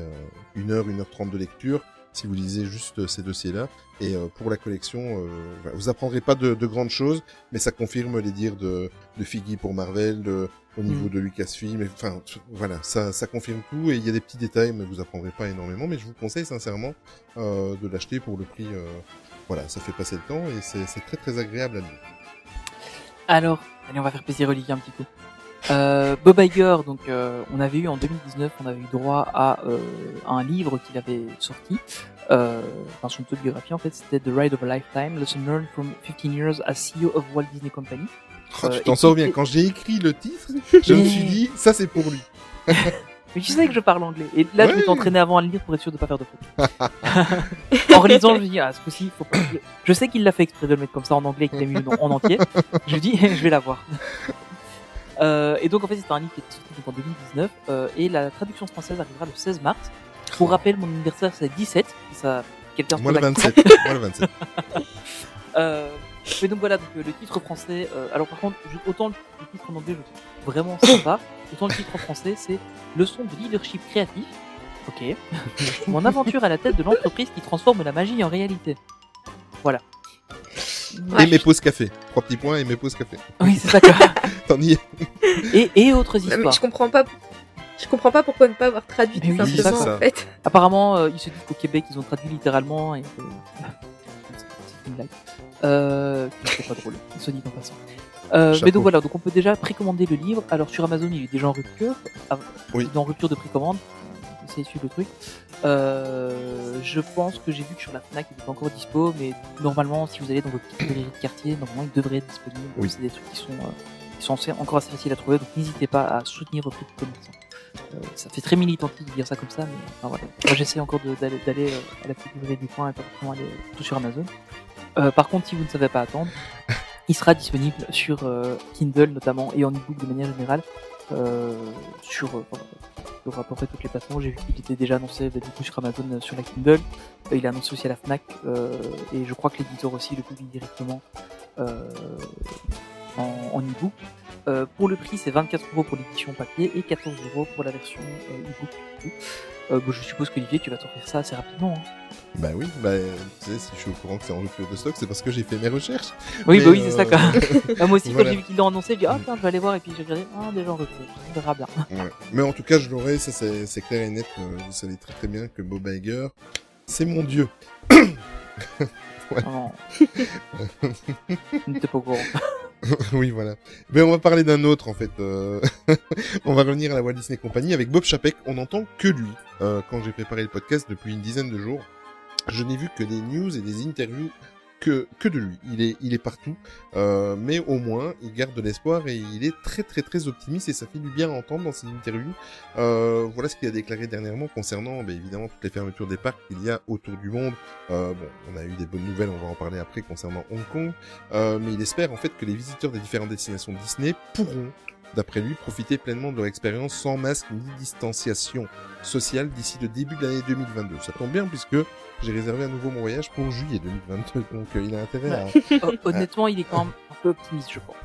une heure une heure trente de lecture si vous lisez juste ces dossiers là et pour la collection vous apprendrez pas de, de grandes choses mais ça confirme les dires de de Figgy pour Marvel de au niveau Mm. de Lucasfilm. Enfin, voilà, ça, ça confirme tout et il y a des petits détails, mais vous apprendrez pas énormément. Mais je vous conseille sincèrement euh, de l'acheter pour le prix. euh, voilà, ça fait passer le temps et c'est très très agréable à lire. Alors, allez, on va faire plaisir Olivier un petit peu. Euh, Bob Iger, donc euh, on avait eu en 2019, on avait eu droit à, un livre qu'il avait sorti, enfin son autobiographie en fait, c'était The Ride of a Lifetime, Lesson Learned from 15 Years as CEO of Walt Disney Company. Oh, Euh, tu t'en sors bien. Quand j'ai écrit le titre, je me suis dit, ça c'est pour lui. Mais tu sais que je parle anglais? Et là, je Ouais. vais t'entraîner avant à le lire pour être sûr de pas faire de faute. en relisant, je me dis, ah, ce coup-ci, faut pas... que- Je sais qu'il l'a fait exprès de le mettre comme ça en anglais et qu'il l'a mis en en entier. Je lui dis, je vais l'avoir. Euh, et donc, en fait, c'était un livre qui était sorti donc en 2019, euh, et la traduction française arrivera le 16 mars. Pour rappel, mon anniversaire, c'est 17. Si ça, quelqu'un se Moi le pose la 27. Moi le 27. euh, mais donc voilà, donc, euh, le titre français. euh, alors par contre, je- autant le, le titre en anglais, je trouve vraiment sympa, autant le titre en français, c'est Leçon de leadership créatif. Ok. Mon aventure à la tête de l'entreprise qui transforme la magie en réalité. Et mes pauses café. Trois petits points et mes pauses café. Oui, c'est ça. quoi. T'en y es. Et, et autres Non, mais histoires. je comprends pas. Je comprends pas pourquoi ne pas avoir traduit tout oui, simplement ça. en fait. Apparemment, euh, ils se disent qu'au Québec, ils ont traduit littéralement et que... Euh, c'est pas drôle, se dit en passant. Euh, mais donc voilà, donc on peut déjà précommander le livre. Alors sur Amazon, il est déjà en rupture. Ah, Oui. En rupture de précommande. C'est suivre le truc. Euh, je pense que j'ai vu que sur la Fnac, il est pas encore dispo, mais normalement, si vous allez dans votre petite librairie de quartier, normalement, il devrait être disponible. Oui. C'est des trucs qui sont, euh, qui sont encore assez faciles à trouver, donc n'hésitez pas à soutenir vos petits commerçants. Euh, ça fait très militantique de dire ça comme ça, mais enfin, voilà. Moi, j'essaie encore de- d'aller d'aller, euh, à la petite librairie du coin et pas forcément aller tout sur Amazon. Euh, par contre, si vous ne savez pas attendre, il sera disponible sur euh, Kindle notamment et en ebook de manière générale euh, sur euh, sur à peu près toutes les plateformes. J'ai vu qu'il était déjà annoncé bah, du coup sur Amazon euh, sur la Kindle. Euh, il est annoncé aussi à la Fnac euh, et je crois que l'éditeur aussi le publie directement euh, en, ebook. Euh, pour le prix, c'est 24 euros pour l'édition papier et 14 euros pour la version euh, ebook. Euh, je suppose qu'Olivier, tu vas t'offrir ça assez rapidement. hein. Bah oui, bah tu sais, si je suis au courant que c'est en rupture de stock, c'est parce que j'ai fait mes recherches. Oui, Mais, bah oui, c'est ça. euh, Quoi. Ah, moi aussi, voilà. quand j'ai vu qu'ils l'ont annoncé, j'ai dit, ah tiens, je vais aller voir, et puis j'ai regardé, ah, déjà en rupture, on verra bien. Ouais. Mais en tout cas, je l'aurai, ça c'est clair et net. vous savez très très bien que Bob Iger, c'est mon dieu. Non. N'était pas au courant. oui, voilà. Mais on va parler d'un autre en fait. euh, on va revenir à la Walt Disney Company avec Bob Chapek. On n'entend que lui. Euh, quand j'ai préparé le podcast depuis une dizaine de jours, je n'ai vu que des news et des interviews que, que de lui. Il est, il est partout, euh, mais au moins il garde de l'espoir et il est très très très optimiste et ça fait du bien à entendre dans ses interviews. Euh, voilà ce qu'il a déclaré dernièrement concernant, ben, évidemment, toutes les fermetures des parcs qu'il y a autour du monde. Euh, bon, on a eu des bonnes nouvelles, on va en parler après concernant Hong Kong, euh, mais il espère en fait que les visiteurs des différentes destinations Disney pourront d'après lui, profiter pleinement de leur expérience sans masque ni distanciation sociale d'ici le début de l'année 2022. Ça tombe bien puisque j'ai réservé à nouveau mon voyage pour juillet 2022, donc euh, il a intérêt à... Hon- Honnêtement, il est quand même un peu optimiste, je pense.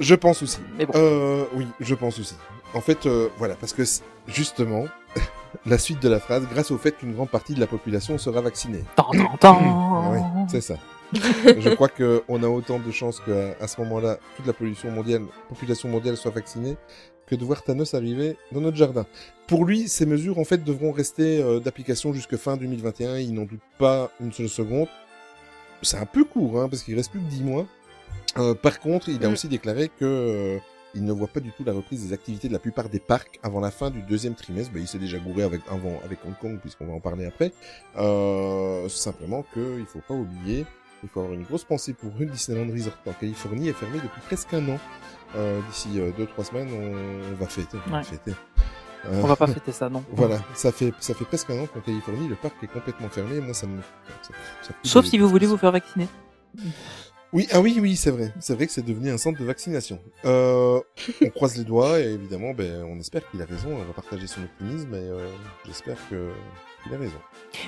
Je pense aussi. Mais bon. Euh, oui, je pense aussi. En fait, euh, voilà, parce que justement, la suite de la phrase, grâce au fait qu'une grande partie de la population sera vaccinée. Tan, tan, Ah tan. oui, c'est ça. je crois que on a autant de chances qu'à à ce moment-là, toute la pollution mondiale, population mondiale soit vaccinée, que de voir Thanos arriver dans notre jardin. Pour lui, ces mesures en fait devront rester euh, d'application jusque fin 2021. Il n'en doute pas une seule seconde. C'est un peu court, hein, parce qu'il reste plus que 10 mois. Euh, par contre, il a Mm. aussi déclaré que euh, il ne voit pas du tout la reprise des activités de la plupart des parcs avant la fin du deuxième trimestre. Ben, il s'est déjà gouré avec, avant, avec Hong Kong, puisqu'on va en parler après. Euh, simplement qu'il faut pas oublier, il faut avoir une grosse pensée pour eux. Disneyland Resort en Californie est fermé depuis presque un an. Euh, D'ici 2-3 semaines, on, on va fêter. On va Ouais. fêter. Euh, On va pas fêter ça, non. Voilà, ça fait, ça fait presque un an qu'en Californie, le parc est complètement fermé. Moi, ça me. ça- ça Sauf si vous voulez vous faire vacciner. oui, ah oui, oui, c'est vrai. C'est vrai que c'est devenu un centre de vaccination. Euh, on croise les doigts et évidemment, ben, on espère qu'il a raison. On va partager son optimisme et euh, j'espère que qu'il a raison.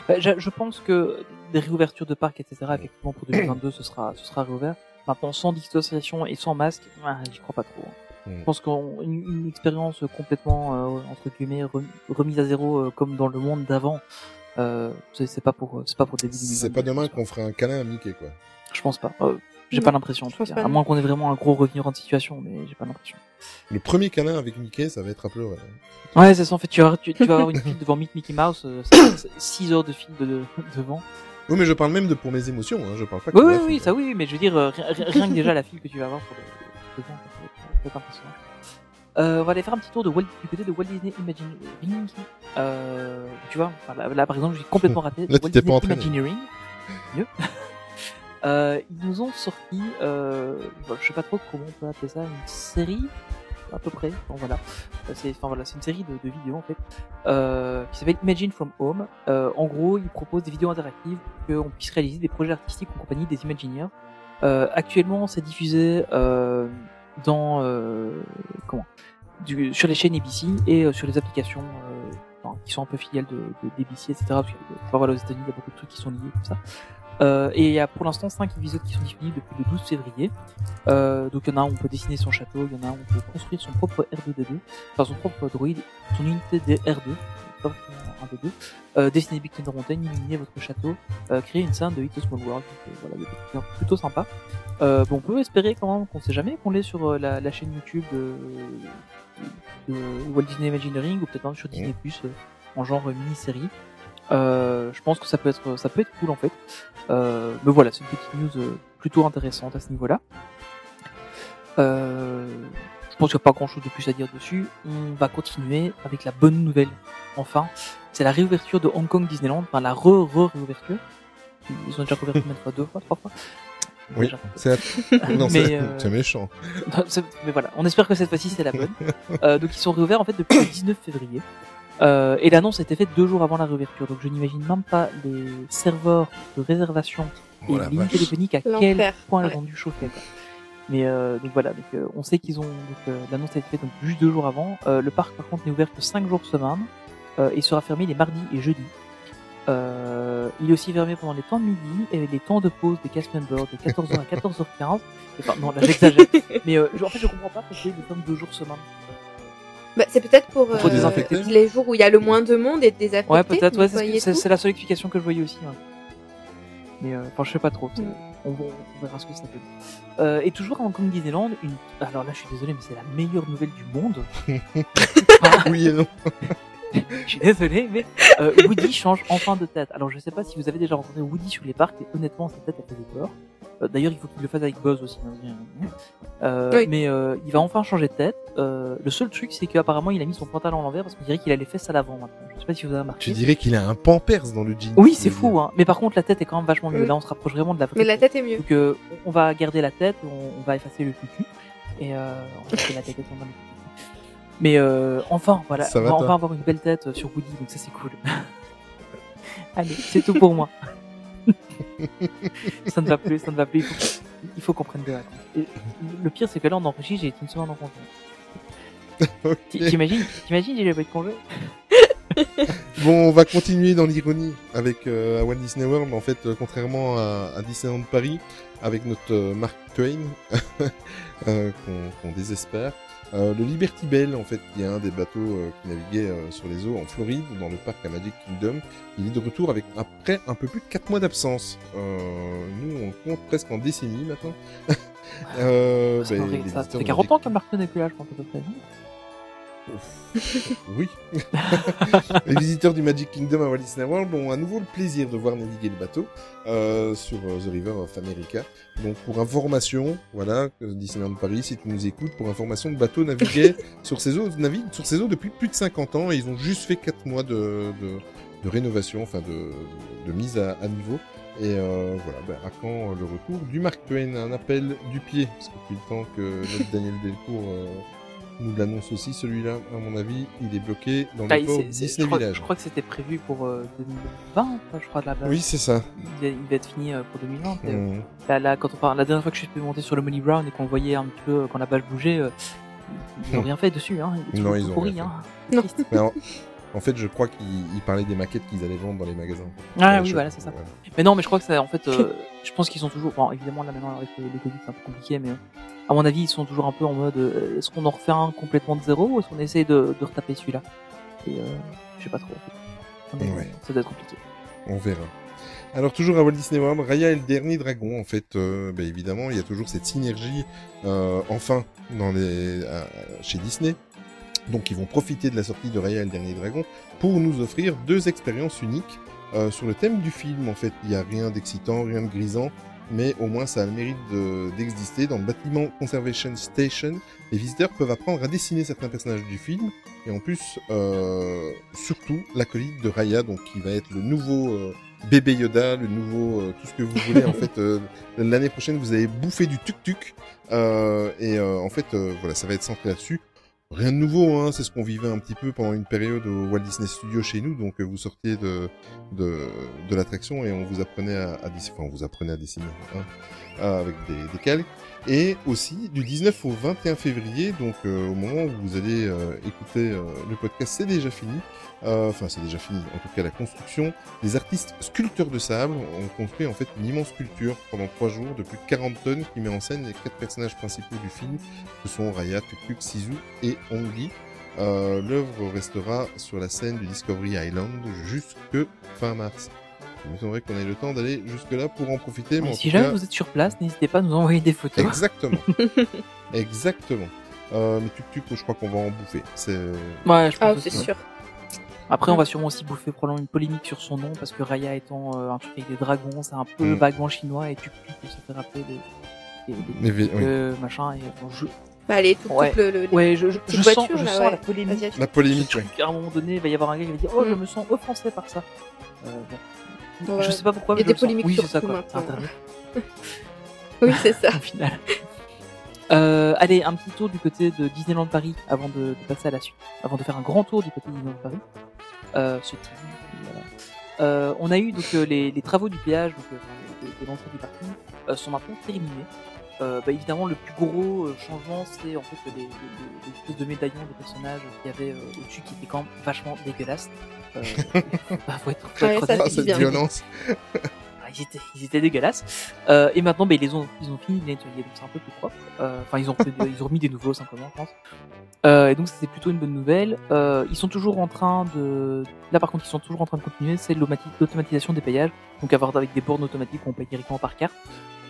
Bah, je, je pense que des réouvertures de parcs, etc., effectivement, pour 2022, ce sera, ce sera réouvert. Maintenant, sans distanciation et sans masque, ah, j'y crois pas trop. Mm. Je pense qu'une une expérience complètement, euh, entre guillemets, rem- remise à zéro, euh, comme dans le monde d'avant, euh, c'est pas pour, c'est pas pour 2022. C'est pas demain qu'on fera un câlin à Mickey, quoi. Je pense pas. Euh, j'ai pas l'impression, en tout cas. À moins qu'on ait vraiment un gros revenir de situation, mais j'ai pas l'impression. Le premier câlin avec Mickey, ça va être à pleurer. Ouais, c'est ça, en fait, tu vas, tu, tu vas avoir une file devant Meet Mickey Mouse, 6 heures de file de, de- devant. Oui, mais je parle même de pour mes émotions. Hein. Je parle pas. que Oui, oui, oui, ça oui, mais je veux dire, euh, ri- ri- rien que déjà la file que tu vas avoir pour le, impressionnant. Euh, on va aller faire un petit tour de Walt, du côté de Walt Disney Imagineering. Euh, tu vois, là, là, par exemple, j'ai complètement raté. Là, Walt Disney pas. Imagineering. Mieux. euh, ils nous ont sorti, euh, bon, je sais pas trop comment on peut appeler ça, une série, à peu près. Bon, voilà. Euh, C'est, enfin voilà, une série de, vidéos en fait, euh, qui s'appelle Imagine from Home. Euh, en gros, ils proposent des vidéos interactives pour qu'on puisse réaliser des projets artistiques en compagnie des Imagineers. Actuellement, c'est diffusé dans comment? Sur les chaînes ABC et sur les applications qui sont un peu filiales de, de d'ABC, etc. Parce que, enfin, voilà, aux États-Unis, il y a beaucoup de trucs qui sont liés, tout ça. Euh, et il y a pour l'instant 5 épisodes qui sont disponibles depuis le 12 février. Euh, donc il y en a où on peut dessiner son château, il y en a où on peut construire son propre R2D2, enfin son propre droïde, son unité de R2, pas forcément un D2, euh, dessiner Big Thunder Mountain, illuminer votre château, euh, créer une scène de Hit Small World, donc, voilà, des trucs plutôt sympa. Bon, on peut espérer quand même qu'on sait jamais qu'on l'ait sur la, chaîne YouTube de, de, Walt Disney Imagineering ou peut-être même sur Disney Plus en genre mini-série. Euh, je pense que ça peut être ça peut être cool en fait. Euh, mais voilà, c'est une petite news euh, plutôt intéressante à ce niveau-là. Je pense qu'il n'y a pas grand-chose de plus à dire dessus. On va continuer avec la bonne nouvelle. Enfin, c'est la réouverture de Hong Kong Disneyland, enfin la re-re-réouverture. Ils ont déjà réouvert combien de fois? Deux fois? Trois fois? Oui, c'est euh, méchant. Non, mais voilà, on espère que cette fois-ci c'est la bonne. Euh, donc ils sont réouverts en fait depuis le 19 février. Euh, et l'annonce a été faite deux jours avant la réouverture. Donc je n'imagine même pas les serveurs de réservation et Oh les lignes téléphoniques à quel point elles ouais. ont dû chauffer. Quoi. Mais euh, donc voilà, donc euh, on sait qu'ils ont donc euh, l'annonce a été faite donc juste deux jours avant. Euh, le parc par contre n'est ouvert que cinq jours semaine euh, et sera fermé les mardis et jeudis. Euh, il est aussi fermé pendant les temps de midi et les temps de pause des cast members de 14h à 14h15. Enfin non là j'exagère. Mais euh, je- en fait je comprends pas pourquoi ils ferment deux jours semaine. Bah, c'est peut-être pour euh, désinfecter. les jours où il y a le moins de monde et désinfecter. Ouais, peut-être, ouais, c'est, la seule explication que je voyais aussi. ouais. Mais euh, enfin, je sais pas trop. Mm. On, verra ce que ça donne. Euh, et toujours à Hong Kong Disneyland, une... alors là, je suis désolé, mais c'est la meilleure nouvelle du monde. oui et non. je suis désolé, mais euh, Woody change enfin de tête. Alors je sais pas si vous avez déjà rencontré Woody sur les parcs, et honnêtement, sa tête elle fait peur. Euh, D'ailleurs, il faut qu'il le fasse avec Buzz aussi. hein. Euh, Oui. Mais euh, il va enfin changer de tête. Euh, le seul truc, c'est qu'apparemment, il a mis son pantalon à l'envers parce qu'on dirait qu'il a les fesses à l'avant maintenant. Je sais pas si vous avez remarqué. Tu dirais qu'il a un pampers dans le jean. Oui, c'est fou, hein. Mais par contre, la tête est quand même vachement mieux. Oui. Là, on se rapproche vraiment de la vraie Mais la tête est mieux. donc euh, on va garder la tête, on, on va effacer le cucu et euh, on va la tête et Mais euh, enfin, voilà, Ça on va, enfin avoir une belle tête euh, sur Woody, donc ça c'est cool. Allez, c'est tout pour moi. ça ne va plus, ça ne va plus. Il faut, il qu'on prenne des vacances. Et le pire, c'est que là, on enregistre, j'ai été une semaine en congé. T'imagines, t'imagines, j'ai pas de congé. Bon, on va continuer dans l'ironie avec euh, à Walt Disney World. En fait, euh, contrairement à, à Disneyland Paris, avec notre euh, Mark Twain, euh, qu'on qu'on désespère. Euh, le Liberty Bell, en fait, qui est un des bateaux euh, qui naviguait euh, sur les eaux en Floride, dans le parc à Magic Kingdom, il est de retour avec après un peu plus de 4 mois d'absence. Euh, nous, on le compte presque en décennies maintenant. euh, les ça. Fait de 40 ans qu'un Marc n'est plus là, je pense à peu près. Oui. les visiteurs du Magic Kingdom à Walt Disney World ont à nouveau le plaisir de voir naviguer le bateau euh, sur euh, The River of America. Donc pour information, voilà, euh, Disneyland Paris, si tu nous écoutes, pour information, le bateau naviguait sur ces eaux, navigue sur ces eaux depuis plus de 50 ans et ils ont juste fait 4 mois de, de, de rénovation, enfin de, de mise à, à niveau. Et euh, voilà, ben, à quand le retour du Mark Twain? Un appel du pied, parce que depuis le temps que notre Daniel Delcourt euh, nous l'annonce aussi, celui-là, à mon avis, il est bloqué dans Ah, le port je, Disney crois, Village. je crois que c'était prévu pour euh, 2020, je crois, de la base. Oui, c'est ça. Il, il va être fini euh, pour 2020. mais, euh, Mm. Là, là, quand on parle, la dernière fois que je suis monté sur le Money Brown et qu'on voyait un petit peu euh, quand la page bougeait, euh, ils n'ont rien fait dessus. Hein. Il est Non, ils ont pourri. rien Hein. Non. Triste. Mais en, en fait, je crois qu'ils ils parlaient des maquettes qu'ils allaient vendre dans les magasins. Ah oui, je- voilà, c'est ça. Mais non, mais je crois que ça, en fait, euh, je pense qu'ils sont toujours. Bon, évidemment, là maintenant avec le, Covid, c'est un peu compliqué, mais euh, à mon avis, ils sont toujours un peu en mode euh, est-ce qu'on en refait un complètement de zéro ou est-ce qu'on essaye de, de retaper celui-là? Et euh, je sais pas trop. En fait. On est- Ouais. Ça doit être compliqué. On verra. Alors toujours à Walt Disney World, Raya est le dernier dragon. En fait, euh, bah, évidemment, il y a toujours cette synergie, euh, enfin, dans les, à- chez Disney. Donc, ils vont profiter de la sortie de Raya et le dernier dragon pour nous offrir deux expériences uniques sur le thème du film. En fait, il n'y a rien d'excitant, rien de grisant, mais au moins ça a le mérite de- d'exister. Dans le bâtiment Conservation Station, les visiteurs peuvent apprendre à dessiner certains personnages du film et en plus, euh, surtout l'acolyte de Raya, donc qui va être le nouveau euh, bébé Yoda, le nouveau euh, tout ce que vous voulez. en fait, euh, l'année prochaine, vous allez bouffer du tuk tuk euh, et euh, en fait, euh, voilà, ça va être centré là-dessus. Rien de nouveau, hein, c'est ce qu'on vivait un petit peu pendant une période au Walt Disney Studios chez nous. Donc, euh, vous sortiez de de, de l'attraction et on vous apprenait à, à dessiner, enfin, on vous apprenait à dessiner hein, avec des, des calques. Et aussi du 19 au 21 février, donc euh, au moment où vous allez euh, écouter euh, le podcast, c'est déjà fini. Enfin, c'est déjà fini. En tout cas, la construction. Les artistes sculpteurs de sable ont construit en fait une immense sculpture pendant trois jours de plus de 40 tonnes qui met en scène les quatre personnages principaux du film, que sont Raya, Tuk-Tuk, Sisu et Ongi. L'œuvre restera sur la scène du Discovery Island jusque fin mars. Il me semblerait qu'on ait le temps d'aller jusque là pour en profiter. Mais en si jamais cas- vous êtes sur place, n'hésitez pas à nous envoyer des photos. Exactement. Exactement. Euh, mais Tuk-Tuk, je crois qu'on va en bouffer. C'est Ouais, je pense Ah, aussi. c'est sûr. Après, on va sûrement aussi bouffer probablement une polémique sur son nom parce que Raya étant euh, un truc avec des dragons, c'est un peu Mm. vaguement chinois et tu ça fait rappeler des, des, des- Mais vi- oui. euh, machin. Et, bon, je, Bah, allez, tout, Ouais. le, le, ouais, je, je, je sens, voitures, je là, sens ouais. la polémique. la polémique. ouais. À un moment donné, il va y avoir un gars qui va dire Oh, je Mm. me sens offensé par ça. Euh, bon. Ouais. Je sais pas pourquoi. Il y a des polémiques Oui, sur ça quoi. Internet, Oui, c'est ça. au final. Euh, allez, un petit tour du côté de Disneyland Paris avant de, de passer à la suite. Avant de faire un grand tour du côté de Disneyland Paris. Euh, ce type, voilà. Euh, on a eu donc les, les travaux du péage donc, de, de l'entrée du parking sont maintenant terminés. Bah, évidemment, le plus gros changement, c'est en fait les, les, espèces de médaillons de personnages qu'il y avait au-dessus qui étaient quand même vachement dégueulasses. Euh, bah, faut être, faut Ouais, c'est cette bien. violence. ah, ils, étaient, ils étaient dégueulasses. Euh, et maintenant, bah, ils, les ont, ils ont fini de nettoyer, donc c'est un peu plus propre. Euh, Enfin, ils, ont ils ont remis des nouveaux simplement, je pense. Euh, et donc, c'était plutôt une bonne nouvelle. Euh, ils sont toujours en train de... Là, par contre, ils sont toujours en train de continuer, c'est l'automatisation des payages. Donc, avoir avec des bornes automatiques où on paye directement par carte.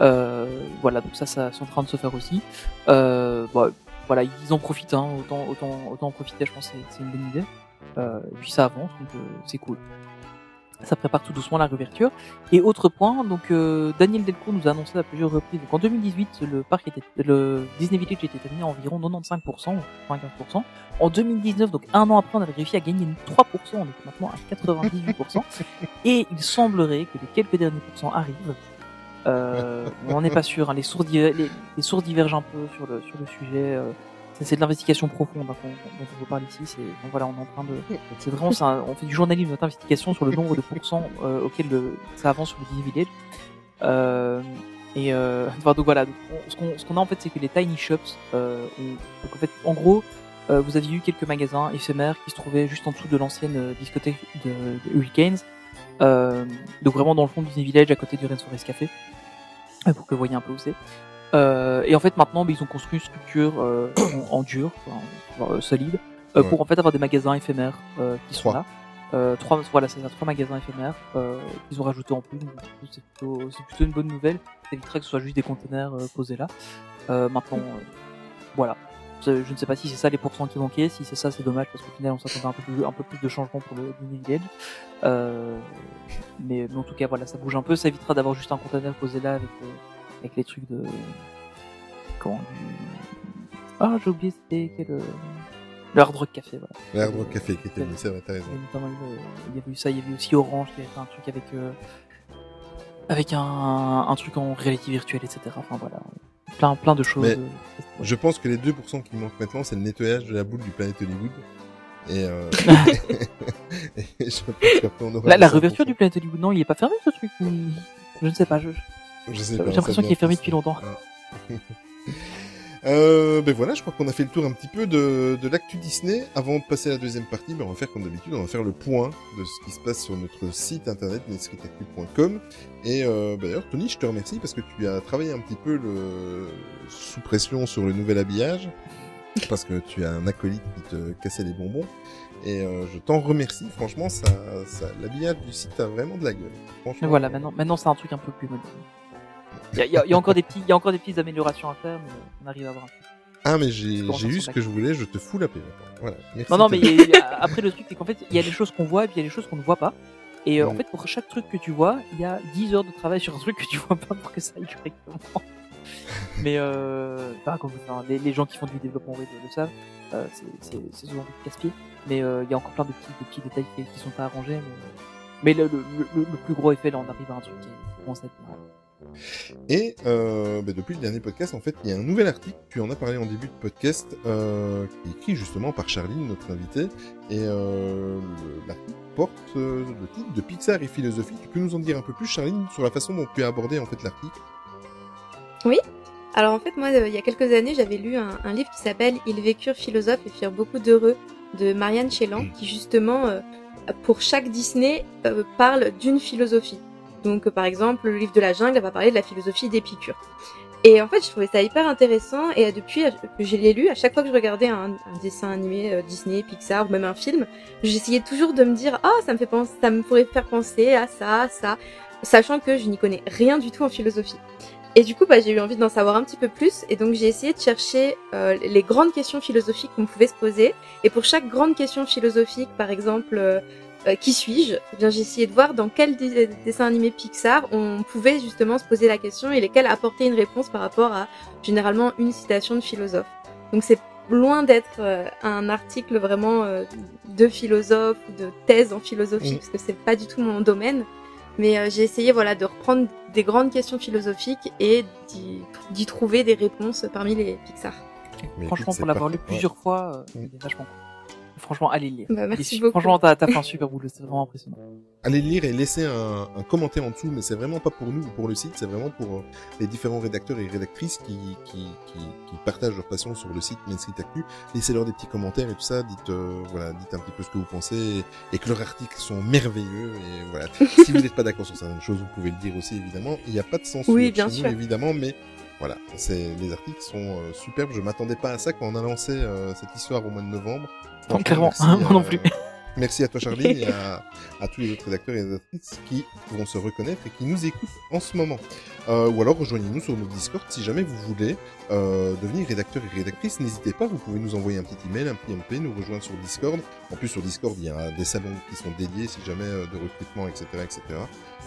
Euh, voilà, donc ça, ça, c'est en train de se faire aussi. Euh, bon, voilà, ils en profitent, hein, autant, autant, autant en profiter, je pense, c'est une bonne idée. Euh, et puis ça avance, donc euh, c'est cool. Ça prépare tout doucement la réouverture. Et autre point, donc euh, Daniel Delcourt nous a annoncé à plusieurs reprises. Donc en 2018, le parc était, le Disney Village était terminé à environ 95% ou 95%. En 2019, donc un an après, on avait réussi à gagner 3%. On est maintenant à 98%. Et il semblerait que les quelques derniers pourcents arrivent. Euh, on n'est pas sûr. Hein, les diver- les, les sourds divergent un peu sur le sur le sujet. euh, c'est- de l'investigation profonde hein, qu'on- dont on vous parle ici. C'est donc voilà, on est en train de. C'est vraiment ça. On fait du journalisme, notre investigation sur le nombre de pourcents euh, auquel le, ça avance sur le Disney Village. Euh, et euh, enfin, donc voilà. donc, on- ce qu'on ce qu'on a en fait, c'est que les tiny shops. Euh, donc en fait, en gros, euh, vous aviez eu quelques magasins éphémères qui se trouvaient juste en dessous de l'ancienne euh, discothèque de, de Hurricanes. Euh, donc vraiment dans le fond du Disney Village, à côté du Rainforest Café, pour que vous voyez un peu où c'est. Euh, et en fait maintenant, ils ont construit une structure euh, en, en dur, enfin, euh, solide, euh, Ouais. pour en fait avoir des magasins éphémères euh, qui sont là. Euh, trois, voilà, c'est ça, trois magasins éphémères euh, qu'ils ont rajouté en plus. Donc, c'est plutôt, plutôt une bonne nouvelle. Ça éviterait que ce soit juste des containers posés là. Euh, maintenant, euh, voilà. Je ne sais pas si c'est ça les pourcents qui manquaient. Si c'est ça, c'est dommage parce qu'au final, on s'attendait un peu plus, un peu plus de changements pour le Village. Euh, mais, mais en tout cas, voilà, ça bouge un peu. Ça évitera d'avoir juste un container posé là avec, euh, avec les trucs de comment du... Ah, j'ai oublié c'était quel euh, le Hard Rock Café. Voilà. L'arbre café qui était c'est vrai, t'as raison. Il y euh, avait eu ça, il y avait eu aussi Orange qui avait fait un truc avec euh, avec un, un truc en réalité virtuelle, etc. Enfin voilà, plein plein de choses. Mais euh, Je pense que les 2% qui manquent maintenant, c'est le nettoyage de la boule du Planet Hollywood. Et, euh... et je pense qu'après, on aura La, la réouverture 5%. du Planet Hollywood, non, il est pas fermé ce truc. il- Je ne sais pas. Je... Je sais J'ai l'impression qu'il est fermé depuis longtemps. Ouais. Euh, ben voilà, je crois qu'on a fait le tour un petit peu de, de l'actu Disney. Avant de passer à la deuxième partie, ben on va faire comme d'habitude, on va faire le point de ce qui se passe sur notre site internet netstreetactu.com. Et euh, ben d'ailleurs, Tony, je te remercie parce que tu as travaillé un petit peu le sous pression sur le nouvel habillage, parce que tu as un acolyte qui te cassait les bonbons. Et euh, je t'en remercie. Franchement, ça, ça, l'habillage du site a vraiment de la gueule. Franchement. Mais voilà, maintenant, maintenant c'est un truc un peu plus moderne. Il y a, y y encore des petits, il y a encore des petites améliorations à faire, mais on arrive à avoir un. Ah, mais j'ai eu ce que je voulais, je te fous la paix. Voilà. Merci. Non, non, mais y a- après le truc, c'est qu'en fait, il y a des choses qu'on voit et puis il y a des choses qu'on ne voit pas. Et euh, en fait, pour chaque truc que tu vois, il y a 10 heures de travail sur un truc que tu vois pas pour que ça aille correctement. mais euh, enfin, comme, les, les gens qui font du développement web le savent, euh, c'est- souvent du casse-pied. Mais euh, il y a encore plein de petits, de petits détails qui, qui sont pas arrangés. Mais, mais le, le, le, le plus gros effet, là, on arrive à un truc qui commence à être. Et euh, bah, depuis le dernier podcast, en fait, il y a un nouvel article. Tu en as parlé en début de podcast, euh, qui est écrit justement par Charline, notre invitée. Et euh, le- l'article porte euh, le titre de Pixar et philosophie. Tu peux nous en dire un peu plus, Charline, sur la façon dont tu as abordé en fait l'article? Alors en fait, moi, il y a quelques années, j'avais lu un, un livre qui s'appelle Ils vécurent philosophes et firent beaucoup d'heureux de Marianne Chélan, qui justement, pour chaque Disney, parle d'une philosophie. Donc, euh, par exemple, le livre de la jungle va parler de la philosophie d'Épicure. Et en fait, je trouvais ça hyper intéressant. Et euh, depuis euh, que je l'ai lu, à chaque fois que je regardais un, dessin animé euh, Disney, Pixar ou même un film, j'essayais toujours de me dire ah ça me fait penser, ça me pourrait faire penser à ça, à ça, sachant que je n'y connais rien du tout en philosophie. Et du coup, bah, j'ai eu envie d'en savoir un petit peu plus, et donc j'ai essayé de chercher euh, les grandes questions philosophiques qu'on pouvait se poser. Et pour chaque grande question philosophique, par exemple, euh, euh, qui suis-je? Eh bien, j'ai essayé de voir dans quel dessin animé Pixar on pouvait justement se poser la question et lesquels apporter une réponse par rapport à généralement une citation de philosophe. Donc c'est loin d'être euh, un article vraiment euh, de philosophe ou de thèse en philosophie, parce que c'est pas du tout mon domaine. Mais euh, j'ai essayé voilà de reprendre des grandes questions philosophiques et d'y d'y trouver des réponses parmi les Pixar. Mais Franchement, écoute, c'est pour l'avoir lu plusieurs fois, euh, Mm. il est vachement cool. Franchement, allez le lire. Bah, merci beaucoup. Franchement, t'as t'as fait un super boulot, c'est vraiment impressionnant. Allez le lire et laissez un, un commentaire en dessous, mais c'est vraiment pas pour nous ou pour le site, c'est vraiment pour euh, les différents rédacteurs et rédactrices qui, qui, qui, qui partagent leur passion sur le site Main Street Actu. Laissez-leur des petits commentaires et tout ça, dites, euh, voilà, dites un petit peu ce que vous pensez et, et que leurs articles sont merveilleux et voilà. si vous n'êtes pas d'accord sur certaines choses, vous pouvez le dire aussi évidemment. Il n'y a pas de censure Oui, bien chez sûr. nous évidemment, mais voilà, c'est les articles sont euh, superbes. Je m'attendais pas à ça quand on a lancé euh, cette histoire au mois de novembre. Franchement, clairement, merci, moi non plus. Merci à toi Charlie et à, à tous les autres rédacteurs et rédactrices qui vont se reconnaître et qui nous écoutent en ce moment. Euh, ou alors rejoignez-nous sur notre Discord si jamais vous voulez euh, devenir rédacteur et rédactrice. N'hésitez pas, vous pouvez nous envoyer un petit email, un petit MP, nous rejoindre sur Discord. En plus sur Discord il y a des salons qui sont dédiés si jamais euh, de recrutement, etc., etc.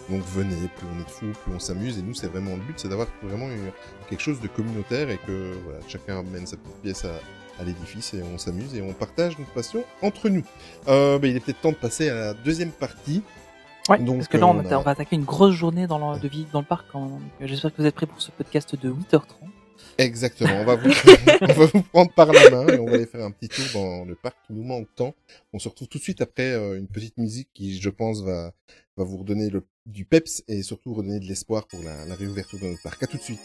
Donc venez, plus on est de fous, plus on s'amuse. Et nous c'est vraiment le but, c'est d'avoir vraiment quelque chose de communautaire et que voilà, chacun amène sa petite pièce à, à l'édifice et on s'amuse et on partage notre passion entre nous. Euh, bah, il est peut-être temps de passer à la deuxième partie. Ouais, Donc, parce que là, euh, on, on atta- a- on va attaquer une grosse journée dans le, de visite dans le parc. donc, euh, J'espère que vous êtes prêts pour ce podcast de 8h30. Exactement, on va, vous, on va vous prendre par la main et on va aller faire un petit tour dans le parc qui nous manque tant. On se retrouve tout de suite après euh, une petite musique qui, je pense, va, va vous redonner le, du peps et surtout redonner de l'espoir pour la, la réouverture de notre parc. À tout de suite.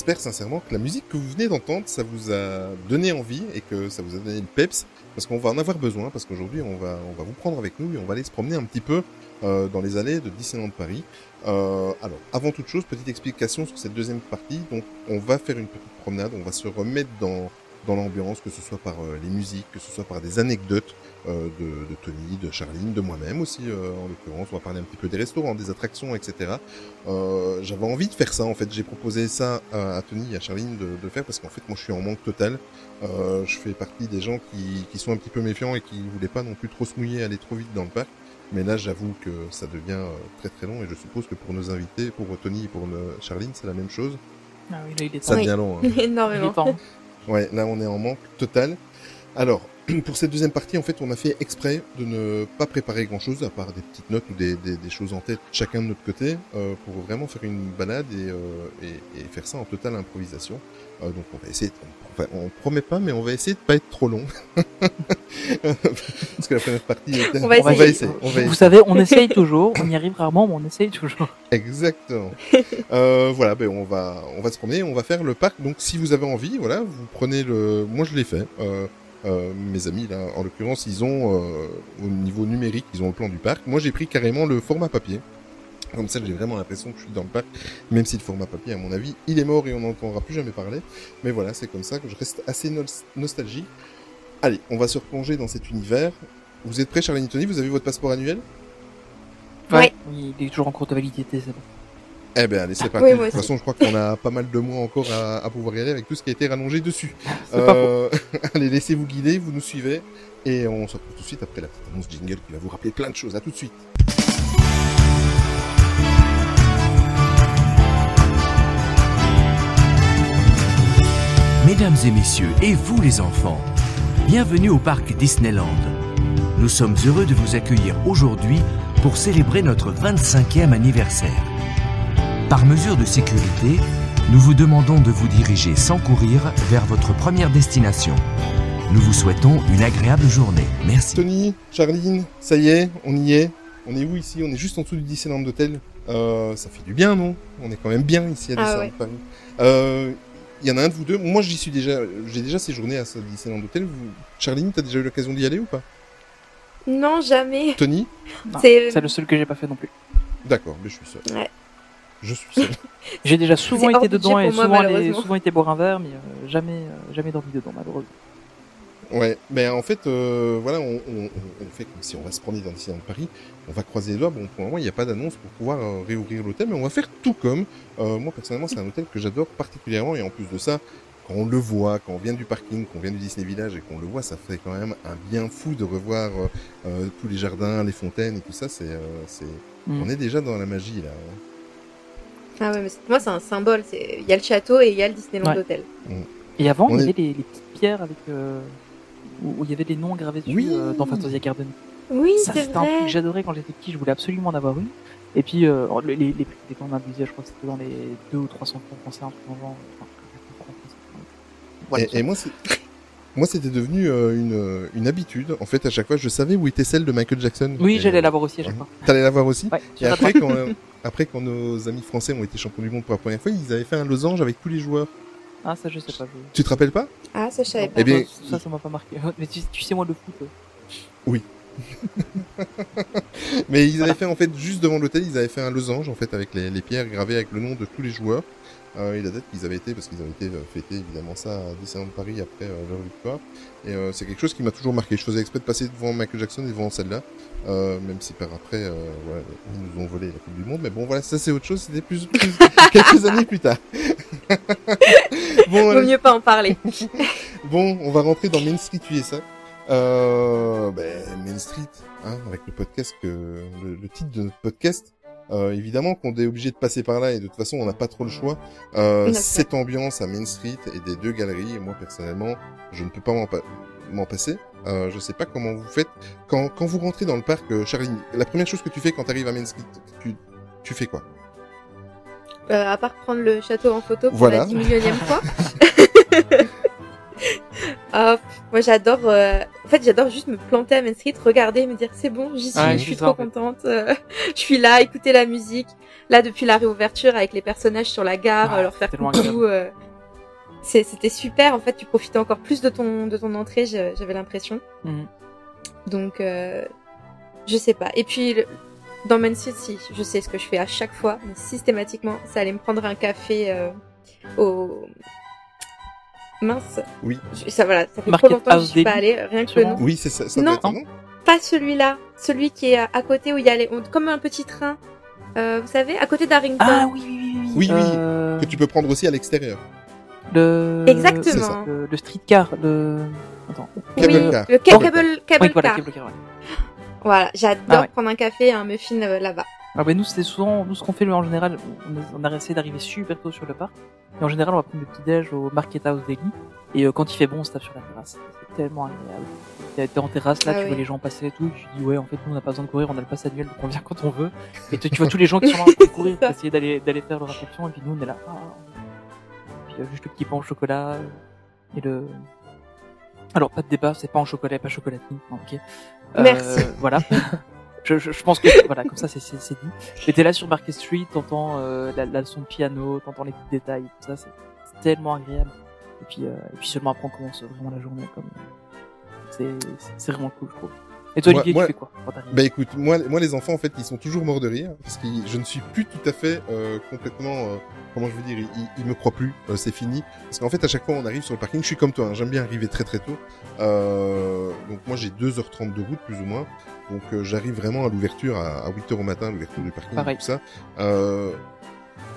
On espère sincèrement que la musique que vous venez d'entendre, ça vous a donné envie et que ça vous a donné le peps, parce qu'on va en avoir besoin, parce qu'aujourd'hui on va, on va vous prendre avec nous et on va aller se promener un petit peu euh, dans les allées de Disneyland Paris. Euh, alors, avant toute chose, petite explication sur cette deuxième partie. Donc, on va faire une petite promenade, on va se remettre dans dans l'ambiance, que ce soit par euh, les musiques, que ce soit par des anecdotes euh, de, de, Tony, de Charline, de moi-même aussi euh, en l'occurrence. On va parler un petit peu des restaurants, des attractions, etc. Euh, J'avais envie de faire ça en fait. J'ai proposé ça à, à, Tony et à Charline de, de faire parce qu'en fait moi je suis en manque total. Euh, je fais partie des gens qui, qui sont un petit peu méfiants et qui voulaient pas non plus trop se mouiller, aller trop vite dans le parc. Mais là, j'avoue que ça devient euh, très très long et je suppose que pour nos invités, pour Tony et pour le Charline, c'est la même chose. Ah oui, là, il est Ça Oui. devient long. hein. Énormément. temps. Ouais, là on est en manque total. Alors, pour cette deuxième partie, en fait, on a fait exprès de ne pas préparer grand-chose, à part des petites notes ou des, des, des choses en tête, chacun de notre côté, euh, pour vraiment faire une balade et, euh, et, et faire ça en totale improvisation. Euh, donc on va essayer, de, enfin, on promet pas, mais on va essayer de pas être trop long. Parce que la première partie était... On va on va essayer. essayer. On va Vous essayer. savez, on essaye toujours, on y arrive rarement, mais on essaye toujours. Exactement. euh, voilà, ben on va on va se promener, on va faire le parc. Donc si vous avez envie, voilà, vous prenez le. Moi je l'ai fait. Euh, euh, mes amis là, en l'occurrence, ils ont euh, au niveau numérique, ils ont le plan du parc. Moi j'ai pris carrément le format papier. Comme ça, j'ai vraiment l'impression que je suis dans le parc, même si le format papier, à mon avis, il est mort et on n'entendra plus jamais parler. Mais voilà, c'est comme ça que je reste assez nos- nostalgique. Allez, on va se replonger dans cet univers. Vous êtes prêts, Charlene et Tony? Vous avez votre passeport annuel? Ouais. Oui, il est toujours en cours de validité, c'est bon. Eh ben allez, c'est parti. Oui, de toute façon, je crois qu'on a pas mal de mois encore à, à pouvoir y aller avec tout ce qui a été rallongé dessus. Euh, allez, laissez-vous guider, vous nous suivez. Et on se retrouve tout de suite après la petite annonce jingle qui va vous rappeler plein de choses. À tout de suite. Mesdames et messieurs, et vous les enfants, bienvenue au parc Disneyland. Nous sommes heureux de vous accueillir aujourd'hui pour célébrer notre 25e anniversaire. Par mesure de sécurité, nous vous demandons de vous diriger sans courir vers votre première destination. Nous vous souhaitons une agréable journée. Merci. Tony, Charline, ça y est, on y est. On est où ici? On est juste en dessous du Disneyland Hotel. Euh, ça fait du bien, non? On est quand même bien ici à Ah Disneyland ouais. Paris. Euh, Il y en a un de vous deux. Moi, j'y suis déjà. J'ai déjà séjourné à ce Disneyland Hotel. Vous... Charline, t'as déjà eu l'occasion d'y aller ou pas? Non, jamais. Tony? C'est C'est le seul que j'ai pas fait non plus. D'accord, mais je suis seul. Ouais. Je suis seul. J'ai déjà souvent été dedans et moi, souvent, été boire un verre, mais euh, jamais, euh, jamais dormi dedans, malheureusement. Ouais, mais en fait, euh, voilà, on, on, on fait comme si on va se promener dans Disneyland Paris, on va croiser les doigts. Bon, pour le moment, il n'y a pas d'annonce pour pouvoir euh, réouvrir l'hôtel, mais on va faire tout comme. Euh, moi, personnellement, c'est un hôtel que j'adore particulièrement, et en plus de ça, quand on le voit, quand on vient du parking, qu'on vient du Disney Village et qu'on le voit, ça fait quand même un bien fou de revoir tous les jardins, les fontaines et tout ça. C'est, euh, c'est, Mm. on est déjà dans la magie là. Ah ouais, mais c'est- moi c'est un symbole. Il y a le château et il y a le Disneyland Ouais. Hotel. Et avant, On il y est- avait les, les petites pierres avec. euh, où, il y avait des noms gravés dessus Oui. euh, dans Fantasia Garden. Oui, Ça, c'est c'était un truc vrai. que j'adorais quand j'étais petit, je voulais absolument en avoir une. Et puis, euh, les, les, les prix étaient quand même abusés, je crois que c'était dans les 2 ou 300 francs français, un truc dans genre. Voilà, et, et moi, c'est, moi, c'était devenu euh, une, une habitude. En fait, à chaque fois, je savais où était celle de Michael Jackson. Oui, Et, j'allais euh, la voir aussi à chaque ouais. fois. T'allais la voir aussi Ouais, Et après quand, euh, après, quand nos amis français ont été champions du monde pour la première fois, ils avaient fait un losange avec tous les joueurs. Ah, ça, je sais pas. Je... Tu te rappelles pas? Ah, ça je savais pas. Eh bien- ça, ça m'a pas marqué. Mais tu, tu sais, moi, le foot. euh, Mais ils Voilà. avaient fait en fait juste devant l'hôtel, ils avaient fait un losange en fait avec les, les pierres gravées avec le nom de tous les joueurs. Euh, et la date qu'ils avaient été, parce qu'ils avaient été euh, fêter évidemment ça à Disneyland Paris après euh, leur victoire. Et euh, c'est quelque chose qui m'a toujours marqué. Je faisais exprès de passer devant Michael Jackson et devant celle-là, euh, même si par après, euh, voilà, ils nous ont volé la Coupe du Monde. Mais bon, voilà, ça c'est autre chose. C'était plus, plus quelques années plus tard. bon, Vaut mieux pas en parler. Bon, on va rentrer dans Main Street USA. Euh, ben, Main Street, hein, avec le podcast que le, le titre de notre podcast. Euh, évidemment qu'on est obligé de passer par là et de toute façon on n'a pas trop le choix. Euh, cette ambiance à Main Street et des deux galeries, moi personnellement, je ne peux pas m'en pa- m'en passer. Euh, je sais pas comment vous faites quand quand vous rentrez dans le parc, euh, Charline. La première chose que tu fais quand tu arrives à Main Street, tu tu fais quoi? Euh, à part prendre le château en photo pour Voilà. la 10 millionième fois. Ah, moi j'adore. euh, fait, j'adore juste me planter à Main Street, regarder, me dire c'est bon, j'y suis, Ouais, je suis trop en contente. je suis là, écouter la musique. Là, depuis la réouverture avec les personnages sur la gare, leur faire coucou. C'était super. En fait, tu profitais encore plus de ton de ton entrée. J'avais l'impression. Mhm. Donc, euh, je sais pas. Et puis, le- dans Street, si, je sais ce que je fais à chaque fois, mais systématiquement, ça allait me prendre un café euh, au... Mince. Oui. Je- Ça, voilà, ça fait Market trop longtemps que je suis pas allée, rien que le nom. Oui, c'est ça. ça Non. être Pas celui-là, celui qui est à, à côté où il y a les... on- comme un petit train. Euh, vous savez, à côté d'Arrington. Ah oui, oui, oui, oui. Oui, oui. Euh, Que tu peux prendre aussi à l'extérieur. Le... Exactement. Le, le streetcar, le... Attends. Cable oui, car. le ca- cable, cable Oui, voilà, car. cable car, ouais. Voilà, j'adore Ah ouais. prendre un café et un muffin euh, là-bas. Alors ben nous c'est souvent nous ce qu'on fait en général on a, on a essayé d'arriver super tôt sur le parc et en général on va prendre le petit déj au Market House Daily et euh, quand il fait bon on se tape sur la terrasse c'est tellement agréable t'es en terrasse là Ah tu vois les gens passer et tout et tu dis ouais en fait nous on n'a pas besoin de courir on a le pass annuel donc on vient quand on veut et tu tu vois tous les gens qui sont là en train de courir essayer d'aller d'aller faire leur attraction et puis nous on est là ah. Euh, juste le petit pain au chocolat euh, et le alors pas de débat c'est pas en chocolat pas chocolatine non, ok Euh, Merci. voilà je, je, je pense que voilà comme ça c'est dit et t'es là sur Market Street, t'entends euh, la, la leçon de piano, t'entends les petits détails, tout ça, c'est tellement agréable. Et puis, euh, et puis seulement après on commence vraiment la journée comme c'est vraiment cool je trouve. Et toi Moi- Olivier moi- tu fais quoi Bah écoute, moi, moi les enfants en fait, ils sont toujours morts de rire parce que je ne suis plus tout à fait euh, complètement, euh, comment je veux dire, ils, ils me croient plus, euh, c'est fini. Parce qu'en fait, à chaque fois on arrive sur le parking, je suis comme toi, hein, j'aime bien arriver très très tôt. Euh, donc moi j'ai 2h30 de route plus ou moins, donc euh, j'arrive vraiment à l'ouverture à, à 8h au matin, l'ouverture du parking, Pareil. tout ça. Euh,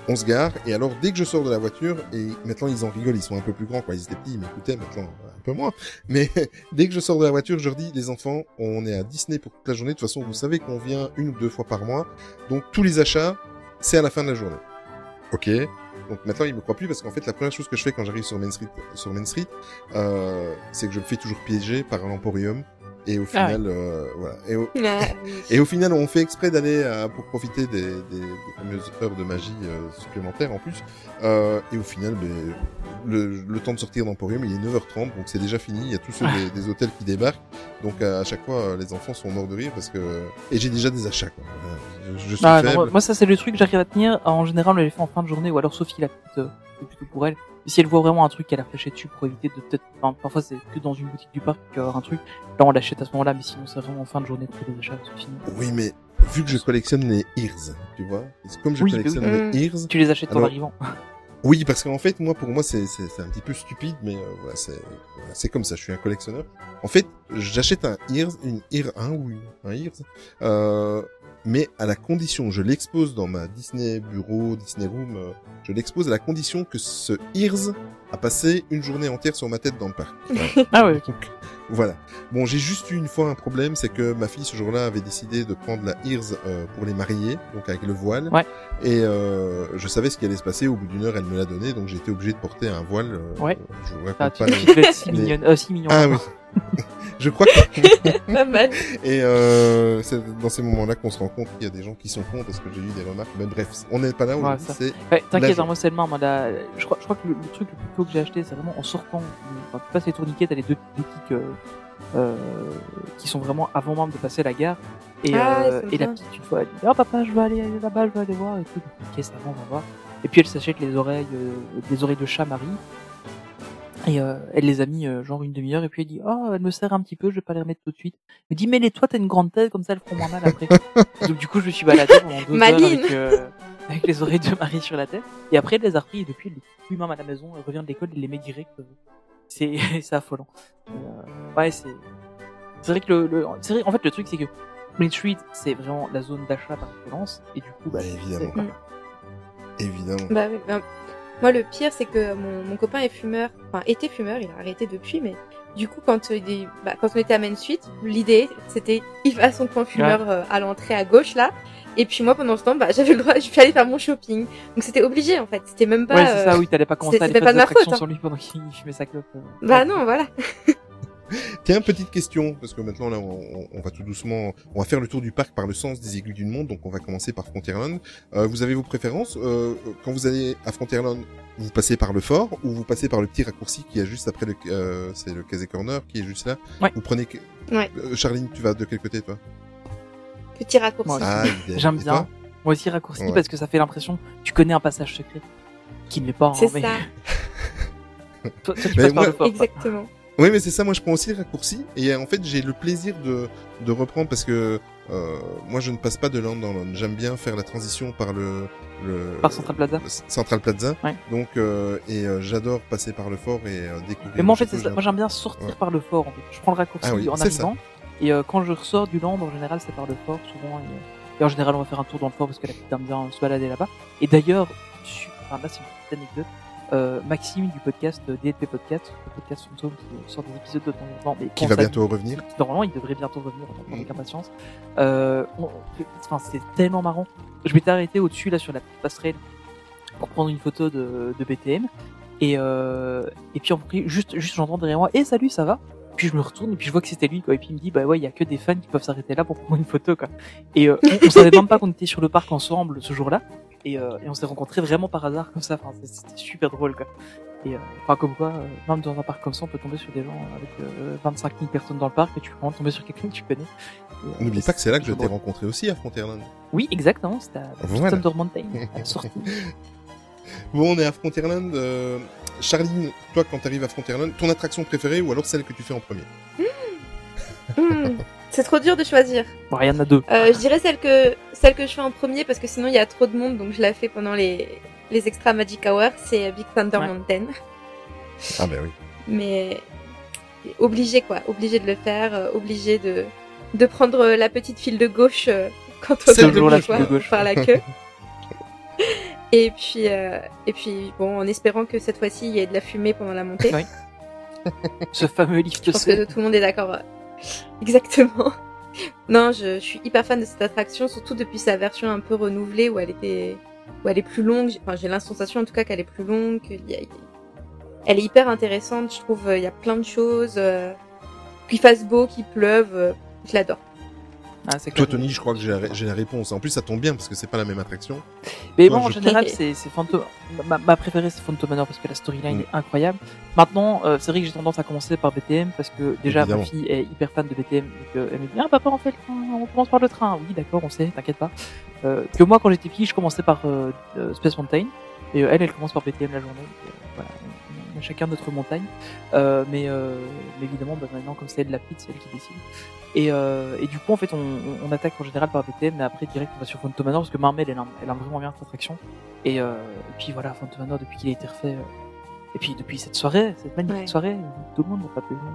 on se gare et alors dès que je sors de la voiture et maintenant ils en rigolent, ils sont un peu plus grands quoi, ils étaient petits, ils m'écoutaient maintenant peu moins. Mais dès que je sors de la voiture, je leur dis les enfants, on est à Disney pour toute la journée. De toute façon, vous savez qu'on vient une ou deux fois par mois, donc tous les achats, c'est à la fin de la journée. Ok. Donc maintenant ils me croient plus parce qu'en fait la première chose que je fais quand j'arrive sur Main Street, sur Main Street, euh, c'est que je me fais toujours piéger par un emporium et au Ah final, euh, voilà. Et au, Ah, et au final, on fait exprès d'aller euh, pour profiter des, des, des fameuses heures de magie euh, supplémentaires en plus. Euh, et au final, ben, le, le temps de sortir d'Emporium, il est 9h30, donc c'est déjà fini. Il y a tous ceux des, des hôtels qui débarquent. Donc à, à chaque fois, euh, les enfants sont morts de rire parce que... Et j'ai déjà des achats, quoi. Voilà. Je, je suis Ah, faible. moi, moi, ça c'est le truc que j'arrive à tenir. En général on les fait en fin de journée ou alors Sophie la petite euh, c'est plutôt pour elle. Si elle voit vraiment un truc qu'elle a flashé dessus pour éviter de peut-être, enfin, parfois c'est que dans une boutique du parc qu'il y a un truc, là on l'achète à ce moment-là, mais sinon c'est vraiment en fin de journée que les achats sont finis. Oui, mais vu que je collectionne les ears, tu vois, comme je Oui, collectionne oui. les ears, Tu les achètes en arrivant. Oui, parce qu'en fait, moi, pour moi, c'est c'est c'est un petit peu stupide, mais euh, voilà, c'est voilà, c'est comme ça. Je suis un collectionneur. En fait, j'achète un Ears, une Ear 1 ou une, un Ears, euh, mais à la condition, je l'expose dans ma Disney bureau, Disney room, euh, je l'expose à la condition que ce Ears a passé une journée entière sur ma tête dans le parc. Ah ouais, ok. Donc, voilà. Bon, j'ai juste eu une fois un problème, c'est que ma fille ce jour-là avait décidé de prendre la Ears euh, pour les marier, donc avec le voile. Ouais. Et euh, je savais ce qui allait se passer. Au bout d'une heure, elle me l'a donné, donc j'ai été obligé de porter un voile. euh, Ouais. Je vous Ah, raconte tu, pas. les- devais être 6 les- mignonnes, euh, 6 millions. Ah oui. je crois que Pas mal. et euh, c'est dans ces moments-là qu'on se rend compte qu'il y a des gens qui sont cons parce que j'ai eu des remarques. Mais bref, on n'est pas là Ouais, aujourd'hui. ça. c'est Ouais, t'inquiète, hein, moi c'est le moi, je crois, je crois que le, le truc le plus tôt que j'ai acheté, c'est vraiment en sortant, enfin, tu passes les tourniquets, t'as les deux petites boutiques euh, euh, qui sont vraiment avant même de passer la gare. Et, Ah, euh, et la petite, une fois, elle dit, oh papa, je vais aller là-bas, je vais aller voir, et tout. Ok, ça va, on va voir. Et puis elle s'achète les oreilles, euh, des oreilles de chat Marie. Et euh, elle les a mis euh, genre une demi-heure et puis elle dit oh elle me sert un petit peu je vais pas les remettre tout de suite. Elle me dit mais les toi t'as une grande tête comme ça elles feront moins mal après. Donc du coup je me suis baladé pendant deux heures Maline. avec, euh, avec les oreilles de Marie sur la tête. Et après elle les a repris et depuis elle les plus même à la maison. Elle revient de l'école elle les met direct. euh, C'est c'est affolant. Euh, ouais c'est c'est vrai que le, le c'est vrai en fait le truc c'est que Main Street c'est vraiment la zone d'achat par excellence et du coup bah, évidemment. c'est- évidemment. Bah oui, bah, moi, le pire, c'est que mon, mon copain est fumeur, enfin, était fumeur, il a arrêté depuis, mais du coup, quand, euh, il- bah, quand on était à Main Street, l'idée, c'était, il va à son coin fumeur euh, à l'entrée à gauche, là. Et puis moi, pendant ce temps, bah, j'avais le droit, je suis allée faire mon shopping. Donc c'était obligé, en fait. C'était même pas... ouais c'est euh, ça oui t'allais pas commencer à aller faire pas de ma faute, hein. sur lui pendant qu'il fumait sa clope. euh. Bah non, voilà. Tiens, petite question, parce que maintenant là, on, on va tout doucement, on va faire le tour du parc par le sens des aiguilles du monde, donc on va commencer par Frontierland. Euh, vous avez vos préférences euh, Quand vous allez à Frontierland, vous passez par le fort ou vous passez par le petit raccourci qui est juste après le, euh, c'est le Casey Corner qui est juste là? Ouais. Vous prenez. que- Ouais. Euh, Charline, tu vas de quel côté toi? Petit raccourci. Ah. J'aime bien. Moi aussi raccourci Ouais. parce que ça fait l'impression que tu connais un passage secret qui ne l'est pas. C'est mais- ça, Toi, toi, tu Mais passes par le fort. exactement. Oui, mais c'est ça. Moi, je prends aussi le raccourci et en fait, j'ai le plaisir de de reprendre parce que euh, moi, je ne passe pas de land dans land. J'aime bien faire la transition par le le Par Central Plaza. Central Plaza. Ouais. Donc euh, et euh, j'adore passer par le fort et euh, découvrir. Mais moi, en fait, c'est ça. Moi, j'aime bien sortir Ouais. par le fort. En fait. Je prends le raccourci Ah oui, en c'est ça. arrivant. Et euh, quand je ressors du land, en général, c'est par le fort, souvent. Et, et en général, on va faire un tour dans le fort parce que la petite aime bien se balader là-bas. Et d'ailleurs, su- enfin, là, c'est une petite anecdote. Euh, Maxime du podcast euh, DLP Podcast, le podcast fantôme qui sort des épisodes de temps en temps, mais Qui va bientôt revenir. qui, Normalement, il devrait bientôt revenir, on attend Mhm. avec impatience. Euh, on- enfin, c'est tellement marrant. Je m'étais arrêté au-dessus, là, sur la petite passerelle, pour prendre une photo de, de BTM. Et, euh, et puis, en vrai, juste, juste, j'entends derrière moi, et salut, ça va? Puis je me retourne et puis je vois que c'était lui, quoi. Et puis il me dit, bah ouais, il y a que des fans qui peuvent s'arrêter là pour prendre une photo, quoi. Et euh, on, on savait même pas qu'on était sur le parc ensemble ce jour-là. Et, euh, et on s'est rencontrés vraiment par hasard comme ça. Enfin, c'était super drôle, quoi. Et euh, enfin, comme quoi, euh, même dans un parc comme ça, on peut tomber sur des gens avec euh, 25 000 personnes dans le parc et tu peux vraiment tomber sur quelqu'un que tu connais. Euh, N'oublie pas que c'est là que je t'ai rencontré aussi à Frontierland. Oui, exactement. C'était à Voilà. Thunder Mountain, à la sortie. Bon, on est à Frontierland. Euh... Charline, toi, quand t'arrives à Frontierland, ton attraction préférée ou alors celle que tu fais en premier? Hmm, C'est trop dur de choisir. Bon, il y en a deux. Euh, je dirais celle que celle que je fais en premier parce que sinon il y a trop de monde donc je la fais pendant les les extra Magic Hour, c'est Big Thunder Ouais. Mountain. Ah ben oui. Mais obligé quoi, obligé de le faire, euh, obligé de de prendre la petite file de gauche euh, quand on le gauche, la choix file de gauche. par la queue. et puis euh, et puis bon, en espérant que cette fois-ci il y ait de la fumée pendant la montée. Ouais. Ce fameux livre Je que pense que tout le monde est d'accord. Exactement. Non, je, je suis hyper fan de cette attraction, surtout depuis sa version un peu renouvelée où elle était, où elle est plus longue. Enfin, j'ai sensation en tout cas qu'elle est plus longue. y Elle est hyper intéressante. Je trouve euh, il y a plein de choses. euh, Qu'il fasse beau, qu'il pleuve, euh, je l'adore. Ah, c'est Toi. Tony, je crois que j'ai la, réponse. En plus, ça tombe bien parce que c'est pas la même attraction. Mais Toi, bon, en je- général, c'est Phantom. Ma, ma préférée, c'est Phantom Manor parce que la storyline est incroyable. Maintenant, euh, c'est vrai que j'ai tendance à commencer par BTM parce que déjà Évidemment. ma fille est hyper fan de BTM et que elle me dit ah papa on fait le train, on commence par le train. Oui d'accord, on sait, t'inquiète pas. Euh, que moi quand j'étais petit, je commençais par euh, euh, Space Mountain et euh, elle, elle commence par BTM la journée. Donc, euh, voilà, on, on a chacun notre montagne. Euh, mais, euh, mais évidemment, bah, maintenant comme c'est elle la petite, c'est elle qui décide. Et, euh, et du coup, en fait, on, on- on attaque en général par BTM, mais après, direct, on va sur Phantom Manor, parce que Marmel, elle, aime- elle aime vraiment bien cette attraction. Et, euh, et puis voilà, Phantom Manor, depuis qu'il a été refait, euh, et puis depuis cette soirée, cette magnifique Ouais. soirée, tout le monde n'a pas pu venir.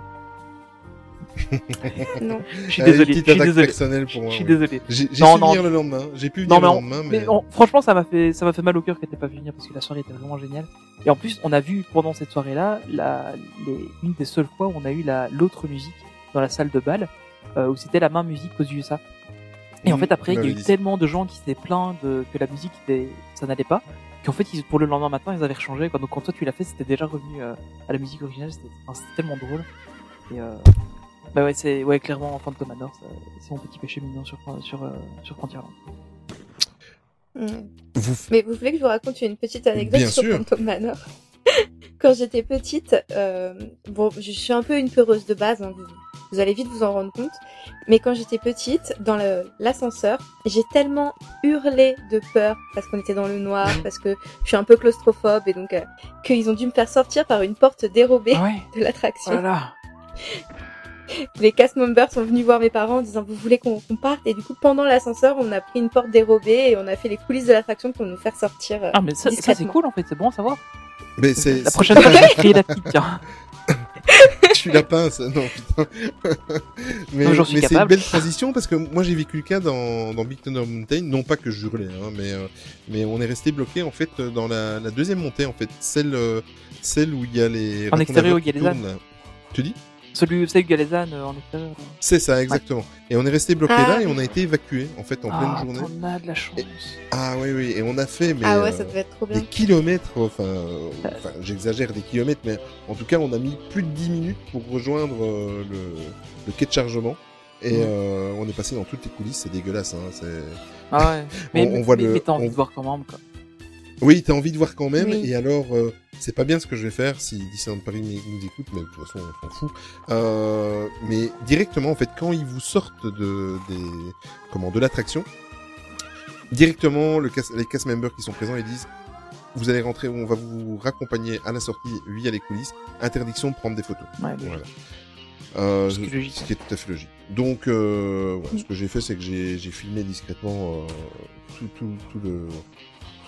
Non. Je suis Euh, désolé, je petite suis attaque désolé. personnelle pour moi. Je suis oui. désolé. J'ai non. venir le lendemain. J'ai pu venir Non, mais, le lendemain, mais mais. on- franchement, ça m'a fait, ça m'a fait mal au cœur qu'elle n'ait pas pu venir parce que la soirée était vraiment géniale. Et en plus, on a vu pendant cette soirée-là, la, les, une des seules fois où on a eu la, l'autre musique dans la salle de bal, où c'était la main musique aux USA. Et en Mhm, fait, après, il y a eu dit tellement de gens qui s'étaient plaints de, que la musique était, ça n'allait pas, qu'en fait, ils, pour le lendemain matin, ils avaient rechangé. Quoi. Donc, quand toi tu l'as fait, c'était déjà revenu euh, à la musique originale. C'était, enfin, c'était tellement drôle. Et euh, bah ouais, c'est ouais, clairement Phantom Manor, ça- c'est mon petit péché mignon sur sur euh, sur Frontierland. Vous... Mais vous voulez que je vous raconte une petite anecdote Bien sur sûr. Phantom Manor? Quand j'étais petite, euh, bon, je suis un peu une peureuse de base, hein, vous, vous allez vite vous en rendre compte. Mais quand j'étais petite, dans l'ascenseur, j'ai tellement hurlé de peur parce qu'on était dans le noir, parce que je suis un peu claustrophobe et donc euh, qu'ils ont dû me faire sortir par une porte dérobée Ah ouais. de l'attraction. Oh là là. Les cast members sont venus voir mes parents en disant vous voulez qu'on parte? Et du coup pendant l'ascenseur on a pris une porte dérobée et on a fait les coulisses de l'attraction pour nous faire sortir. euh, Ah mais ça, ça c'est cool en fait, c'est bon à savoir. Mais c'est. La prochaine fois, je vais la petite. Tiens. je suis la pince, non putain. mais Non, c'est une belle transition parce que moi j'ai vécu le cas dans, dans Big Thunder Mountain, non pas que je hurlais, hein, mais euh, mais on est resté bloqué en fait dans la, la deuxième montée en fait, celle euh, celle où il y a les En extérieur, où il y a les ânes. Tu dis? Celui, celui Galezan euh, en extérieur. C'est ça, exactement. Et on est resté bloqué Ah, là et on a été évacué en fait en Ah, pleine journée. T'en as de la chance. Ah oui oui et on a fait mais ah ouais, ça devait être trop des kilomètres, enfin, enfin j'exagère des kilomètres, mais en tout cas on a mis plus de 10 minutes pour rejoindre euh, le, le quai de chargement. Et Mhm. euh, on est passé dans toutes les coulisses, c'est dégueulasse. Hein, c'est... Ah ouais. Mais, On- on voit mais, le- mais t'as envie on- de voir quand même, quoi. Oui, t'as envie de voir quand même. Oui. Et alors, euh, c'est pas bien ce que je vais faire si Disneyland Paris nous nous écoute, mais de toute façon, on s'en fout. Euh, mais directement, en fait, quand ils vous sortent de, des, comment, de l'attraction, directement, le cast- les cast members qui sont présents, ils disent, vous allez rentrer, on va vous raccompagner à la sortie via les coulisses. Interdiction de prendre des photos. Ouais. Voilà. Euh, Ce qui est logique. ce qui est tout à fait logique. Donc, euh, voilà, ce que j'ai fait, c'est que j'ai j'ai filmé discrètement euh, tout, tout, tout le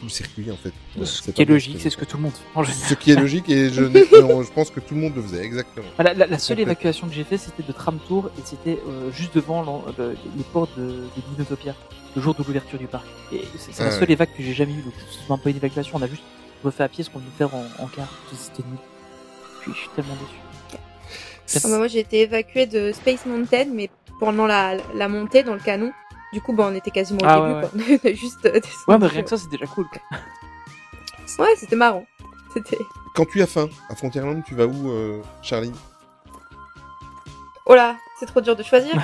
tout le circuit en fait. Ce qui est logique, que- c'est ce que tout le monde fait. en général. Ce qui est logique et je, non, je pense que tout le monde le faisait exactement. Ah, La, la- la seule évacuation que j'ai fait, c'était de tram tour et c'était euh, juste devant le- les portes de, de Dinotopia, le jour de l'ouverture du parc. Et c'est la Ah seule ouais. évac que j'ai jamais eue, donc c'est pas une évacuation, on a juste refait à pied ce qu'on devait faire en, en car. C'était nul. Je suis, je suis tellement déçu. Ah bah, moi j'ai été évacuée de Space Mountain, mais pendant la, la montée dans le canon. Du coup, bah, on était quasiment au Ah, début, ouais, quoi. On était juste euh. Ouais, mais rien que ça, c'est déjà cool. quoi. Ouais, c'était marrant. C'était. Quand tu as faim à Frontierland, tu vas où, euh, Charlie? Oh là, c'est trop dur de choisir.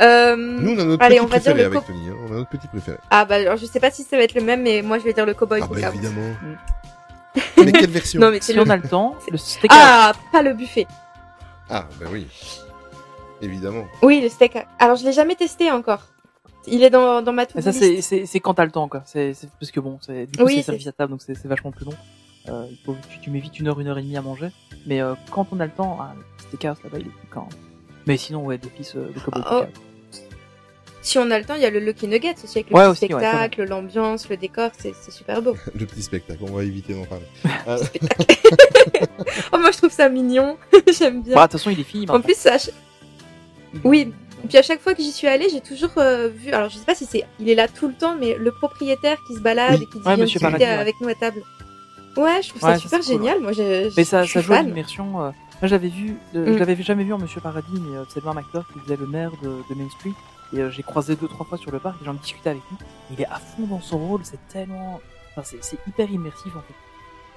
Euh, Nous, on a notre allez, petit on va dire préféré avec co- Tony. Hein. On a notre petit préféré. Ah bah alors je sais pas si ça va être le même, mais moi je vais dire le cowboy Ah bah évidemment. Mm. Mais quelle version? Non mais c'est Si le. on a le temps, le steak Ah, pas le buffet. Ah bah oui. Évidemment. Oui, le steak. Alors je l'ai jamais testé encore. Il est dans, dans ma to Mais ça, c'est, c'est, c'est quand t'as le temps, quoi. C'est, c'est parce que bon, c'est, du coup, Oui, c'est c'est- servi à table, donc c'est, c'est vachement plus long. Euh, il faut, tu, tu mets vite une heure, une heure et demie à manger. Mais euh, quand on a le temps, ah, le steakhouse là-bas, il est plus quand. Mais sinon, ouais, d'office, euh, le cowboy Oh. Si on a le temps, il y a le Lucky Nuggets aussi avec le Ouais, petit aussi, ouais, c'est spectacle, l'ambiance, le décor, c'est c'est super beau. Le petit spectacle. On va éviter d'en parler. Ah, Oh moi je trouve ça mignon, j'aime bien. Bah, de toute façon, il est fini. en plus, ch- oui. Et puis à chaque fois que j'y suis allée, j'ai toujours euh, vu. Alors je sais pas si c'est, il est là tout le temps, mais le propriétaire qui se balade Oui. et qui Ouais, vient Monsieur discuter Paradis, ouais. avec nous à table. Ouais, je trouve Ouais, ça ça, super cool, génial. Moi, je, Mais ça, ça joue à l'immersion. euh, Moi, j'avais vu, euh, Mm. je l'avais jamais vu en Monsieur Paradis, mais c'est même acteur qui faisait le maire de, de Main Street. Et j'ai croisé deux, trois fois sur le parc et j'en discutais avec lui. Il est à fond dans son rôle, c'est tellement. Enfin, c'est hyper immersif en fait.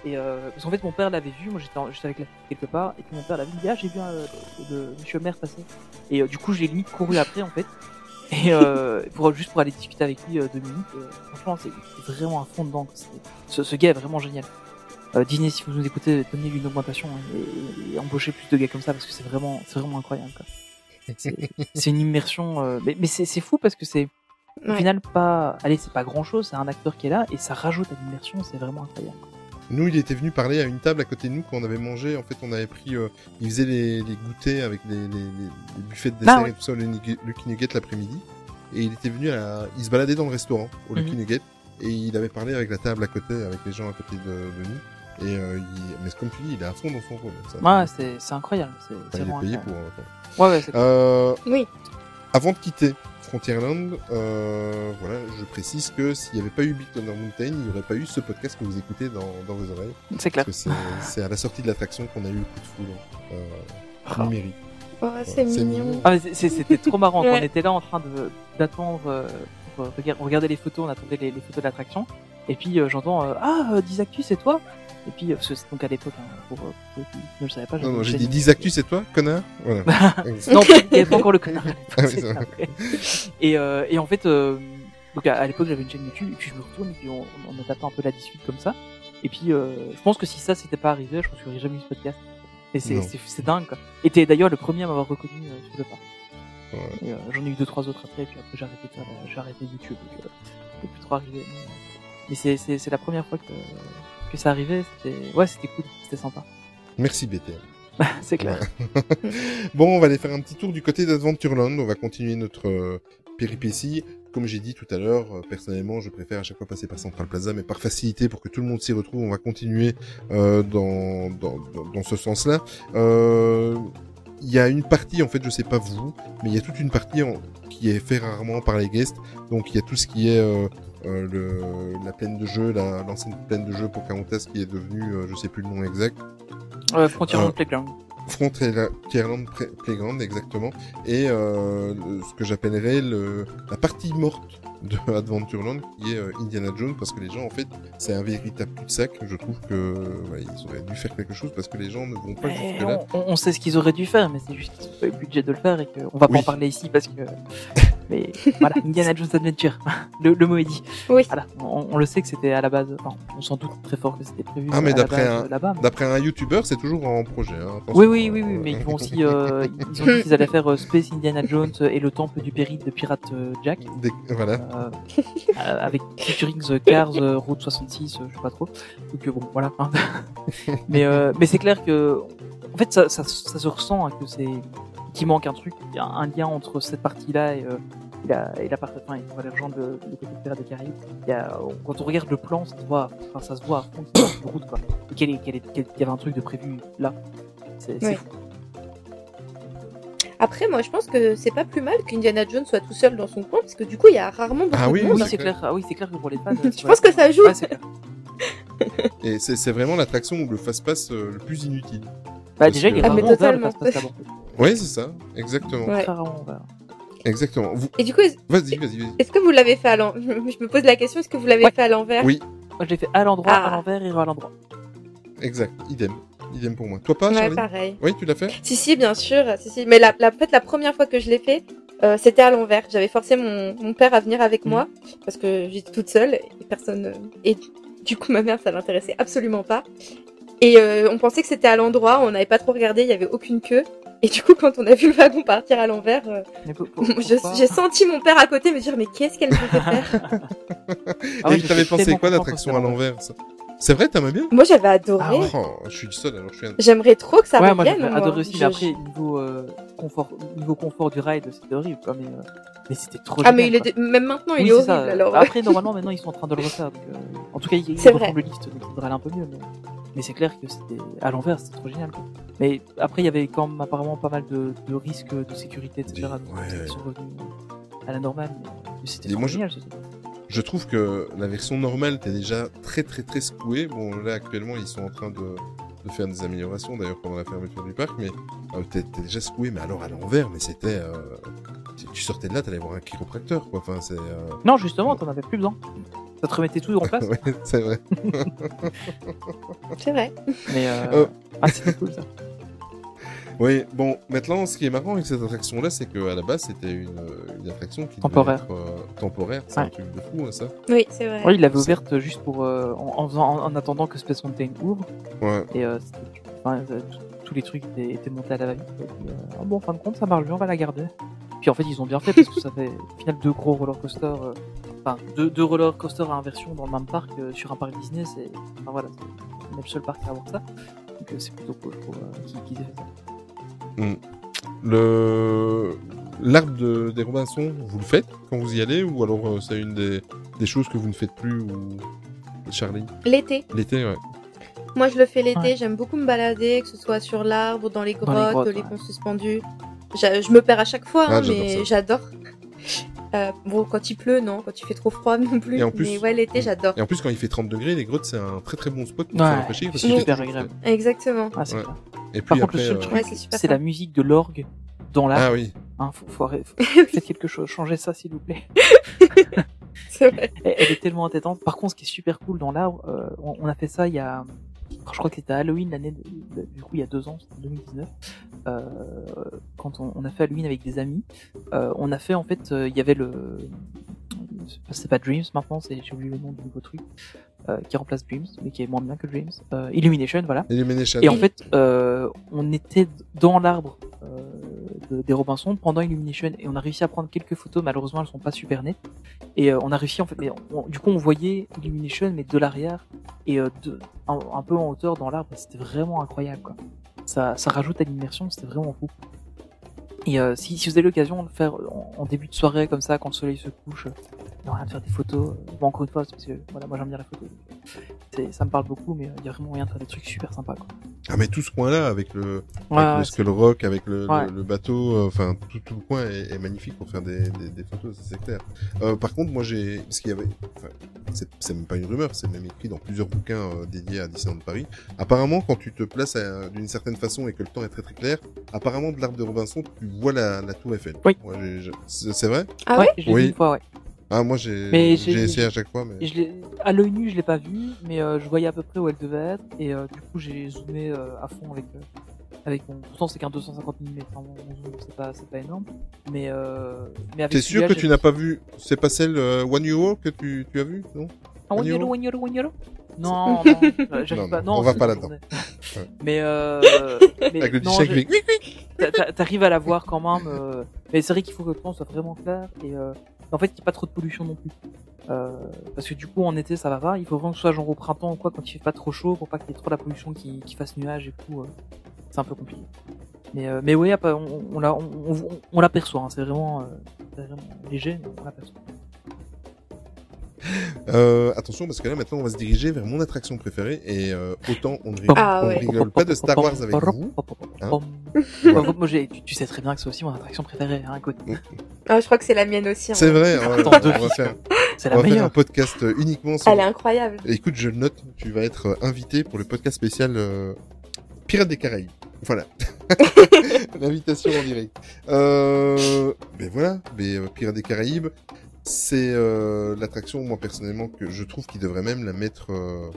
Et euh, parce qu'en fait, mon père l'avait vu, moi j'étais, j'étais avec la fille quelque part, et puis mon père l'avait dit, ah, j'ai vu euh, le, le monsieur le maire passer. Et euh, du coup, j'ai limite couru après en fait. Et euh, pour, juste pour aller discuter avec lui euh, deux minutes. euh, franchement, c'est, vraiment à fond dedans. ce, ce gars est vraiment génial. Euh, Disney, si vous nous écoutez, donnez-lui une augmentation hein, et, et embauchez plus de gars comme ça parce que c'est vraiment, c'est vraiment incroyable. C'est, une immersion, euh, mais, mais c'est, c'est fou parce que c'est au Ouais. final pas, allez, c'est pas grand chose, c'est un acteur qui est là et ça rajoute à l'immersion, c'est vraiment incroyable. Nous, il était venu parler à une table à côté de nous quand on avait mangé. En fait, on avait pris, euh, il faisait les, les goûters avec les, les, les- buffets de dessert Ah ouais. et tout ça, le Lucky Nugget l'après-midi. Et il était venu à la... il se baladait dans le restaurant au Lucky Mhm. Nugget et il avait parlé avec la table à côté, avec les gens à côté de, de nous. Et euh, il... mais comme tu dis, il est à fond dans son rôle. Ça, Ouais, c'est, c'est incroyable. C'est, Enfin, il est payé incroyable. pour. euh, Ouais, ouais, c'est Euh, Oui. avant de quitter Frontierland, euh, voilà, je précise que s'il n'y avait pas eu Big Thunder Mountain, il n'y aurait pas eu ce podcast que vous écoutez dans, dans vos oreilles. c'est clair. Parce que c'est- à la sortie de l'attraction qu'on a eu le coup de foudre euh, Ah. numérique. Oh, c'est mignon. mignon. Ah, c'était trop marrant Ouais. on était là en train de d'attendre euh, pour regarder, regarder les photos, on attendait les, les photos de l'attraction, et puis euh, j'entends euh, ah Dizactus c'est toi Et puis euh, parce que c'est donc à l'époque hein, pour, euh, pour ne le savaient pas. Non, non, j'ai dit YouTube. 10 actus, c'est toi, connard Voilà. non, il n'y avait pas encore le connard. à l'époque, Ah et, euh, et en fait, euh, donc à, à l'époque j'avais une chaîne YouTube et puis je me retourne et puis on, on a tapé un peu la discute comme ça. Et puis euh, je pense que si ça s'était pas arrivé, je pense que j'aurais jamais eu ce podcast. Et c'est dingue quoi. Et t'es d'ailleurs le premier à m'avoir reconnu sur le. Ouais. Euh, J'en ai eu deux trois autres après et puis après j'ai arrêté j'ai arrêté YouTube. Donc, plus trop arrivé. Mais, mais c'est c'est c'est la première fois que que ça arrivait. C'était ouais c'était cool, c'était sympa. Merci BTM. c'est clair. Bon, on va aller faire un petit tour du côté d'Adventureland. On va continuer notre euh, péripétie. Comme j'ai dit tout à l'heure, euh, personnellement, je préfère à chaque fois passer par Central Plaza, mais par facilité, pour que tout le monde s'y retrouve, on va continuer euh, dans, dans, dans, dans ce sens-là. Euh, Il y a une partie, en fait, je sais pas vous, mais il y a toute une partie en- qui est fait rarement par les guests. Donc, il y a tout ce qui est euh, le, la plaine de jeu, la- l'ancienne plaine de jeu Pocahontas qui est devenue, euh, je sais plus le nom exact. Euh, Frontierland Playground. Frontierland Play- Playground, exactement. Et euh, ce que j'appellerais le, la partie morte de Adventureland, qui est euh, Indiana Jones, parce que les gens, en fait, c'est un véritable cul-de-sac. Je trouve que ouais, ils auraient dû faire quelque chose, parce que les gens ne vont pas Eh, jusque-là. on, on sait ce qu'ils auraient dû faire, mais c'est juste qu'ils n'ont pas eu le budget de le faire et qu'on va pas en parler ici parce que. Mais voilà, Indiana Jones Adventure, le, le mot est dit. Oui. Voilà, on, on le sait que c'était à la base. Enfin, on s'en doute très fort que c'était prévu. Ah, mais d'après un- D'après un YouTuber, c'est toujours en projet. Hein. Oui, oui, oui, oui, Euh, mais ils vont aussi. euh, ils ont dit qu'ils allaient faire euh, Space Indiana Jones et le temple du péril de Pirate Jack. des- Voilà. Euh, avec featuring The Cars, euh, Route 66, euh, je sais pas trop. Donc euh, bon, voilà. hein. mais euh, mais c'est clair que, en fait, ça, ça, ça se ressent hein, que c'est qu'il manque un truc, il y a un lien entre cette partie-là et, euh, et la et la partie, enfin, va les rejoindre le, le côté de des Caraïbes. Il y a, quand on regarde le plan, ça se voit, enfin, ça se voit à fond a une route quoi. Et qu'il y, a- a- avait un truc de prévu là. C'est c'est Oui. fou. Après, moi, je pense que c'est pas plus mal qu'Indiana Jones soit tout seul dans son coin, parce que du coup, il y a rarement beaucoup Ah oui, de monde. Oui, c'est clair. Ah oui, c'est clair que pour les fans. Je pense que ça joue. Ouais, c'est clair. Et c'est c'est vraiment l'attraction où le fast-pass euh, le plus inutile. Bah déjà, il est Ah, rarement totalement. Oui, c'est ça. Exactement. Ouais. Exactement. Vous... Et du coup, est- Vas-y, vas-y, vas-y. est-ce que vous l'avez fait à l'envers Je me pose la question, est-ce que vous l'avez Ouais. fait à l'envers? Oui. Moi, je l'ai fait à l'endroit, Ah. à l'envers et à l'endroit. Exact. Idem. Idem pour moi. Toi pas, Ouais, pareil. Oui, tu l'as fait Si, si, bien sûr. Si, si. Mais la, la, en fait, la première fois que je l'ai fait, euh, c'était à l'envers. J'avais forcé mon, mon père à venir avec Mhm. moi parce que j'étais toute seule et personne. Et du coup, ma mère, ça l'intéressait absolument pas. Et euh, on pensait que c'était à l'endroit. On n'avait pas trop regardé. Il y avait aucune queue. Et du coup, quand on a vu le wagon partir à l'envers, euh, j'ai senti mon père à côté me dire mais qu'est-ce qu'elle veut faire? Ah ouais, Et j'étais t'avais pensé tellement quoi l'attraction quand à l'envers C'est vrai, t'aimes bien Moi, j'avais adoré. Ah. Oh, je suis le seul, alors je suis un... J'aimerais trop que ça ouais, revienne. j'ai moi. adoré aussi, mais Je- après, niveau, euh, confort, niveau confort du ride, c'était horrible, quoi, mais, euh, mais c'était trop Ah, mais il est même maintenant, il Oui, est c'est horrible. ça. Alors, Après, normalement, maintenant, ils sont en train de le refaire. Donc, euh, en tout cas, ils, ils refont vrai. le lift, donc il devrait aller un peu mieux. Mais, mais c'est clair que c'était à l'envers, c'était trop génial. Quoi. Mais après, il y avait quand même apparemment pas mal de, de risques de sécurité, etc. Donc, Ouais. ils sont revenus à la normale. Mais, mais c'était trop moi, je- génial, ce truc. Je trouve que la version normale était déjà très très très secouée. Bon, là actuellement, ils sont en train de, de faire des améliorations, d'ailleurs pendant la fermeture du parc, mais euh, t'es t'es déjà secoué. Mais alors à l'envers, mais c'était... euh, tu- sortais de là, t'allais voir un chiropracteur, quoi. Enfin, c'est... euh, Non, justement, t'en avais plus besoin. Ça te remettait tout en place. ouais, c'est vrai. C'est vrai. Mais euh, Euh. ah, c'était cool ça. Oui, bon, maintenant, ce qui est marrant avec cette attraction-là, c'est qu'à la base, c'était une, une attraction qui Temporaire. être, euh, temporaire. C'est un truc de fou, hein, ça. Oui, c'est vrai. Oui, il l'avait ouverte juste pour euh, en, en, faisant- en- en attendant que Space Mountain ouvre Ouais. et euh, enfin, tous les trucs étaient, étaient montés à la euh, ah bon, en fin de compte, ça marche bien, on va la garder. Puis en fait, ils ont bien fait parce que ça fait au final deux gros roller coasters, euh, enfin deux, deux roller coasters à inversion dans le même parc euh, sur un parc Disney. C'est, enfin voilà, c'est le seul parc à avoir ça. Donc euh, c'est plutôt cool, je trouve, euh, qu'ils aient fait ça. Le l'arbre de, des Robinson, vous le faites quand vous y allez ou alors euh, c'est une des, des choses que vous ne faites plus ou Charlie? L'été. L'été, ouais. Moi, je le fais l'été. Ouais. J'aime beaucoup me balader, que ce soit sur l'arbre, dans les grottes, Dans les grottes, les ouais. ponts suspendus. Je me perds à chaque fois, Ah, hein, mais j'adore. Euh, bon, quand il pleut, non. Quand il fait trop froid, non plus. Et en plus- Mais ouais, l'été, j'adore. Et en plus, quand il fait 30 degrés, les grottes, c'est un très très bon spot pour Ouais, se rafraîchir. parce c'est super agréable. Exactement. Ah, c'est Ouais. Et puis Par contre, après, le seul euh, truc, Ouais, c'est la musique de l'orgue dans l'arbre. Ah oui. Hein, faut, faut arrêter- faut- faites quelque chose, changez ça s'il vous plaît. C'est vrai. Elle, elle est tellement entêtante. Par contre, ce qui est super cool dans l'arbre, euh, on, on a fait ça il y a, je crois que c'était à Halloween l'année, du coup il y a deux ans, c'était en 2019. Euh, quand on, on a fait Halloween avec des amis, euh, on a fait en fait, euh, il y avait le, c'est pas Dreams maintenant, c'est j'ai oublié le nom du nouveau truc euh, qui remplace Dreams, mais qui est moins bien que Dreams. Euh, Illumination, voilà. Illumination. Et en fait, euh, on était dans l'arbre de- des Robinson pendant Illumination et on a réussi à prendre quelques photos. Malheureusement, elles sont pas super nettes. Et on a réussi en fait. Mais on- du coup, on voyait Illumination mais de l'arrière et de, un, un peu en hauteur dans l'arbre. C'était vraiment incroyable. Ça, ça rajoute à l'immersion. C'était vraiment fou. Et euh, si, si vous avez l'occasion de le faire en, en début de soirée comme ça, quand le soleil se couche, euh, rien de faire des photos. euh, Bon, encore une fois, parce que voilà, moi j'aime bien la photo. euh, ça me parle beaucoup, mais il y a vraiment moyen de faire des trucs super sympas. Quoi. Ah mais tout ce coin-là avec le, Ouais, avec ouais, le Skull Rock, avec le, Ouais. le, le bateau, euh, enfin tout, tout le coin est, est magnifique pour faire des, des, des photos, c'est clair. Euh, par contre, moi j'ai, parce qu'il y avait, c'est, même pas une rumeur, c'est même écrit dans plusieurs bouquins dédiés à Disneyland Paris. Apparemment, quand tu te places d'une certaine façon et que le temps est très très clair, apparemment de l'arbre de Robinson, tu vois la, la Tour Eiffel. Oui. C'est, vrai? Ah ouais, Oui. vu une fois, ouais. Ah moi j'ai, Mais j'ai j'ai- essayé à chaque fois, mais. Je l'ai, à l'œil nu, je l'ai pas vu, mais euh, je voyais à peu près où elle devait être, et euh, du coup, j'ai zoomé euh, à fond avec, euh, avec mon. Pourtant, c'est qu'un 250 mm, zoom, c'est pas, c'est pas énorme, mais euh, mais avec T'es sûr que tu n'as pas vu C'est pas celle euh, One Euro que tu, tu as vu non? Ah, one One euro, euro one euro, one euro Non, non, pas. non, on va pas là-dedans. Mais euh, mais Avec le non, T'arrives à la voir quand même, euh, mais c'est vrai qu'il faut que le temps soit vraiment clair et euh, en fait qu'il n'y ait pas trop de pollution non plus. Euh, parce que du coup en été ça va pas, il faut vraiment que ce soit genre au printemps ou quoi quand il fait pas trop chaud pour pas qu'il y ait trop la pollution qui, qui fasse nuage et tout. euh, c'est un peu compliqué. Mais euh, mais oui, on, on, la- on, on, on l'aperçoit, hein, c'est vraiment, euh, c'est vraiment léger, mais on l'aperçoit. Euh, attention parce que là maintenant on va se diriger vers mon attraction préférée et euh, autant on ne rigole, Ah on ouais. rigole pas de Star Wars avec vous. Hein moi, j'ai- tu, tu sais très bien que c'est aussi mon attraction préférée, hein, écoute. Ah, je crois que c'est la mienne aussi. C'est vrai, on va, on va faire, C'est on la va faire un podcast euh, uniquement sur. Elle est incroyable. Écoute, je note, tu vas être invité pour le podcast spécial euh, Pirates des Caraïbes. Voilà. L'invitation en direct. Euh, mais voilà, mais euh, Pirates des Caraïbes, c'est euh, l'attraction, moi personnellement, que je trouve qu'ils devraient même la mettre euh,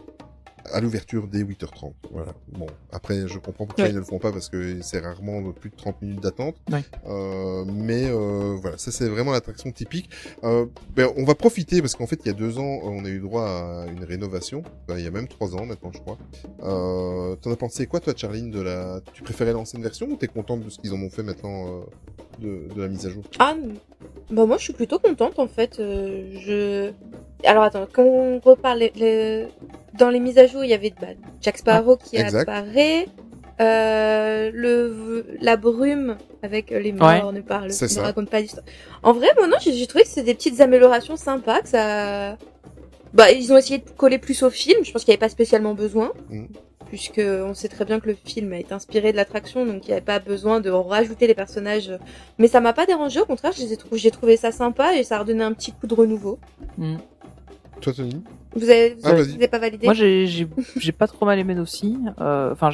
à l'ouverture dès 8h30. Voilà. Bon, après, je comprends pourquoi Ouais. ils ne le font pas parce que c'est rarement plus de 30 minutes d'attente. Ouais. Euh, mais voilà, ça c'est vraiment l'attraction typique. Ben, on va profiter parce qu'en fait, il y a deux ans, on a eu droit à une rénovation. Ben, il y a même trois ans maintenant, je crois. Euh, T'en as pensé quoi, toi, Charline, de la Tu préférais l'ancienne version ou t'es contente de ce qu'ils en ont fait maintenant de, de la mise à jour Ah, bah moi je suis plutôt contente en fait. euh, je. Alors attends, quand on reparle les- les- dans les mises à jour, il y avait bah, Jack Sparrow qui Exact. apparaît, euh, le la brume avec les morts Ouais. ne parle, ne ça. raconte pas l'histoire. En vrai, moi non, j'ai j'ai trouvé que c'est des petites améliorations sympas, que ça. Bah ils ont essayé de coller plus au film. Je pense qu'il n'y avait pas spécialement besoin. Mm. Puisque on sait très bien que le film a été inspiré de l'attraction, donc il n'y avait pas besoin de rajouter les personnages mais ça m'a pas dérangé, au contraire, j'ai trouvé ça sympa et ça a redonné un petit coup de renouveau. Mm. Toi, Tony? Vous avez, vous Ah, vas-y. avez pas validé? Moi, j'ai, pas trop mal aimé aussi. Euh, Enfin,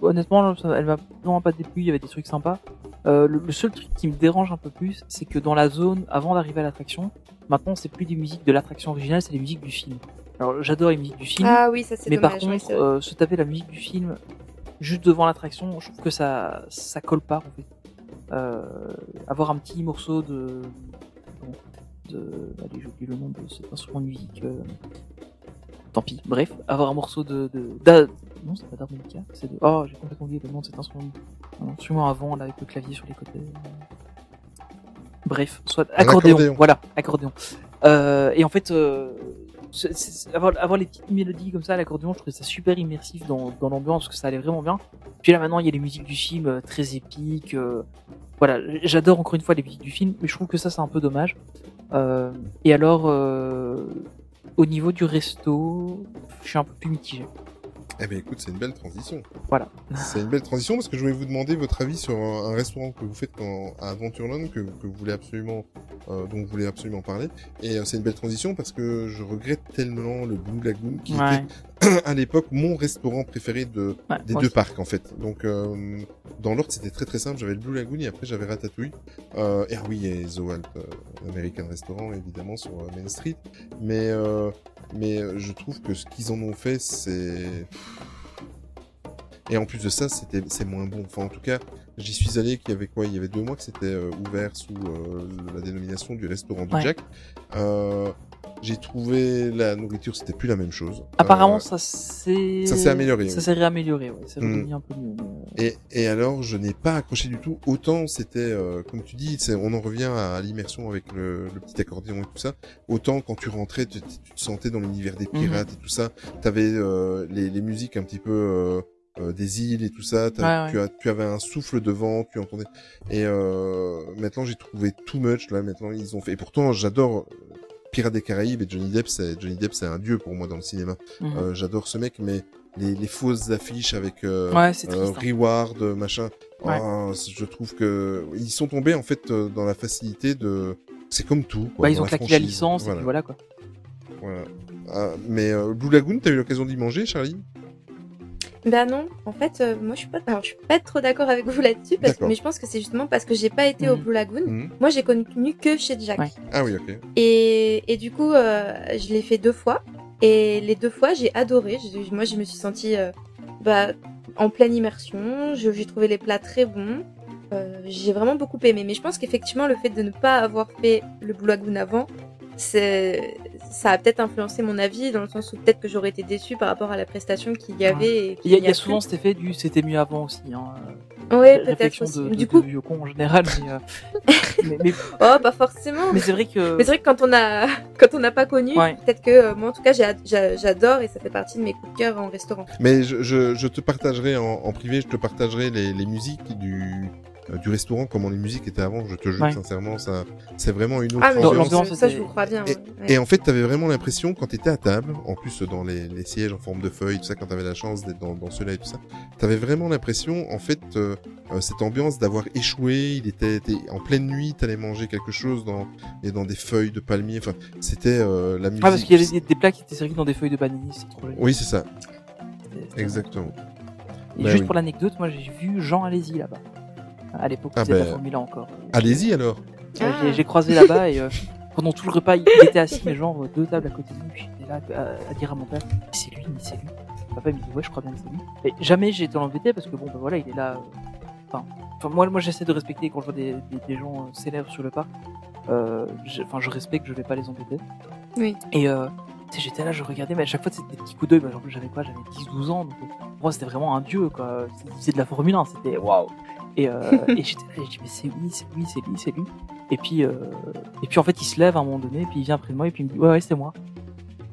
honnêtement, elle m'a vraiment pas déplu. Il y avait des trucs sympas. Euh, le, le seul truc qui me dérange un peu plus, c'est que dans la zone, avant d'arriver à l'attraction, maintenant, c'est plus des musiques de l'attraction originale, c'est les musiques du film. Alors, j'adore les musiques du film, Ah oui, ça c'est mais dommage. par contre, euh, se taper la musique du film juste devant l'attraction, je trouve que ça, ça colle pas en fait. Euh, avoir un petit morceau de, de, allez, j'ai oublié le nom de cet instrument de musique. euh, Tant pis. Bref, avoir un morceau de, de, d'a- non, c'est pas d'harmonica, c'est de, oh, j'ai complètement oublié le nom de cet instrument. Un instrument avant, là, avec le clavier sur les côtés. Bref, soit accordéon, accordéon. voilà, accordéon. Euh, et en fait, euh, avoir, avoir les petites mélodies comme ça à l'accordéon, je trouvais ça super immersif dans, dans l'ambiance, que ça allait vraiment bien. Puis là maintenant, il y a les musiques du film euh, très épiques. euh, voilà, j'adore encore une fois les musiques du film, mais je trouve que ça c'est un peu dommage. Euh, et alors, euh, au niveau du resto, je suis un peu plus mitigé. Eh ben écoute, c'est une belle transition. Voilà. C'est une belle transition parce que je voulais vous demander votre avis sur un, un restaurant que vous faites à Adventureland que, que vous voulez absolument, euh, dont vous voulez absolument parler. Et euh, c'est une belle transition parce que je regrette tellement le Blue Lagoon qui Ouais. était à l'époque mon restaurant préféré de Ouais, des deux aussi. parcs en fait. Donc euh, dans l'ordre c'était très très simple. J'avais le Blue Lagoon et après j'avais Ratatouille. Euh, et oui et The Walt, euh, American Restaurant évidemment sur euh, Main Street. Mais euh, mais euh, je trouve que ce qu'ils en ont fait c'est et en plus de ça, c'était c'est moins bon. Enfin, en tout cas, j'y suis allé qu'il y avait quoi? Il y avait deux mois que c'était euh, ouvert sous euh, la dénomination du restaurant du Ouais. Jack. Euh, j'ai trouvé la nourriture, c'était plus la même chose. Apparemment, Euh, ça s'est ça s'est amélioré, Ça oui. s'est réamélioré, ouais. C'est Mm. un peu mieux. mais, euh, Et, et alors, je n'ai pas accroché du tout. Autant c'était, euh, comme tu dis, on en revient à l'immersion avec le, le petit accordéon et tout ça. Autant quand tu rentrais, tu, tu te sentais dans l'univers des Mhm. pirates et tout ça. T'avais euh, les, les musiques un petit peu euh, euh, des îles et tout ça. Ouais, Tu, as, tu avais un souffle de vent, tu entendais. Et euh, maintenant, j'ai trouvé too much. Là, maintenant, ils ont fait. Et pourtant, j'adore. Pirates des Caraïbes et Johnny Depp, c'est Johnny Depp, c'est un dieu pour moi dans le cinéma. Mhm. Euh, J'adore ce mec, mais les, les fausses affiches avec euh, Ouais, euh, hein. reward, machin. Ouais. oh, c'est- je trouve que ils sont tombés en fait euh, dans la facilité de. C'est comme tout. Quoi, Bah, ils ont la claqué la licence, et puis voilà quoi. voilà. Ah, mais euh, Blue Lagoon, t'as eu l'occasion d'y manger, Charlie? Bah non, en fait, euh, moi je suis pas, alors, je suis pas trop d'accord avec vous là-dessus, parce mais je pense que c'est justement parce que j'ai pas été au Mhm. Blue Lagoon. Mhm. Moi, j'ai connu que chez Jack. Ouais. Ah oui, ok. Et, et du coup, euh, je l'ai fait deux fois. Et les deux fois, j'ai adoré. Moi, je me suis sentie euh, bah, en pleine immersion. Je- J'ai trouvé les plats très bons. Euh, j'ai vraiment beaucoup aimé. Mais je pense qu'effectivement, le fait de ne pas avoir fait le Blue Lagoon avant, c'est ça a peut-être influencé mon avis dans le sens où peut-être que j'aurais été déçue par rapport à la prestation qu'il y avait. Et Il y a, y souvent plus. cet effet du c'était mieux avant aussi. Hein. Ouais, peut-être Réflexion aussi. de, de, du de coup, vieux con en général. Mais, euh, mais, mais, oh, pas forcément. mais c'est vrai que. Mais c'est vrai que quand on a quand on n'a pas connu, Ouais. peut-être que euh, moi en tout cas j'adore et ça fait partie de mes coups de cœur en restaurant. Mais je, je, je te partagerai en, en privé, je te partagerai les, les musiques du, euh, du restaurant, comment les musiques étaient avant. Je te jure, Ouais. sincèrement, ça, c'est vraiment une autre Ah mais Dans ambiance. ça, je vous crois bien. Et, ouais. Et en fait, t'avais vraiment l'impression quand t'étais à table, en plus dans les, les sièges en forme de feuilles, tout ça, quand t'avais la chance d'être dans, dans ceux-là et tout ça, t'avais vraiment l'impression, en fait, euh, euh, cette ambiance d'avoir échoué. Il était, en pleine nuit, t'allais manger quelque chose dans et dans des feuilles de palmier. Enfin, c'était euh, la musique. Ah, parce qu'il y avait des, plats qui étaient servis dans des feuilles de bananier, c'est trop joli. Oui, c'est ça, exactement. Et Bah juste oui. pour l'anecdote, moi j'ai vu Jean Alési là-bas. À l'époque, Ah c'était la bah, Formule 1 encore. Allez-y alors. Euh, Ah. j'ai- J'ai croisé là-bas et euh, pendant tout le repas, il était assis, mais genre deux tables à côté de lui. Puis j'étais là à, à dire à mon père, Mais c'est lui, mais c'est lui. Papa il me dit, ouais, je crois bien que c'est lui. Et jamais j'ai été l'embêter parce que bon, bah voilà, il est là. euh, Enfin, moi, moi j'essaie de respecter quand je vois des, des, des gens euh, célèbres sur le parc. Euh, je- Enfin, je respecte, je vais pas les embêter. Oui. Et euh, tu sais, j'étais là, je regardais, mais à chaque fois c'était des petits coups d'œil. Bah, genre, j'avais quoi? J'avais 10-12 ans. Donc, euh, pour moi, c'était vraiment un dieu, quoi. C'est de la Formule 1, c'était waouh. Et, euh, et j'étais là, et je dis, mais c'est lui, c'est lui, c'est lui, c'est lui. Et puis, euh, et puis en fait, il se lève à un moment donné, puis il vient près de moi, et puis il me dit, ouais, ouais, c'est moi.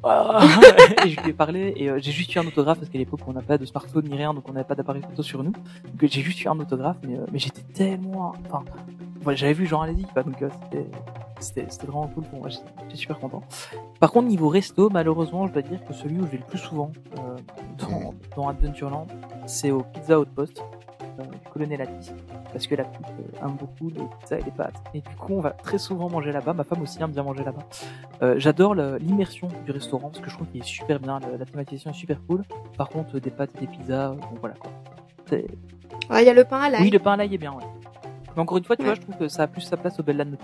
Ah. et je lui ai parlé, et euh, j'ai juste eu un autographe, parce qu'à l'époque, on n'a pas de smartphone ni rien, donc on n'avait pas d'appareil photo sur nous. Donc j'ai juste eu un autographe, mais, mais j'étais tellement. Enfin, voilà, j'avais vu Jean Alési, donc c'était. C'était vraiment cool pour moi, j'étais super content. Par contre, niveau resto, malheureusement, je dois dire que celui où je vais le plus souvent dans, dans Adventureland, c'est au Pizza Outpost du Colonel Atis. Parce que la petite euh, aime beaucoup les pizzas et les pâtes. Et du coup, on va très souvent manger là-bas. Ma femme aussi aime bien manger là-bas. Euh, J'adore le- l'immersion du restaurant parce que je trouve qu'il est super bien. le- la thématisation est super cool. Par contre, des pâtes et des pizzas, euh, bon voilà quoi. Ouais, Il y a le pain à l'ail. Oui, le pain à l'ail est bien, ouais. Mais encore une fois, tu Ouais. vois, je trouve que ça a plus sa place au Bella Notte.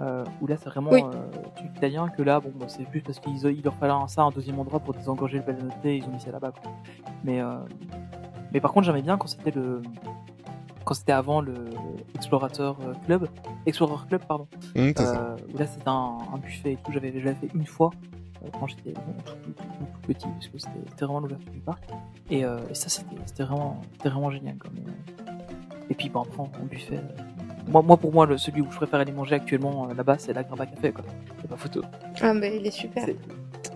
Euh, où là, c'est vraiment Oui. euh, italien que là, bon, bah, c'est plus parce qu'ils il leur fallait un, ça, un deuxième endroit pour désengorger le Bella Notte, ils ont mis ça là-bas. quoi. Mais, euh, mais par contre, j'aimais bien quand c'était le, quand c'était avant le Explorateur euh, Club, Explorer Club, pardon. Ça. Euh, où là, c'était un, un buffet et tout. J'avais déjà fait une fois euh, quand j'étais bon, tout, tout- tout- tout petit, parce que c'était c'était vraiment l'ouverture du parc. Et, euh, et ça, c'était c'était vraiment, c'était vraiment génial. Comme, euh, Et puis, bah, après, en buffet. Moi, moi, pour moi, le, celui où je préfère aller manger actuellement là-bas, c'est la Grimba Café, quoi. C'est pas photo. Ah mais il est super.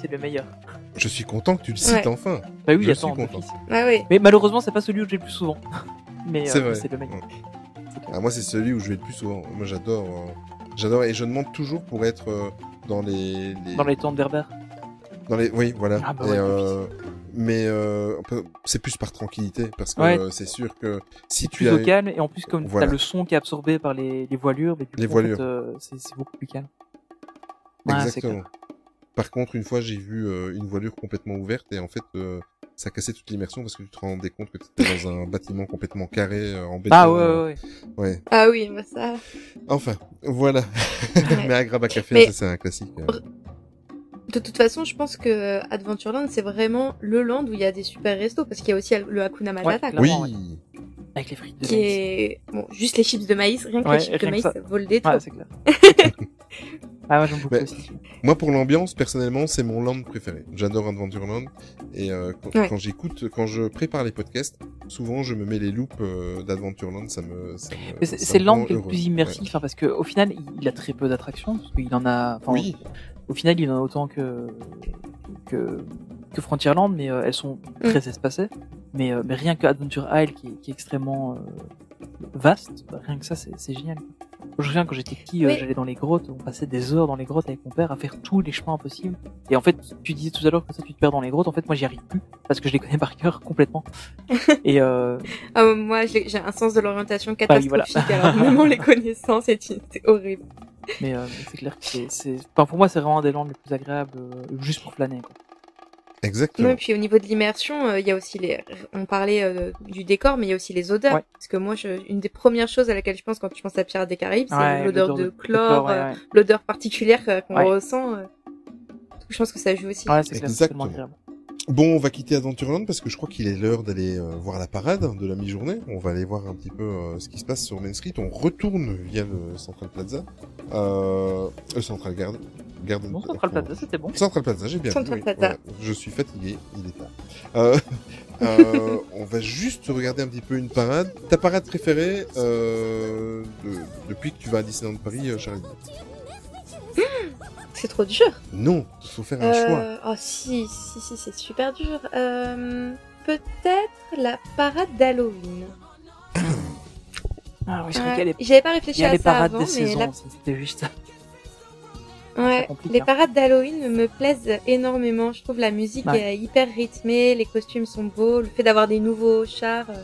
C'est le meilleur. Je suis content que tu le cites Ouais. enfin. Bah oui, Je attends, suis content. Ah oui. Mais malheureusement, c'est pas celui où j'ai le plus souvent. Mais C'est euh, le meilleur. Ah, moi, c'est celui où je vais le plus souvent. Moi, j'adore. euh, J'adore et je demande toujours pour être euh, dans les, les- Dans les temps d'Herbert. dans les oui voilà Ah bah Et, ouais, euh, mais euh, c'est plus par tranquillité parce que Ouais. euh, c'est sûr que si tu plus as au calme et en plus comme Voilà. t'as le son qui est absorbé par les, les voilures, mais du Les coup, en fait, voilures. euh, c'est beaucoup plus calme. Ouais, c'est exactement. Par contre une fois j'ai vu euh, une voilure complètement ouverte et en fait euh, ça cassait toute l'immersion parce que tu te rendais compte que tu étais dans un bâtiment complètement carré euh, en béton Ah ouais, ouais, ouais. ouais Ah oui, bah ça. enfin voilà mais à Graba Café Mais- c'est un classique euh. De toute façon, je pense que Adventureland, c'est vraiment le land où il y a des super restos parce qu'il y a aussi le Hakuna Matata. clairement, oui ouais. Avec les frites de qui maïs. est bon, juste les chips de maïs, rien que Ouais, les chips de maïs, ça. ça vaut le détour. Ouais, c'est clair. ah ouais, beaucoup Mais- aussi. Moi, pour l'ambiance, personnellement, c'est mon land préféré. J'adore Adventureland. Et euh, quand, Ouais. quand j'écoute, quand je prépare les podcasts, souvent je me mets les loops euh, d'Adventureland. Ça me. ça me- Mais c'est me le land rend qui est le heureux. plus immersif, hein, parce que au final, il, a très peu d'attractions, parce qu'il en a. enfin, Oui. Au final, il en a autant que que, que Frontierland, mais euh, elles sont Mm. très espacées. Mais, euh, mais rien que Adventure Isle, qui est, qui est extrêmement euh, vaste, rien que ça, c'est c'est génial. Je me souviens quand j'étais petit, euh, Oui. j'allais dans les grottes, on passait des heures dans les grottes avec mon père à faire tous les chemins possibles. Et en fait, tu disais tout à l'heure que ça tu te perds dans les grottes. En fait, moi j'y arrive plus parce que je les connais par cœur complètement. Et euh, Ah, moi, j'ai un sens de l'orientation Ah oui, voilà. catastrophique, alors même les connaissances, c'est horrible. mais, euh, c'est clair que c'est, c'est, enfin, pour moi c'est vraiment un des landes les plus agréables, euh, juste pour flâner. Quoi. Exactement. Ouais, puis au niveau de l'immersion, euh, il y a aussi les. On parlait euh, du décor, mais il y a aussi les odeurs. Ouais. Parce que moi, je... une des premières choses à laquelle je pense quand je pense à Pirates des Caraïbes, c'est Ouais, l'odeur de, chlore, ouais, euh, ouais. l'odeur particulière qu'on Ouais. ressent. euh. Je pense que ça joue aussi. Ouais, c'est Exactement. Bon, on va quitter Adventureland parce que je crois qu'il est l'heure d'aller euh, voir la parade de la mi-journée. On va aller voir un petit peu euh, ce qui se passe sur Main Street. On retourne via le Central Plaza. Euh, le Central Garden. Garden Non, Central Plaza, c'était bon. Central Plaza, j'ai bien Central vu, oui. Plaza. Ouais, je suis fatigué, il est tard. Euh, euh, on va juste regarder un petit peu une parade. Ta parade préférée euh, de- depuis que tu vas à Disneyland Paris, euh, Charlie C'est trop dur. Non, il faut faire un choix. Euh, Oh si, si, si, c'est super dur. Euh, Peut-être la parade d'Halloween. Ah oui, c'est vrai Ouais, J'avais pas réfléchi y a à les ça parades avant, des mais saisons, la- aussi, c'était juste. Ouais, les hein. parades d'Halloween me plaisent énormément. Je trouve la musique Ouais. est hyper rythmée, les costumes sont beaux, le fait d'avoir des nouveaux chars euh,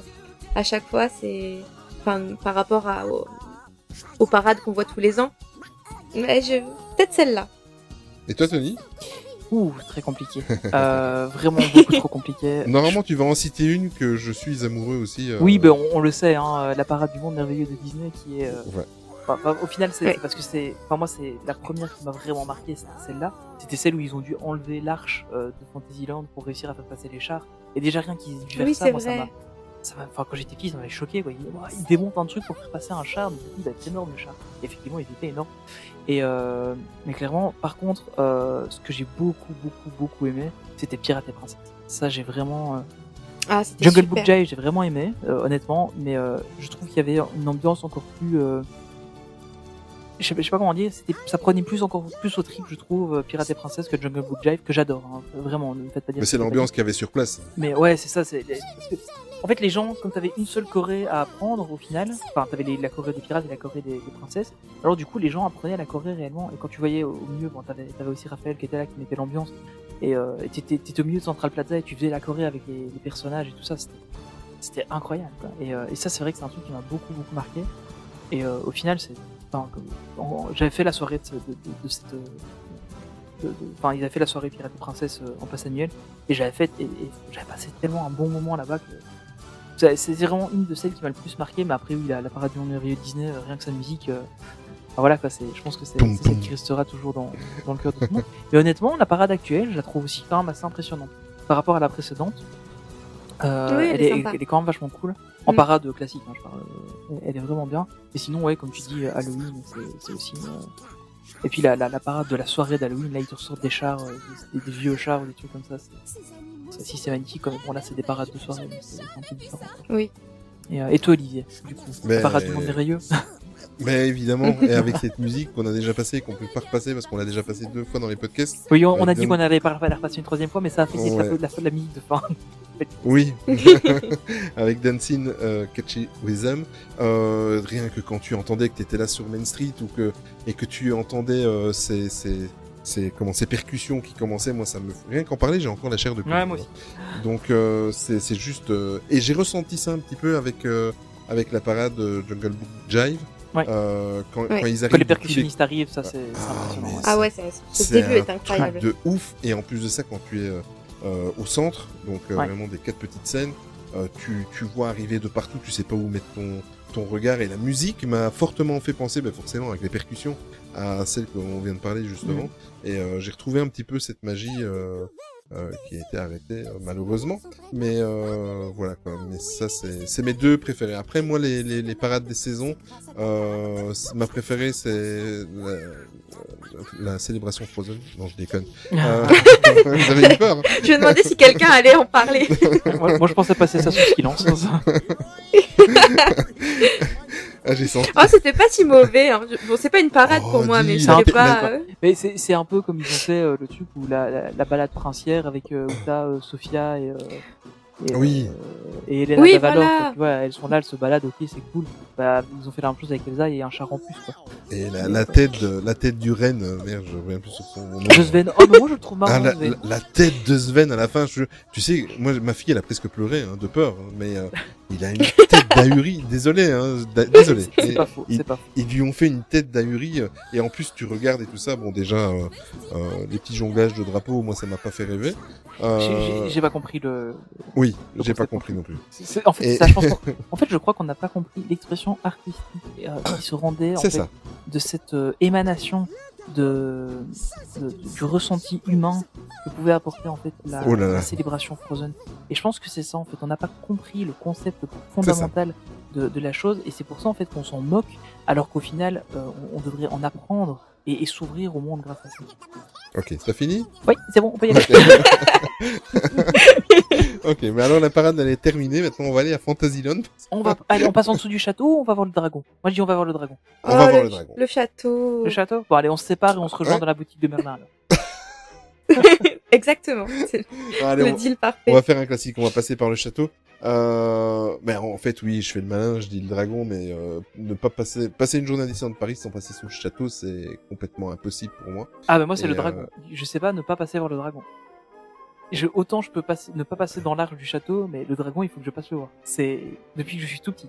à chaque fois, c'est, enfin, par rapport à, aux, aux parades qu'on voit tous les ans. Ouais, je, peut-être celle-là. Et toi, Tony Ouh, très compliqué. Euh, vraiment beaucoup trop compliqué. Normalement, tu vas en citer une que je suis amoureux aussi. euh, Oui, ben on, on le sait, hein, la parade du monde merveilleux de Disney qui est. euh, Ouais. enfin, enfin, au final, c'est Ouais. parce que c'est. Enfin, moi, c'est la première qui m'a vraiment marqué, c'était celle-là. C'était celle où ils ont dû enlever l'arche euh, de Fantasyland pour réussir à faire passer les chars. Et déjà rien qu'ils aient dû faire Oui, ça, c'est moi, ça vrai. m'a. Ça m'a- Enfin, quand j'étais petit, ça m'avait choqué. Quoi. Ils, ouah, ils démontent un truc pour faire passer un char, mais du coup, il va être énorme le char. Et effectivement, il était énorme. Et euh, mais clairement, par contre, euh, ce que j'ai beaucoup, beaucoup, beaucoup aimé, c'était Pirates et Princesses. Ça, j'ai vraiment. euh, Ah, c'était Jungle super. Book Jive, j'ai vraiment aimé, euh, honnêtement, mais euh, je trouve qu'il y avait une ambiance encore plus. euh, Je sais, pas- je sais pas comment dire, c'était, ça prenait plus encore plus au trip, je trouve, Pirates et Princesses que Jungle Book Jive, que j'adore, hein, vraiment, ne me faites pas dire. Mais c'est l'ambiance qu'il y avait sur place. Mais ouais, c'est ça, c'est. En fait, les gens, comme t'avais une seule Corée à apprendre au final, enfin, t'avais la Corée des pirates et la Corée des, princesses, alors du coup, les gens apprenaient la Corée réellement, et quand tu voyais au au milieu, bon, t'avais, aussi Raphaël qui était là, qui mettait l'ambiance, et euh, t'étais, au milieu de Central Plaza et tu faisais la Corée avec les, personnages et tout ça, c'était, incroyable, quoi. Et, euh, et ça, c'est vrai que c'est un truc qui m'a beaucoup, beaucoup marqué, et euh, au final, j'avais fait la soirée de, de, de- cette. euh, Enfin, ils avaient fait la soirée Pirates et Princesses euh, en passe annuel, et j'avais fait. Et j'avais passé tellement un bon moment là-bas que. C'est vraiment une de celles qui m'a le plus marqué, mais après, oui, la, la parade du de Disney, euh, rien que sa musique. euh, enfin, voilà, quoi, c'est, je pense que c'est, celle qui restera toujours dans, dans le cœur de tout le monde. Mais honnêtement, la parade actuelle, je la trouve aussi quand même assez impressionnante. Par rapport à la précédente, euh, Oui, elle, elle est est, sympa. elle est quand même vachement cool. En Mm. parade classique, hein, je parle, euh, elle est vraiment bien. Et sinon, ouais, comme tu dis, Halloween, c'est, c'est aussi. euh, Et puis la, la, la parade de la soirée d'Halloween, là ils te ressortent des chars, euh, des, des vieux chars ou des trucs comme ça. Si c'est magnifique, comme bon là c'est des parades de soirée, mais c'est, c'est un peu différent. quoi. Oui. Et, euh, et toi Olivier, du coup, Mais- parade du monde merveilleux. Mais évidemment, et avec cette musique qu'on a déjà passée et qu'on peut pas repasser parce qu'on l'a déjà passée deux fois dans les podcasts. Oui, on, on a Euh, dit qu'on allait pas la repasser une troisième fois, mais ça a fait Ouais. la, la, la, la musique de fin. Oui, avec Dancing euh, Catchy with Them. Euh, rien que quand tu entendais que tu étais là sur Main Street ou que et que tu entendais euh, ces, ces, ces, comment, ces percussions qui commençaient, moi ça me rien qu'en parler, j'ai encore la chair de poule. Ouais, moi aussi. Donc euh, c'est c'est juste euh, et j'ai ressenti ça un petit peu avec euh, avec la parade euh, Jungle Book Jive. Ouais. Euh, quand, Ouais. quand ils Quand arrivent les tous les- percussionnistes arrivent, ça c'est, Ah, impressionnant. ouais. Ah ouais, c'est, ce début est un incroyable. truc de ouf et en plus de ça quand tu es euh, au centre donc euh, Ouais. vraiment des quatre petites scènes euh, tu, tu vois arriver de partout tu sais pas où mettre ton ton regard et la musique m'a fortement fait penser ben, forcément avec les percussions à celle qu'on vient de parler justement. Mhm. et euh, j'ai retrouvé un petit peu cette magie euh, euh, qui a été arrêtée euh, malheureusement. Mais euh, voilà quoi. Mais ça c'est c'est mes deux préférés. Après moi les, les, les parades des saisons euh, ma préférée c'est la, la célébration Frozen. Non je déconne. Euh, vous avez eu peur hein. Je me demandais si quelqu'un allait en parler. moi, moi, je pensais passer ça sous silence. ah j'ai senti Oh, c'était pas si mauvais. Hein. Bon, c'est pas une parade Oh, pour moi, mais je savais pa- pas. euh, Mais c'est, c'est un peu comme ils ont fait euh, le truc où la, la, la balade princière avec euh, où euh, Sophia et, euh, Et, Oui. euh, et Elena Oui, Davalor, voilà. quoi, tu vois, elles sont là, elles se baladent, ok, c'est cool. Bah, ils ont fait la même chose avec Elsa et un char en plus, quoi. Et la, la tête, la tête du renne, merde, je reviens plus sur son nom. De Sven. Oh, mais moi, je le trouve marrant, Ah, la, Sven. la- la tête de Sven à la fin, je, tu sais, moi, ma fille, elle a presque pleuré, hein, de peur, hein, mais euh, il a une tête d'ahuri, désolé, hein, désolé. C'est- pas faux, c'est pas faux. Ils lui ont fait une tête d'ahuri, euh, et en plus, tu regardes et tout ça, bon, déjà, euh, euh, les petits jonglages de drapeaux, moi, ça m'a pas fait rêver. Euh, J'ai- pas compris le. Oui, j'ai pas compris non plus. En fait, Et- ça, je pense qu'on- en fait, je crois qu'on n'a pas compris l'expression artistique qui se rendait en fait, ça. de cette émanation de, de- du ressenti humain que pouvait apporter en fait la, Oh là là. la célébration Frozen. Et je pense que c'est ça en fait. On n'a pas compris le concept fondamental de, de la chose, et c'est pour ça en fait qu'on s'en moque, alors qu'au final, euh, on, on devrait en apprendre et, et s'ouvrir au monde grâce à ça. Ok, t'as fini Oui, c'est bon, on peut y aller. Ok, mais alors la parade elle est terminée, maintenant on va aller à Fantasyland. On va, allez, on passe en dessous du château, ou on va voir le dragon? Moi je dis on va voir le dragon. On va Oh, voir le dragon. Le château. Le château? Bon allez, on se sépare et on se rejoint Ouais. dans la boutique de Merlin. alors. Exactement. C'est Allez, le on, deal on parfait. va faire un classique, on va passer par le château. Euh, mais en fait, oui, je fais le malin, je dis le dragon, mais euh, ne pas passer, passer une journée à Disneyland Paris sans passer sous le château, c'est complètement impossible pour moi. Ah bah moi c'est Et, le euh, dragon. Je sais pas ne pas passer voir le dragon. Je, autant je peux passer, ne pas passer dans l'arche du château, mais le dragon il faut que je passe le voir. C'est depuis que je suis tout petit.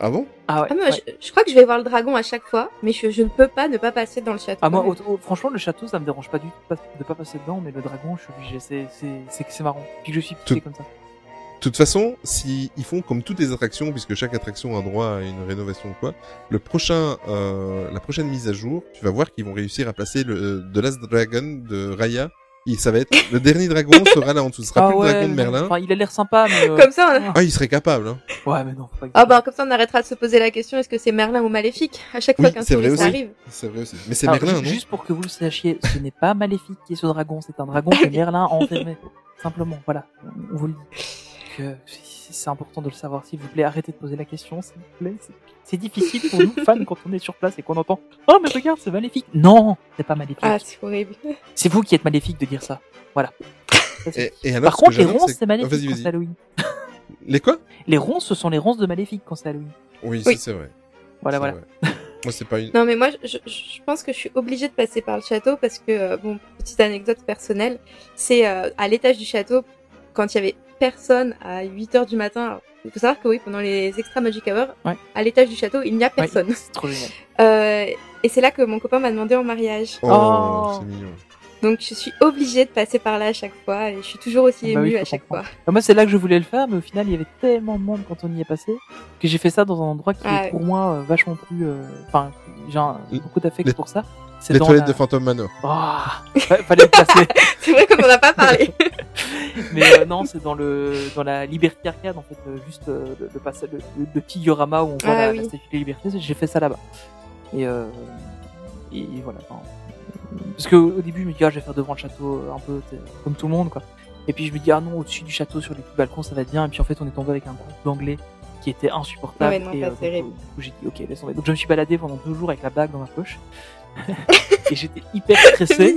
Ah bon? Ah ouais. Ah, moi, ouais. je, je crois que je vais voir le dragon à chaque fois, mais je, je ne peux pas ne pas passer dans le château. Ah moi franchement le château ça me dérange pas du tout de pas passer dedans, mais le dragon je suis obligé. C'est c'est c'est que c'est marrant. Puis que je suis Tout- comme ça. De toute façon, si ils font comme toutes les attractions, puisque chaque attraction a droit à une rénovation ou quoi, le prochain, euh, la prochaine mise à jour, tu vas voir qu'ils vont réussir à placer le euh, The Last Dragon de Raya. Et ça va être le dernier dragon sera là en dessous, ce sera Ah plus le ouais, dragon de Merlin. Enfin il a l'air sympa mais. euh, Comme ça, on... Ah, il serait capable. Hein. Ouais mais non. Pas ah bah comme ça, on arrêtera de se poser la question est-ce que c'est Merlin ou Maléfique? À chaque Oui, fois qu'un c'est vrai touriste aussi. arrive. C'est vrai aussi. Mais c'est Merlin, non Juste pour que vous le sachiez, ce n'est pas Maléfique qui est ce dragon, c'est un dragon que Merlin a enfermé. Simplement, voilà, on vous le dit. Que c'est- c'est important de le savoir, s'il vous plaît. Arrêtez de poser la question, s'il vous plaît. C'est- difficile pour nous, fans, quand on est sur place et qu'on entend Oh, mais regarde, c'est maléfique. Non, c'est pas maléfique. Ah, c'est horrible. C'est vous qui êtes maléfique de dire ça. Voilà. Et, et alors, Par contre, les ronces, c'est- maléfique vas-y, quand c'est Halloween. Les quoi? Les ronces, ce sont les ronces de maléfique quand c'est Halloween. Oui, c'est vrai. Voilà, voilà. vrai. Moi, c'est pas une. Non, mais moi, je, je- je pense que je suis obligée de passer par le château parce que, euh, bon, petite anecdote personnelle, c'est euh, à l'étage du château, quand il y avait personne à 8 heures du matin. Il faut savoir que oui, pendant les extra magic hours, Ouais. à l'étage du château, il n'y a Ouais, personne. c'est trop génial. Euh, et c'est là que mon copain m'a demandé en mariage. Oh, Oh. c'est mignon. Donc je suis obligée de passer par là à chaque fois et je suis toujours aussi Bah oui, émue à chaque comprendre. fois. Bah, moi, c'est là que je voulais le faire, mais au final, il y avait tellement de monde quand on y est passé que j'ai fait ça dans un endroit qui Ah est oui. pour moi euh, vachement plus. euh, Enfin, j'ai beaucoup d'affect pour ça. C'est Les dans toilettes la- de Phantom Manor. Oh, fa- fallait le placer. C'est vrai qu'on n'en a pas parlé. mais euh, non, c'est dans le dans la Liberty Arcade en fait, euh, juste euh, le, le passage, le, le- petit diorama où on voit Ah la, oui. la statue de la Liberté. J'ai fait ça là-bas. Et, euh, et voilà. enfin, parce que au début, je me dis ah, je vais faire devant le château euh, un peu comme tout le monde quoi. Et puis je me dis ah non, au-dessus du château sur les petits balcons, ça va être bien. Et puis en fait, on est tombé avec un groupe d'anglais qui était insupportable. Ouais, non, et euh, donc, j'ai dit ok, laisse tomber. Donc je me suis baladé pendant deux jours avec la bague dans ma poche. et j'étais hyper stressé.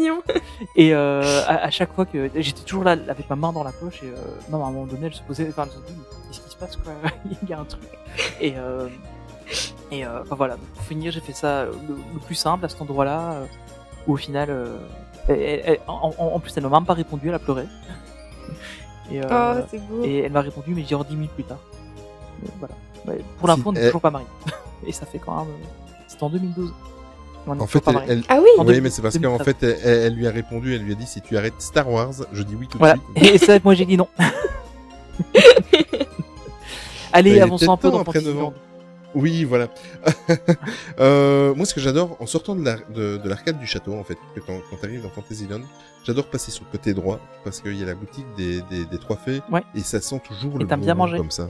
Et euh, à, à chaque fois que j'étais toujours là avec ma main dans la poche et euh, non, à un moment donné, elle se posait, enfin, elle se dit, qu'est-ce qui se passe quoi? Il y a un truc. Et euh, et enfin voilà. Donc, pour finir, j'ai fait ça le, le plus simple à cet endroit-là, où au final, euh, elle- elle- elle- en, plus, elle m'a même pas répondu, elle a pleuré. Et, euh, Oh, c'est beau. et elle m'a répondu, mais genre 10 minutes plus tard. Mais voilà. Ouais, pour Si- l'info, on n'est elle- toujours pas mariés. et ça fait quand même. euh, C'était en 2012. On est En fait, elle, Ah oui oui, mais c'est parce qu'en 2013. fait, elle, lui a répondu, elle lui a dit si tu arrêtes Star Wars, je dis oui tout de Voilà. suite. Et ça, moi j'ai dit non. Allez, avançons un peu dans après Fantasyland. neuf ans. Oui, voilà. euh, moi, ce que j'adore, en sortant de la- de de l'arcade du château, en fait, que quand, quand t'arrives dans Fantasyland, j'adore passer sur le côté droit, parce qu'il y a la boutique des, des, des trois fées, Ouais. et ça sent toujours Et le bon bien manger. comme ça.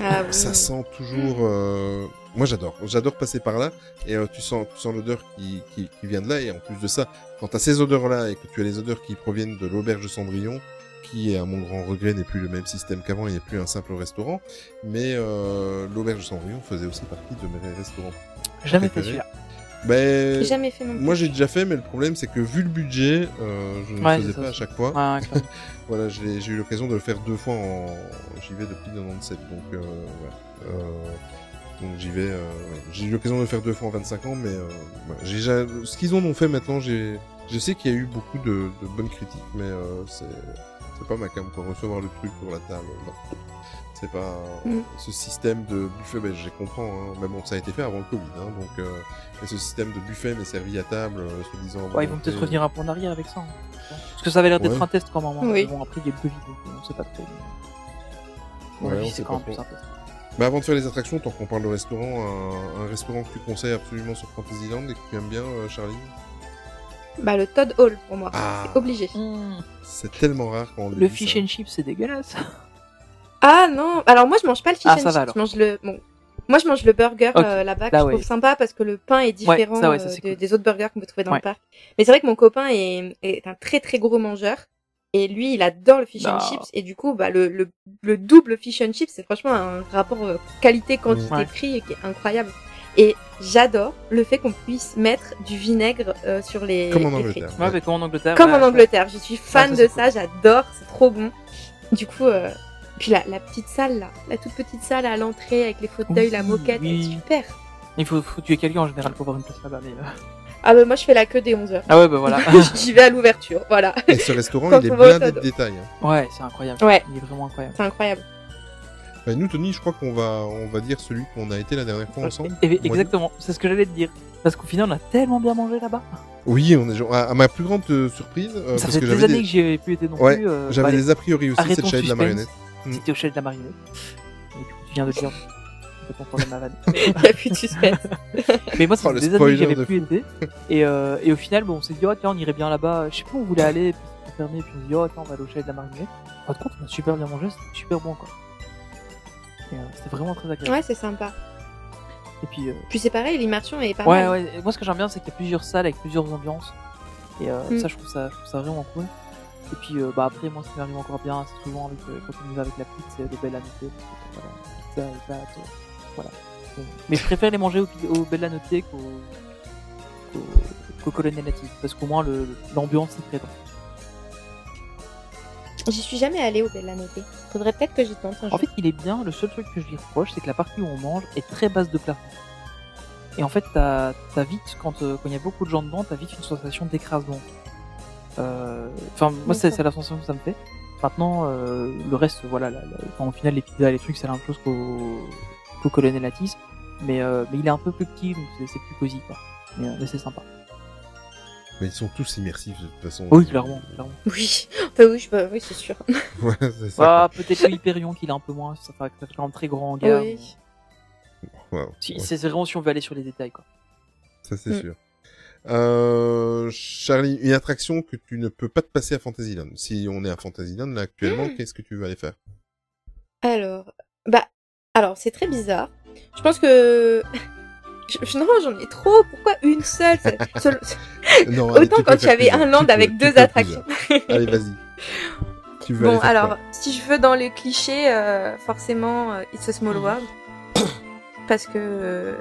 Ah oui. Ça sent toujours. euh, Moi, j'adore. J'adore passer par là, et euh, tu sens, tu sens l'odeur qui, qui, qui vient de là, et en plus de ça, quand t'as ces odeurs-là, et que tu as les odeurs qui proviennent de l'auberge de Cendrillon, qui, à mon grand regret, n'est plus le même système qu'avant, il n'est plus un simple restaurant, mais euh, l'auberge de Cendrillon faisait aussi partie de mes restaurants Jamais fait celui-là. Ben, J'ai jamais fait non plus. moi j'ai déjà fait, mais le problème c'est que vu le budget, euh, je ne Ouais, le faisais pas ça, à chaque fois. Voilà, j'ai eu l'occasion de le faire deux fois en. J'y vais depuis 97, donc euh, ouais. Euh, donc j'y vais. euh, ouais. J'ai eu l'occasion de le faire deux fois en 25 ans, mais euh, ouais. j'ai déjà- ce qu'ils en ont fait maintenant, j'ai. Je sais qu'il y a eu beaucoup de, de bonnes critiques, mais euh, c'est c'est pas ma cam quoi. Recevoir le truc pour la table, non. C'est pas Mm. ce système de buffet. Ben, je comprends, hein. mais bon, ça a été fait avant le Covid, hein, donc. Euh, mais ce système de buffet mais servi à table, euh, se disant. Ouais, ils vont peut-être revenir un peu en arrière avec ça. hein. Parce que ça avait l'air d'être Ouais. un test quand même. hein. Oui. Bon, après, il y a le Covid, donc on sait pas trop. mais- Ouais, Ouais, on c'est sait quand pas même plus trop. un test. Bah avant de faire les attractions, tant qu'on parle de restaurant, un, un restaurant que tu conseilles absolument sur Fantasyland et que tu aimes bien, euh, Charlie Bah, le Todd Hall pour moi. Ah. C'est obligé. C'est tellement rare quand on Le dit fish ça. and chips, c'est dégueulasse. Ah non, alors moi je mange pas le fish Ah, and chips, je mange le bon. Moi je mange le burger euh, là-bas que Là, je ouais. trouve sympa parce que le pain est différent ça, ouais, ça, euh, c'est de- cool. des autres burgers qu'on peut trouver dans Ouais. le parc. Mais c'est vrai que mon copain est, est un très très gros mangeur et lui il adore le fish and Non. chips et du coup bah le, le, le double fish and chips c'est franchement un rapport euh, qualité quantité Ouais. prix qui est incroyable. Et j'adore le fait qu'on puisse mettre du vinaigre euh, sur les Comme en Angleterre. Ouais, mais comme en Angleterre. Comme ouais, en. Angleterre, je suis fan ça, de ça, j'adore, c'est trop bon. Du coup, euh, puis la, la petite salle là, la toute petite salle à l'entrée avec les fauteuils, la moquette, oui. super. Il faut, faut tuer quelqu'un en général pour avoir une place là-bas. Mais... euh, Ah bah moi je fais la queue dès 11h. Ah ouais, bah voilà. J'y vais à l'ouverture, voilà. Et ce restaurant, il est blindé de détails. hein. ouais, c'est incroyable. Ouais. Il est vraiment incroyable. C'est incroyable. Bah, nous, Tony, je crois qu'on va, on va dire celui qu'on a été la dernière fois ensemble. Et- mois d'août. exactement, c'est ce que j'allais te dire. Parce qu'au final, on a tellement bien mangé là-bas. Oui, on est genre- à, à ma plus grande euh, surprise, euh, ça parce fait que des années des, que j'y avais plus été non Ouais, plus. euh, j'avais bah, des a priori aussi, arrêtons cette chaîne de la marionnette. Mm. C'était au chef de la marionnette. Et coup, tu viens de le dire. Je peux comprendre ma vanne. Il y a plus de suspense. Mais moi, ça Oh, des années que j'avais de plus été. Et, euh, et au final, bon, on s'est dit, oh tiens, on irait bien là-bas. Je sais pas où on voulait aller, puis c'était fermé. Puis on s'est dit, oh tiens, on va aller au chalet de la marionnette. De compte, on a super bien mangé, c'était super bon, quoi. Et, euh, c'était vraiment très agréable. Ouais, c'est sympa. Et puis, euh, Puis c'est pareil, l'immersion est pas ouais, mal. ouais. Et moi, ce que j'aime bien, c'est qu'il y a plusieurs salles avec plusieurs ambiances. Et euh, Mm. ça, je trouve ça, je trouve ça vraiment cool. Et puis, euh, bah après, moi, ce qui m'arrive encore bien, c'est souvent avec, quand on y va avec la pizza, c'est de belles. Voilà, pizza et pâtes, voilà. Mais je préfère les manger au, pi- au Bella Notte qu'au qu'au qu'au Colonel Native, parce qu'au moins le- l'ambiance est présente. J'y suis jamais allée au Bella Notte. Faudrait peut-être que j'y tente En fait, il est bien, le seul truc que je lui reproche, c'est que la partie où on mange est très basse de plafond. Et en fait, t'as t'as vite, quand euh, quand il y a beaucoup de gens dedans, t'as vite une sensation d'écrasement. Euh, Enfin, moi, c'est la sensation que ça me fait. Maintenant, euh, le reste, voilà, la- la- enfin, au final, les pizzas et les trucs, c'est la même chose qu'au qu'au Colonel. Mais, euh, mais il est un peu plus petit, donc c'est c'est plus cosy, quoi. Mais, euh, mais c'est sympa. Mais ils sont tous immersifs de toute façon. Oui, clairement. clairement. Oui, enfin, oui, je peux- oui c'est sûr. Ouais, c'est ça. Ah, peut-être Hyperion qu'il est un peu moins, ça fait, quand même très grand en gamme. Oui. Wow. Si, Ouais, c'est vraiment si on veut aller sur les détails, quoi. Ça, c'est Mm. sûr. Euh, Charlie, une attraction que tu ne peux pas te passer à Fantasyland. Si on est à Fantasyland, là, actuellement, Mm. qu'est-ce que tu veux aller faire? Alors, bah, alors c'est très bizarre. Je pense que je- non, j'en ai trop. Pourquoi une seule? Non, allez, Autant tu quand il y faire avait un land Tu peux- avec tu deux attractions. Allez, vas-y. Tu veux Bon, alors, si je veux dans les clichés, euh, forcément, euh, It's a Small Mhm. World. Parce que euh,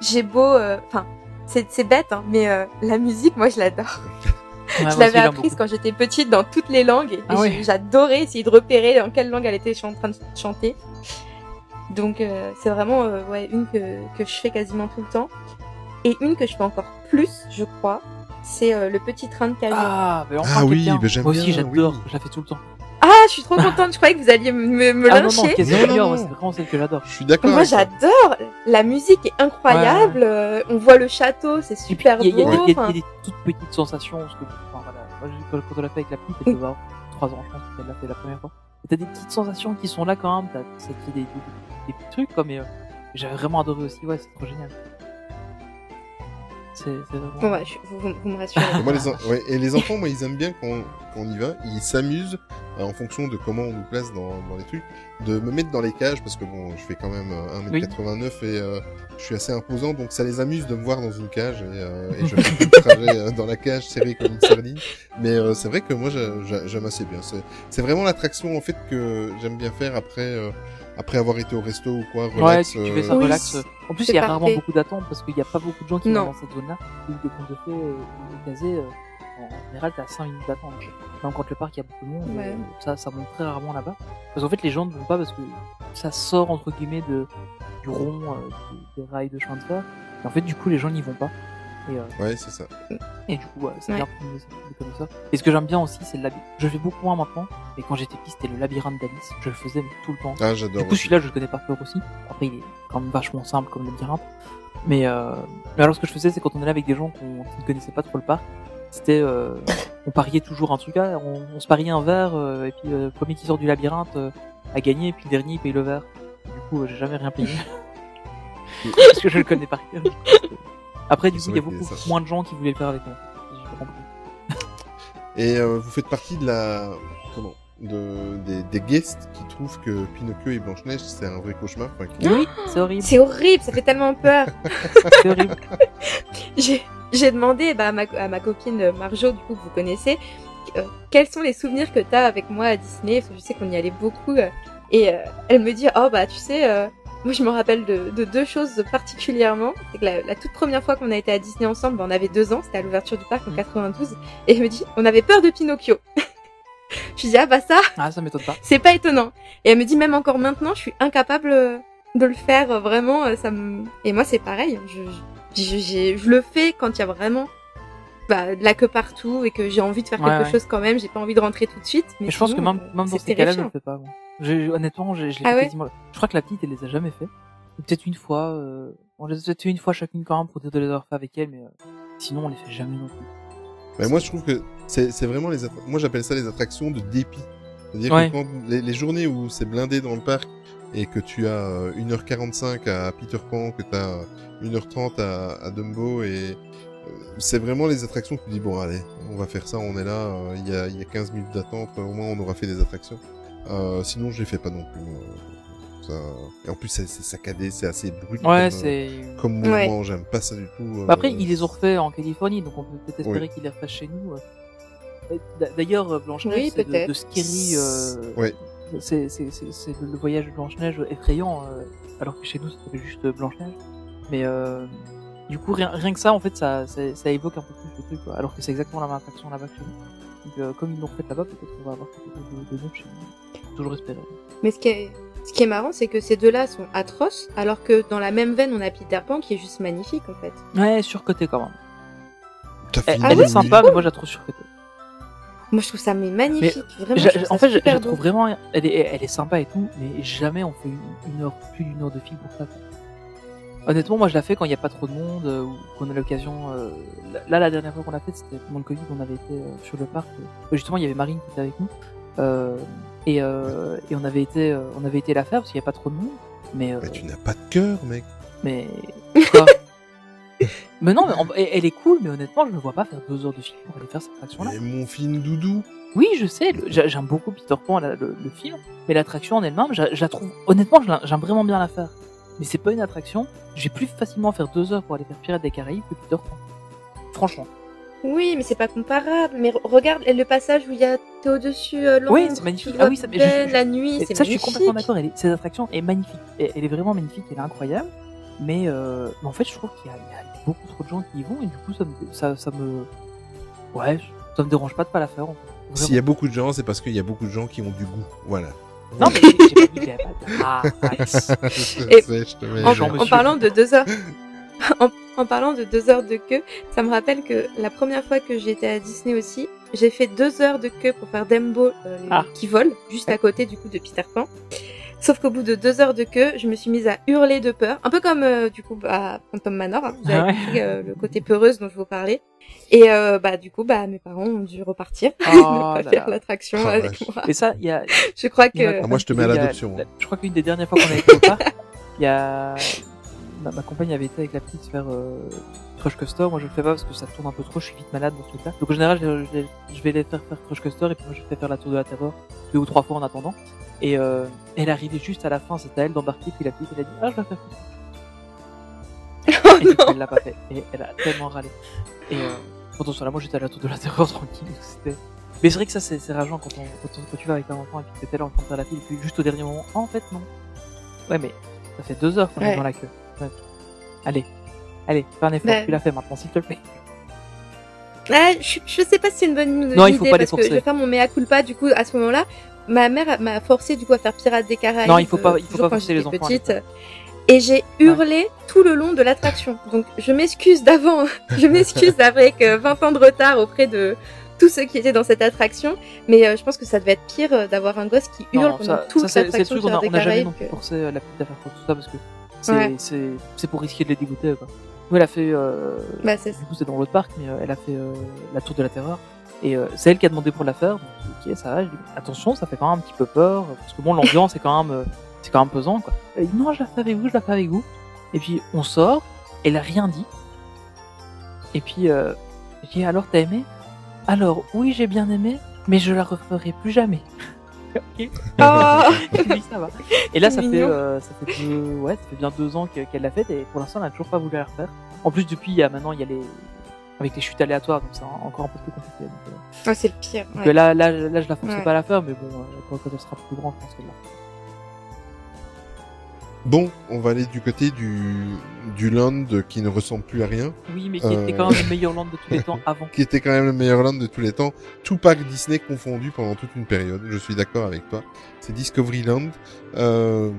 j'ai beau... euh, Enfin, c'est c'est bête, hein, mais euh, la musique, moi, je l'adore. Ouais, je l'avais apprise quand j'étais petite dans toutes les langues. Et Ah j'adorais essayer de repérer dans quelle langue elle était en train de chanter. Donc, euh, c'est vraiment euh, ouais, une que, que je fais quasiment tout le temps. Et une que je fais encore plus, je crois, c'est euh, le petit train de camion. Ah, mais enfin Ah oui, bah, j'aime Moi aussi, j'adore. oui. Je la fais tout le temps. Ah, je suis trop contente. Je croyais que vous alliez me, me ah non, c'est vraiment celle que j'adore. Je suis d'accord. Moi j'adore, la musique est incroyable, euh, on voit le château, c'est puis, super il y, a- il y a- beau. il y a- y a des toutes petites sensations. Parce que, enfin, voilà, moi, j'ai- quand, quand on l'a fait avec la petite, elle devait avoir 3 ans, je pense, qu'elle l'a fait la première fois. T'as des petites sensations qui sont là quand même. T'as, des, des, des petits trucs, quoi, mais euh, j'avais vraiment adoré aussi. Ouais, c'est trop génial. C'est, c'est vraiment. Bon bah, je- vous, me rassurez. Et, moi, les en- ouais, et les enfants, moi, ils aiment bien quand, quand on y va. Ils s'amusent en fonction de comment on nous place dans, dans les trucs, de me mettre dans les cages parce que bon, je fais quand même euh, 1m89 et euh, je suis assez imposant, donc ça les amuse de me voir dans une cage et, euh, et je fais tout le trajet euh, dans la cage serré comme une sardine. Mais euh, c'est vrai que moi j'a- j'a- j'aime assez bien. C'est- C'est vraiment l'attraction en fait que j'aime bien faire après euh, après avoir été au resto ou quoi. Ouais, Relax, tu, tu fais euh, ça Oui, relax. En plus, il y a rarement beaucoup d'attentes parce qu'il n'y a pas beaucoup de gens qui Non. vont dans cette zone-là. Et des contes de fées euh, casés, euh, en général, t'as 5 minutes d'attente. Même quand le parc, il y a beaucoup de monde, Ouais. euh, ça, ça monte très rarement là-bas. Parce qu'en fait, les gens ne vont pas parce que ça sort, entre guillemets, de, du rond, euh, des, des rails de chemin de fer. Et en fait, du coup, les gens n'y vont pas. Et, euh, Ouais, c'est ça. et du coup, ouais, c'est Ouais. bien pour nous de connaître ça. Et ce que j'aime bien aussi, c'est le labyrinthe. Je fais beaucoup moins maintenant, mais quand j'étais petit, c'était le labyrinthe d'Alice. Je le faisais tout le temps. Ah, Du j'adore. coup, celui-là, je le connais par cœur aussi. Après, il est quand même vachement simple comme labyrinthe. Mais, euh... mais alors, ce que je faisais, c'est quand on allait avec des gens qu'on- qui ne connaissaient pas trop le parc, c'était, euh... on pariait toujours un truc, ah, on, on se pariait un verre, euh, et puis euh, le premier qui sort du labyrinthe euh, a gagné, et puis le dernier il paye le verre. Du coup, euh, j'ai jamais rien payé. Parce que je le connais par cœur. Après, du coup, il y a beaucoup ça. moins de gens qui voulaient le faire avec moi. J'ai pas compris. Et euh, vous faites partie de la comment de des, des guests qui trouvent que Pinocchio et Blanche Neige c'est un vrai cauchemar. Enfin, qui- Oui, c'est horrible. C'est horrible, ça fait tellement peur. C'est horrible. J'ai j'ai demandé bah, à, ma, à ma copine euh, Marjo, du coup, que vous connaissez, euh, quels sont les souvenirs que t'as avec moi à Disney, parce que je sais qu'on y allait beaucoup. euh, et euh, elle me dit, oh bah tu sais, moi je me rappelle de, de deux choses particulièrement. C'est que la, la toute première fois qu'on a été à Disney ensemble, bah, on avait deux ans, c'était à l'ouverture du parc en Mhm. 92, et elle me dit, on avait peur de Pinocchio. je dis, ah bah ça, Ah, ça m'étonne pas. c'est pas étonnant. Et elle me dit, même encore maintenant, je suis incapable de le faire, vraiment, ça me... Et moi c'est pareil, je, je, je- j'ai- je le fais quand il y a vraiment bah, de la queue partout et que j'ai envie de faire Ouais, quelque ouais. chose quand même, j'ai pas envie de rentrer tout de suite. Mais, Mais je pense que même, même dans ces cas-là, je le fais pas. Moi. J'ai- honnêtement, je l'ai Ah fait ouais quasiment. Je crois que la petite, elle les a jamais fait. Peut-être une fois. Euh... On les a peut-être fait une fois chacune quand même pour dire de les avoir fait avec elle, mais euh, sinon on les fait jamais non plus. Mais moi, je trouve que c'est c'est vraiment les. attra- Moi, j'appelle ça les attractions de dépit. C'est-à-dire Ouais. que quand les, les journées où c'est blindé dans le parc et que tu as euh, 1h45 à Peter Pan, que tu as 1h30 à, à Dumbo et euh, c'est vraiment les attractions que tu dis bon allez, on va faire ça, on est là, euh, il y, a, il y a 15 minutes d'attente, au moins on aura fait des attractions. Euh, sinon, je les fais pas non plus. Ça... Et en plus, c'est c'est saccadé, c'est assez brut. Ouais, comme, c'est. euh, comme mouvement, j'aime pas ça du tout. Bah après, euh, ils les ont refait en Californie, donc on peut peut-être espérer Oui. qu'ils les refassent chez nous. euh. D'ailleurs, euh, Blanche-Neige, Oui, c'est de, peut-être. de Scary. Euh... Ouais. C'est c'est- c'est- c'est le voyage de Blanche-Neige effrayant, euh, alors que chez nous, c'était juste Blanche-Neige. Mais euh, du coup, rien, rien que ça, en fait, ça, ça, ça évoque un peu plus le truc, quoi. alors que c'est exactement la même attraction là-bas que chez nous. Donc, euh, comme ils l'ont refait là-bas, peut-être qu'on va avoir quelque chose de, de neuf chez nous. Toujours espérer. Mais ce qui est, ce qui est marrant, c'est que ces deux-là sont atroces, alors que dans la même veine, on a Peter Pan qui est juste magnifique en fait. Ouais, surcoté quand même. T'as Elle, est sympa, mais moi, je la trouve surcotée. Moi, je trouve ça mais magnifique, vraiment. Je en fait, je, je trouve vraiment, elle est, elle est sympa et tout, mais jamais on fait une, une heure, plus d'une heure de film pour ça. quoi. Honnêtement, moi, je la fais quand il n'y a pas trop de monde euh, ou qu'on a l'occasion. euh, là, la dernière fois qu'on l'a fait, c'était pendant le Covid, on avait été euh, sur le parc. euh, justement, il y avait Marine qui était avec nous, euh, et, euh, et on avait été, euh, on avait été la faire parce qu'il n'y a pas trop de monde. Mais, euh, Mais tu n'as pas de cœur, mec. mais quoi? Mais non, mais elle elle est cool, mais honnêtement, je ne vois pas faire deux heures de film pour aller faire cette attraction-là. Mais mon film doudou. Oui, je sais, le- j'a- j'aime beaucoup Peter Pan, la- le, le film, mais l'attraction en elle-même, j'a- je la trouve, honnêtement, je la- j'aime vraiment bien la faire. Mais c'est pas une attraction, j'ai plus facilement faire deux heures pour aller faire Pirates des Caraïbes que Peter Pan. Franchement. Oui, mais c'est pas comparable. Mais re- regarde le passage où il y a t'es au-dessus euh, l'ombre, Oui, c'est magnifique. tu Ah vois oui, ça- mais Ben, je- la nuit, Et c'est ça, je suis magnifique. complètement d'accord, elle est- cette attraction est magnifique. Elle, elle est vraiment magnifique, elle est incroyable. Mais, euh, mais en fait, je trouve qu'il y, a- il y a beaucoup trop de gens qui y vont, et du coup, ça me, ça, ça me, ouais, ça me dérange pas de pas la faire. en fait. S'il y a beaucoup de gens, c'est parce qu'il y a beaucoup de gens qui ont du goût. Voilà. Non, mais j'ai pas dit qu'il y avait pas de... Ah, nice. je Et- sais, je te mets En, parlant de deux heures, en, en parlant de deux heures de queue, ça me rappelle que la première fois que j'étais à Disney aussi, j'ai fait deux heures de queue pour faire Dumbo euh, Ah. qui vole juste à côté du coup de Peter Pan. Sauf qu'au bout de deux heures de queue, je me suis mise à hurler de peur, un peu comme euh, du coup à Phantom Manor. hein. Vous avez Ah ouais. euh, le côté peureuse dont je vous parlais. Et euh, bah du coup, bah mes parents ont dû repartir, Oh ne là pas faire l'attraction Ah, avec vache. moi. Et ça, il y a, Je crois que Ah, moi, je te mets à l'adoption, hein. Je crois qu'une des dernières fois qu'on a été au parc, il y a, ma, ma compagne avait été avec la petite faire euh, Crush Coaster. Moi, je le fais pas parce que ça tourne un peu trop. Je suis vite malade dans ce truc-là. Donc, en général, je, je- je vais les faire faire Crush Coaster et puis moi, je fais faire la tour de la terreur deux ou trois fois en attendant. Et euh, elle arrivait juste à la fin, c'était à elle d'embarquer. Puis la petite, elle a dit Ah, je vais faire et du coup, elle l'a pas fait. Et elle a tellement râlé. Et euh, pourtant, sur la moi, j'étais à la tour de la terreur tranquille. C'était. Mais c'est vrai que ça, c'est rageant quand, on, quand, on- quand tu vas avec un enfant et puis que t'es là en train de faire la file, et puis juste au dernier moment, Ah, en fait, non. Ouais, mais ça fait deux heures qu'on est Ouais. dans la queue. Ouais. Allez, allez, fais un effort, Bah. tu l'as fait maintenant, s'il te plaît. Ah, je, je sais pas si c'est une bonne Non, il faut idée pas parce que je vais faire mon mea culpa du coup à ce moment-là. Ma mère m'a forcé du coup à faire Pirates des Caraïbes. Non, il faut pas- euh, il faut pas forcer les enfants petite. Et j'ai hurlé tout le long de l'attraction. Donc je m'excuse d'avant. je m'excuse avec euh, 20 ans de retard auprès de tous ceux qui étaient dans cette attraction. Mais euh, je pense que ça devait être pire euh, d'avoir un gosse qui hurle non, pendant ça, toute ça c'est le l'attraction truc, on a, Pirates des on a jamais non plus forcé euh, la petite à faire tout ça parce que c'est Ouais. c'est c'est pour risquer de les dégoûter. Quoi. Nous, elle a fait. Euh, Bah, c'est du coup, c'est dans l'autre parc, mais euh, elle a fait euh, la tour de la terreur. Et euh, c'est elle qui a demandé pour la faire. Donc, ok, ça va. Je dis, attention, ça fait quand même un petit peu peur. Parce que bon, l'ambiance est quand même, euh, c'est quand même pesant, quoi. Elle dit, non, je la fais avec vous, je la fais avec vous. Et puis, on sort. Elle a rien dit. Et puis, euh, je dis, alors, t'as aimé? Alors, oui, j'ai bien aimé, mais je la referai plus jamais. Ok. Oh oui, ça va. Et là, ça fait, euh, ça fait deux, ouais, ça fait bien deux ans que- qu'elle l'a faite et pour l'instant, elle n'a toujours pas voulu la refaire. En plus, depuis, il y a maintenant, il y a les, avec les chutes aléatoires, donc c'est encore un peu plus compliqué. Donc, euh, Ouais, c'est le pire. ouais. là, là, là, je la force Ouais. pas à la faire, mais bon, euh, quand, quand elle sera plus grande, je pense qu'elle la fera. Bon, on va aller du côté du, du land qui ne ressemble plus à rien, Oui, mais qui Euh. était quand même le meilleur land de tous les temps avant. qui était quand même le meilleur land de tous les temps, tout parc Disney confondu pendant toute une période. Je suis d'accord avec toi. C'est Discoveryland. Euh,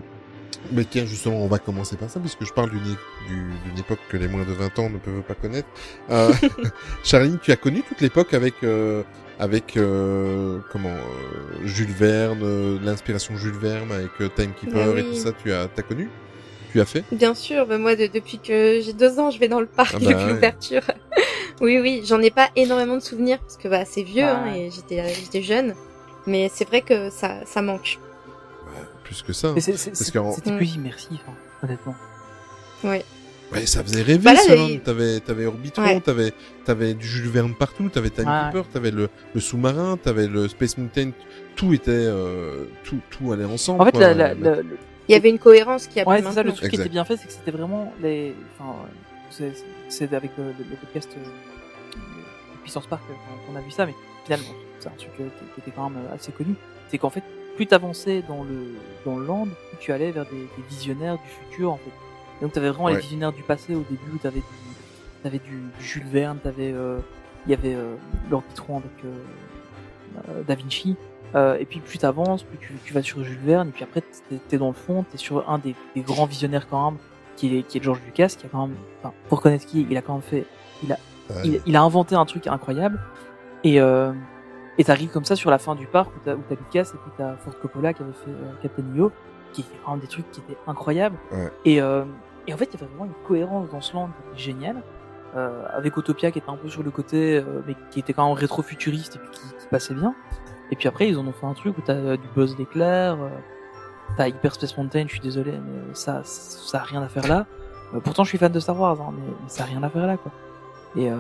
mais tiens, justement, on va commencer par ça, puisque je parle d'une d'une époque que les moins de 20 ans ne peuvent pas connaître. Euh, Charline, tu as connu toute l'époque avec euh, avec euh, comment euh, Jules Verne, euh, l'inspiration Jules Verne avec euh, Timekeeper Bah et oui. tout ça. Tu as t'as connu? Tu as fait? Bien sûr, bah moi de- depuis que j'ai deux ans, je vais dans le parc Ah bah depuis ouais. l'ouverture. oui, oui, j'en ai pas énormément de souvenirs parce que bah c'est vieux Ah hein, et j'étais j'étais jeune, mais c'est vrai que ça ça manque. Plus que ça. Mais c'est- c'est- Parce c'est- qu'en- c'était Mm. plus immersif, hein, honnêtement. Ouais. Ouais, ça faisait rêver Bah là, ce les- land. T'avais, t'avais Orbitron, Ouais. t'avais, t'avais du Jules Verne partout, t'avais Timekeeper, t'avais le, le sous-marin, t'avais le Space Mountain. Tout était, euh, tout, tout allait ensemble. En fait, quoi. la, la, la- le- Il y avait une cohérence qui a Ouais, c'est ça, le truc qui était bien fait, c'est que c'était vraiment les. Enfin, c'est- c'est avec euh, le, le podcast euh, de Puissance Park euh, qu'on a vu ça, mais finalement, c'est un truc euh, qui, qui était quand même assez connu. C'est qu'en fait, plus t'avançais dans le dans le land, plus tu allais vers des, des visionnaires du futur, en fait. Et donc, t'avais vraiment Ouais. les visionnaires du passé au début, où t'avais du, t'avais du, du Jules Verne, t'avais, euh, il y avait euh, l'Orbitron avec euh, euh, Da Vinci. Euh, et puis plus t'avances, plus tu, tu vas sur Jules Verne, et puis après t'es, t'es dans le fond, t'es sur un des, des grands visionnaires quand même, qui est, qui est George Lucas, qui a quand même, enfin, pour connaître qui, il a quand même fait, il a, Ouais. il, il a inventé un truc incroyable, et euh, et t'arrives comme ça sur la fin du parc où t'as, où t'as Lucas et puis t'as Ford Coppola qui avait fait Captain EO, qui était vraiment des trucs qui étaient incroyables, Ouais. et euh, et en fait il y avait vraiment une cohérence dans ce land qui était géniale, euh, avec Autopia qui était un peu sur le côté, euh, mais qui était quand même rétro-futuriste et puis qui, qui passait bien. Et puis après, ils en ont fait un truc où t'as euh, du Buzz l'éclair, euh, t'as Hyper Space Mountain, je suis désolé, mais ça, ça a rien à faire là. Euh, pourtant, je suis fan de Star Wars, hein, mais, mais ça a rien à faire là, quoi. Et euh,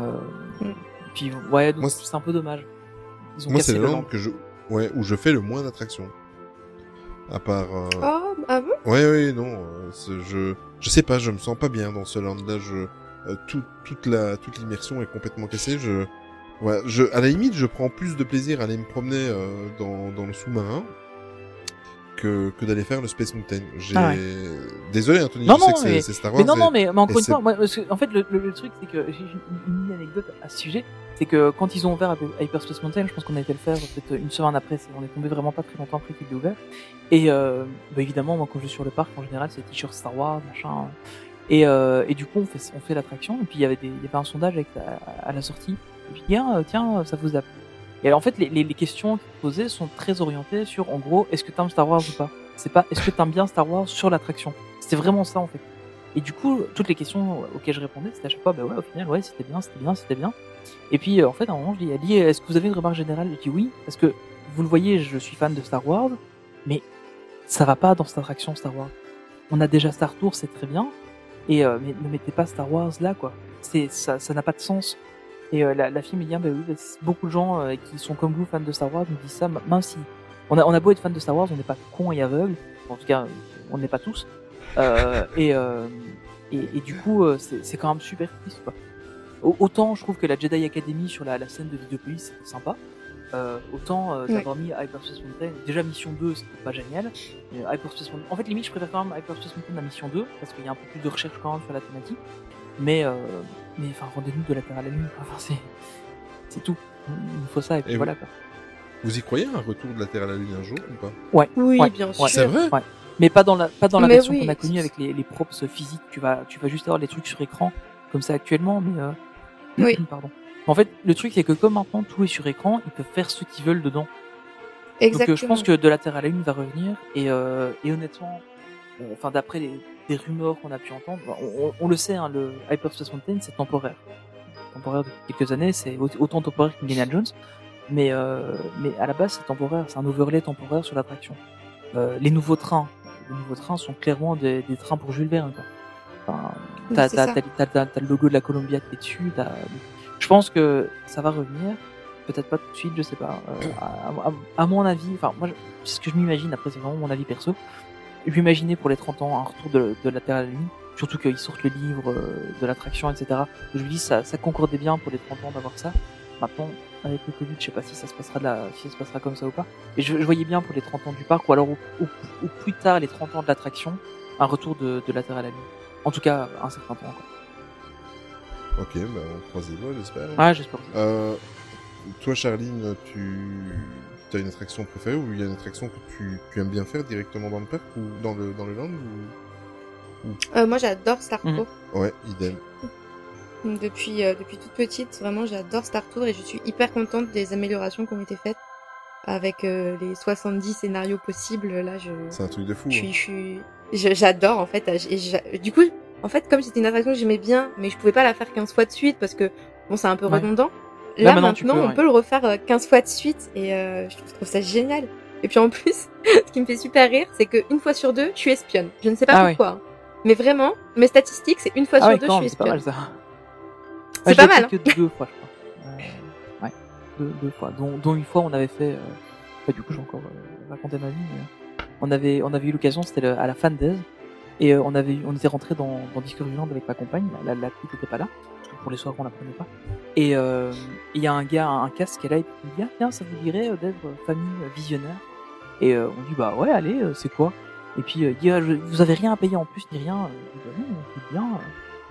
Mm. puis, ouais, donc c'est un peu dommage. Ils ont Moi, c'est le land. que je, ouais, où je fais le moins d'attractions. À part, euh... Oh, ah bon? Ouais, ouais, non, euh, je, je sais pas, je me sens pas bien dans ce land-là. Je, euh, tout, toute la, toute l'immersion est complètement cassée. Je, ouais, je, à la limite, je prends plus de plaisir à aller me promener euh, dans, dans le sous-marin que, que d'aller faire le Space Mountain. J'ai, Ah ouais. désolé, Anthony, Non, je sais non, que c'est- Star Wars. Mais non, et- non, mais, mais encore une fois, moi, parce que, en fait, le, le, le truc, c'est que j'ai une, une anecdote à ce sujet, c'est que quand ils ont ouvert Hyperspace Mountain, je pense qu'on a été le faire peut-être une semaine après, on est tombé vraiment pas très longtemps après qu'il ait ouvert. Et euh, bah, évidemment, moi, quand je vais sur le parc, en général, c'est t-shirt Star Wars, machin. Et, euh, et du coup, on fait, on fait l'attraction, et puis il y avait des, il y avait un sondage avec, à, à la sortie. Et puis, tiens, euh, tiens, ça vous a plu. Et alors, en fait, les, les, les questions posées sont très orientées sur, en gros, est-ce que t'aimes Star Wars ou pas? C'est pas, est-ce que t'aimes bien Star Wars sur l'attraction? C'était vraiment ça, en fait. Et du coup, toutes les questions auxquelles je répondais, c'était à chaque fois, bah ouais, au final, ouais, c'était bien, c'était bien, c'était bien. Et puis, euh, en fait, à un moment, je dis, dit, est-ce que vous avez une remarque générale? Je dis oui, parce que vous le voyez, je suis fan de Star Wars, mais ça va pas dans cette attraction Star Wars. On a déjà Star Tour, c'est très bien. Et euh, mais ne mettez pas Star Wars là, quoi. C'est ça, ça n'a pas de sens. Et euh, la, la fille me dit, ah, bah oui, bah, beaucoup de gens euh, qui sont comme vous fans de Star Wars nous disent ça, même si on a, on a beau être fan de Star Wars, on n'est pas con et aveugle. En tout cas, on n'est pas tous. Euh, et, euh, et, et du coup, euh, c'est quand même super triste, quoi. Au- Autant je trouve que la Jedi Academy sur la, la scène de Vidéopolis c'était sympa. Euh, autant euh, Ouais. d'avoir mis Hyperspace Mountain. Déjà mission 2 c'était pas génial. Hyperspace Mountain... En fait limite je préfère quand même Hyperspace Mountain à mission 2 parce qu'il y a un peu plus de recherche quand même sur la thématique. Mais euh, mais enfin rendez-nous de la Terre à la Lune. Enfin c'est c'est tout. Il nous faut ça et puis Et voilà quoi. Vous y croyez un retour de la Terre à la Lune un jour ou pas? Ouais. Oui, ouais, bien ouais. sûr. C'est vrai? Ouais. Mais pas dans la pas dans la Mais version oui. qu'on a connue avec les, les props physiques. Tu vas tu vas juste avoir les trucs sur écran comme ça actuellement, mais euh... Oui. pardon. En fait, le truc c'est que comme maintenant tout est sur écran, ils peuvent faire ce qu'ils veulent dedans. Exactement. Donc euh, je pense que de la Terre à la Lune va revenir et euh, et honnêtement, euh, enfin d'après les des rumeurs qu'on a pu entendre, on, on- on le sait, hein, le Hyperspace Mountain c'est temporaire, temporaire depuis quelques années, c'est au- autant temporaire que Indiana Jones, mais euh, mais à la base c'est temporaire, c'est un overlay temporaire sur l'attraction. Euh, les nouveaux trains, les nouveaux trains sont clairement des, des trains pour Jules Verne. Quoi. Enfin, Oui, t'as, le logo de la Columbia qui est dessus. Je pense que ça va revenir. Peut-être pas tout de suite, je sais pas. Euh, à, à- à mon avis, enfin moi, c'est ce que je m'imagine. Après, c'est vraiment mon avis perso. Je m'imaginais pour les 30 ans un retour de, de la Terre à la Lune. Surtout qu'ils sortent le livre euh, de l'attraction, etc. Je me dis ça, ça concordait bien pour les 30 ans d'avoir ça. Maintenant, avec le Covid, je sais pas si ça se passera de la, si ça se passera comme ça ou pas. Et je, je voyais bien pour les 30 ans du parc, ou alors au, au- au plus tard les 30 ans de l'attraction, un retour de, de la Terre à la Lune. En tout cas, un certain temps encore. Ok, bah on croise les doigts, j'espère. Ouais, j'espère. Euh, toi, Charline, tu as une attraction préférée ou il y a une attraction que tu, tu aimes bien faire directement dans le parc ou dans le, dans le land ou... Euh, moi, j'adore Star Mhm. Tour. Ouais, idem. Depuis, euh, depuis toute petite, vraiment, j'adore Star Tour et je suis hyper contente des améliorations qui ont été faites avec euh, les 70 scénarios possibles. Là, je, C'est un truc de fou. je hein. suis, je suis, je- j'adore en fait. Et du coup, en fait, comme c'était une attraction que j'aimais bien, mais je pouvais pas la faire 15 fois de suite parce que bon, c'est un peu Ouais. redondant. Là, Là, maintenant, tu maintenant, peux, on ouais. peut le refaire euh, 15 fois de suite et euh, je trouve, je trouve ça génial. Et puis en plus, ce qui me fait super rire, c'est qu'une fois sur deux, je suis espionne. Je ne sais pas Ah pourquoi. hein. Mais vraiment, mes statistiques, c'est une fois Ah sur ouais, deux, quand je suis c'est pas espionne. mal ça. C'est Ouais, pas mal, fait que deux fois, je crois. Euh, ouais, deux, deux fois. Dont, dont une fois, on avait fait. Euh... bah, du coup, j'ai encore euh, raconté ma vie. Mais... On avait, on avait eu l'occasion, c'était à la Fan Days, et euh, on avait, on était rentré dans, dans Discoveryland avec ma compagne. La, la, petite n'était pas là, pour les soirs, on la prenait pas. Et euh, il y a un gars, un casque qui là, et puis il dit ah, tiens, ça vous dirait euh, d'être famille euh, visionnaire Et on dit bah ouais, allez, c'est quoi? Et puis il dit ah, vous avez rien à payer en plus ni rien. Dis, bah non, c'est bien.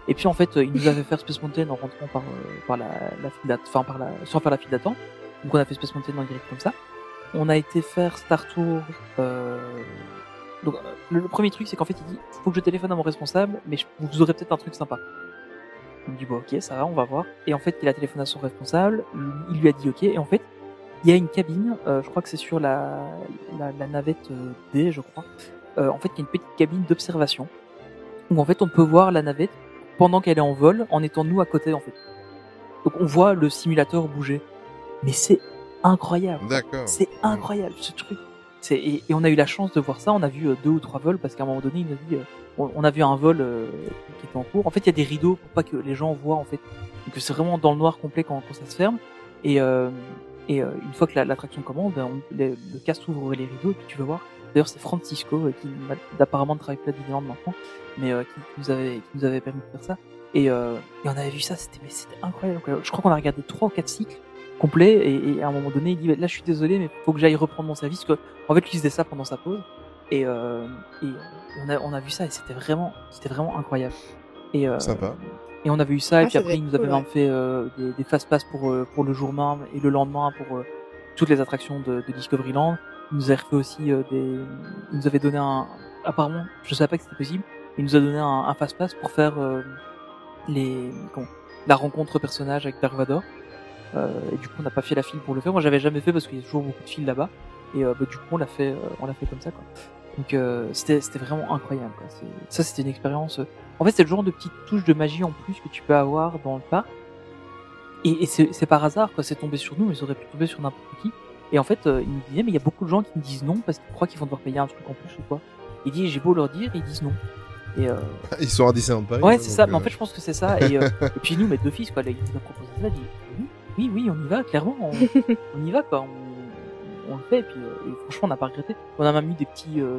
Et puis en fait, il nous avait fait Space Mountain en rentrant par par la, la file enfin par la sans faire la file d'attente. Donc on a fait Space Mountain en direct comme ça. On a été faire Star Tour. Euh... Donc le, le premier truc, c'est qu'en fait, il dit faut que je téléphone à mon responsable, mais je- vous aurez peut-être un truc sympa. Me dit bon ok, ça va, on va voir. Et en fait, il a téléphoné à son responsable, il lui a dit ok. Et en fait, il y a une cabine, euh, je crois que c'est sur la, la, la navette euh, D, je crois. Euh, en fait, il y a une petite cabine d'observation où en fait on peut voir la navette pendant qu'elle est en vol, en étant nous à côté en fait. Donc on voit le simulateur bouger. Mais c'est incroyable. D'accord. C'est incroyable ce truc. Et, et on a eu la chance de voir ça. On a vu deux ou trois vols parce qu'à un moment donné, il nous dit, on, on a vu un vol euh, qui était en cours. En fait, il y a des rideaux pour pas que les gens voient en fait. Donc c'est vraiment dans le noir complet quand, quand ça se ferme. Et euh, et euh, une fois que la- l'attraction commence, ben, on- le, cast ouvre les rideaux et puis tu vas voir. D'ailleurs, c'est Francisco qui apparemment travaille plus à Disneyland maintenant, mais euh, qui, nous avait qui nous avait permis de faire ça. Et, euh, et on avait vu ça, c'était incroyable. Je crois qu'on a regardé trois ou quatre cycles complets et, et à un moment donné, il dit là je suis désolé, mais faut que j'aille reprendre mon service. Que, en fait, il faisait ça pendant sa pause et, euh, et on a on a vu ça et c'était vraiment c'était vraiment incroyable. Et euh, Sympa. et on avait eu ça, et Ah, puis après, devait il être nous avait cool, même fait euh, des, des fast pass pour, euh, pour le jour même et le lendemain pour euh, toutes les attractions de, de Discoveryland. Il nous avait fait aussi euh, des. Il nous avait donné un. Apparemment, je savais pas que c'était possible. Il nous a donné un, un fast pass pour faire euh, les. Comment La rencontre personnage avec Dark Vador. Euh, et du coup, on n'a pas fait la file pour le faire. Moi, j'avais jamais fait parce qu'il y a toujours beaucoup de files là-bas. Et euh, bah, du coup, on l'a fait, euh, on l'a fait comme ça, quoi. Donc, euh, c'était, c'était vraiment incroyable. Quoi. C'est- Ça, c'était une expérience. euh, En fait, c'est le genre de petite touche de magie en plus que tu peux avoir dans le parc. Et, et c'est, c'est par hasard, quoi. C'est tombé sur nous, mais ça aurait pu tomber sur n'importe qui. Et en fait, euh, il me disait, mais il y a beaucoup de gens qui me disent non parce qu'ils croient qu'ils vont devoir payer un truc en plus ou quoi. Il dit, j'ai beau leur dire, ils disent non. Et, euh, Ils sont à Disneyland Paris. Ouais, hein, c'est ça. Mais en euh, fait, je pense que c'est ça. Et, euh, et puis nous, mes deux fils, quoi, ils nous ont proposé ça. Ils disent oui, oui, oui, on y va, clairement. On, on y va, quoi. On, on le fait. Et puis, euh, et franchement, on n'a pas regretté. On a même eu des petits. Euh,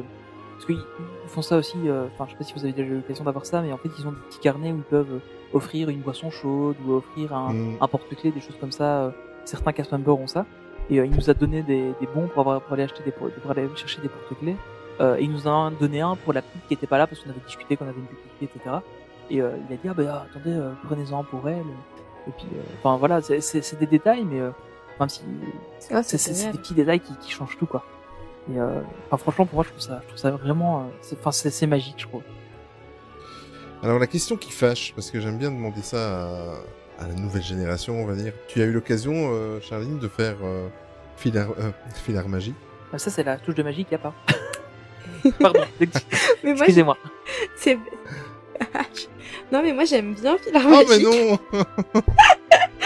parce qu'ils ils font ça aussi. euh, Enfin, je sais pas si vous avez déjà eu l'occasion d'avoir ça, mais en fait, ils ont des petits carnets où ils peuvent offrir une boisson chaude ou offrir un, Mm. un porte-clés, des choses comme ça. Certains cast members ont ça. Et il nous a donné des, des bons pour, avoir, pour aller acheter des, pour aller chercher des porte-clés. Euh, et il nous en a donné un pour la petite qui était pas là parce qu'on avait discuté qu'on avait une petite fille, etc. Et euh, il a dit ah bah attendez euh, prenez-en pour elle. Et puis enfin voilà c'est- des détails mais même si Ah, c'est génial. des petits détails qui, qui changent tout quoi. Et euh, enfin franchement pour moi je trouve ça je trouve ça vraiment euh, c'est- enfin c'est c'est magique je trouve. Alors la question qui fâche, parce que j'aime bien demander ça à, à la nouvelle génération, on va dire. Tu as eu l'occasion, euh, Charline, de faire euh, filar, euh, filar magie Euh, Ça c'est la touche de magie qu'il n'y a pas. Pardon Mais moi, excusez-moi. c'est. non, mais moi, j'aime bien Filar Oh Magique. mais non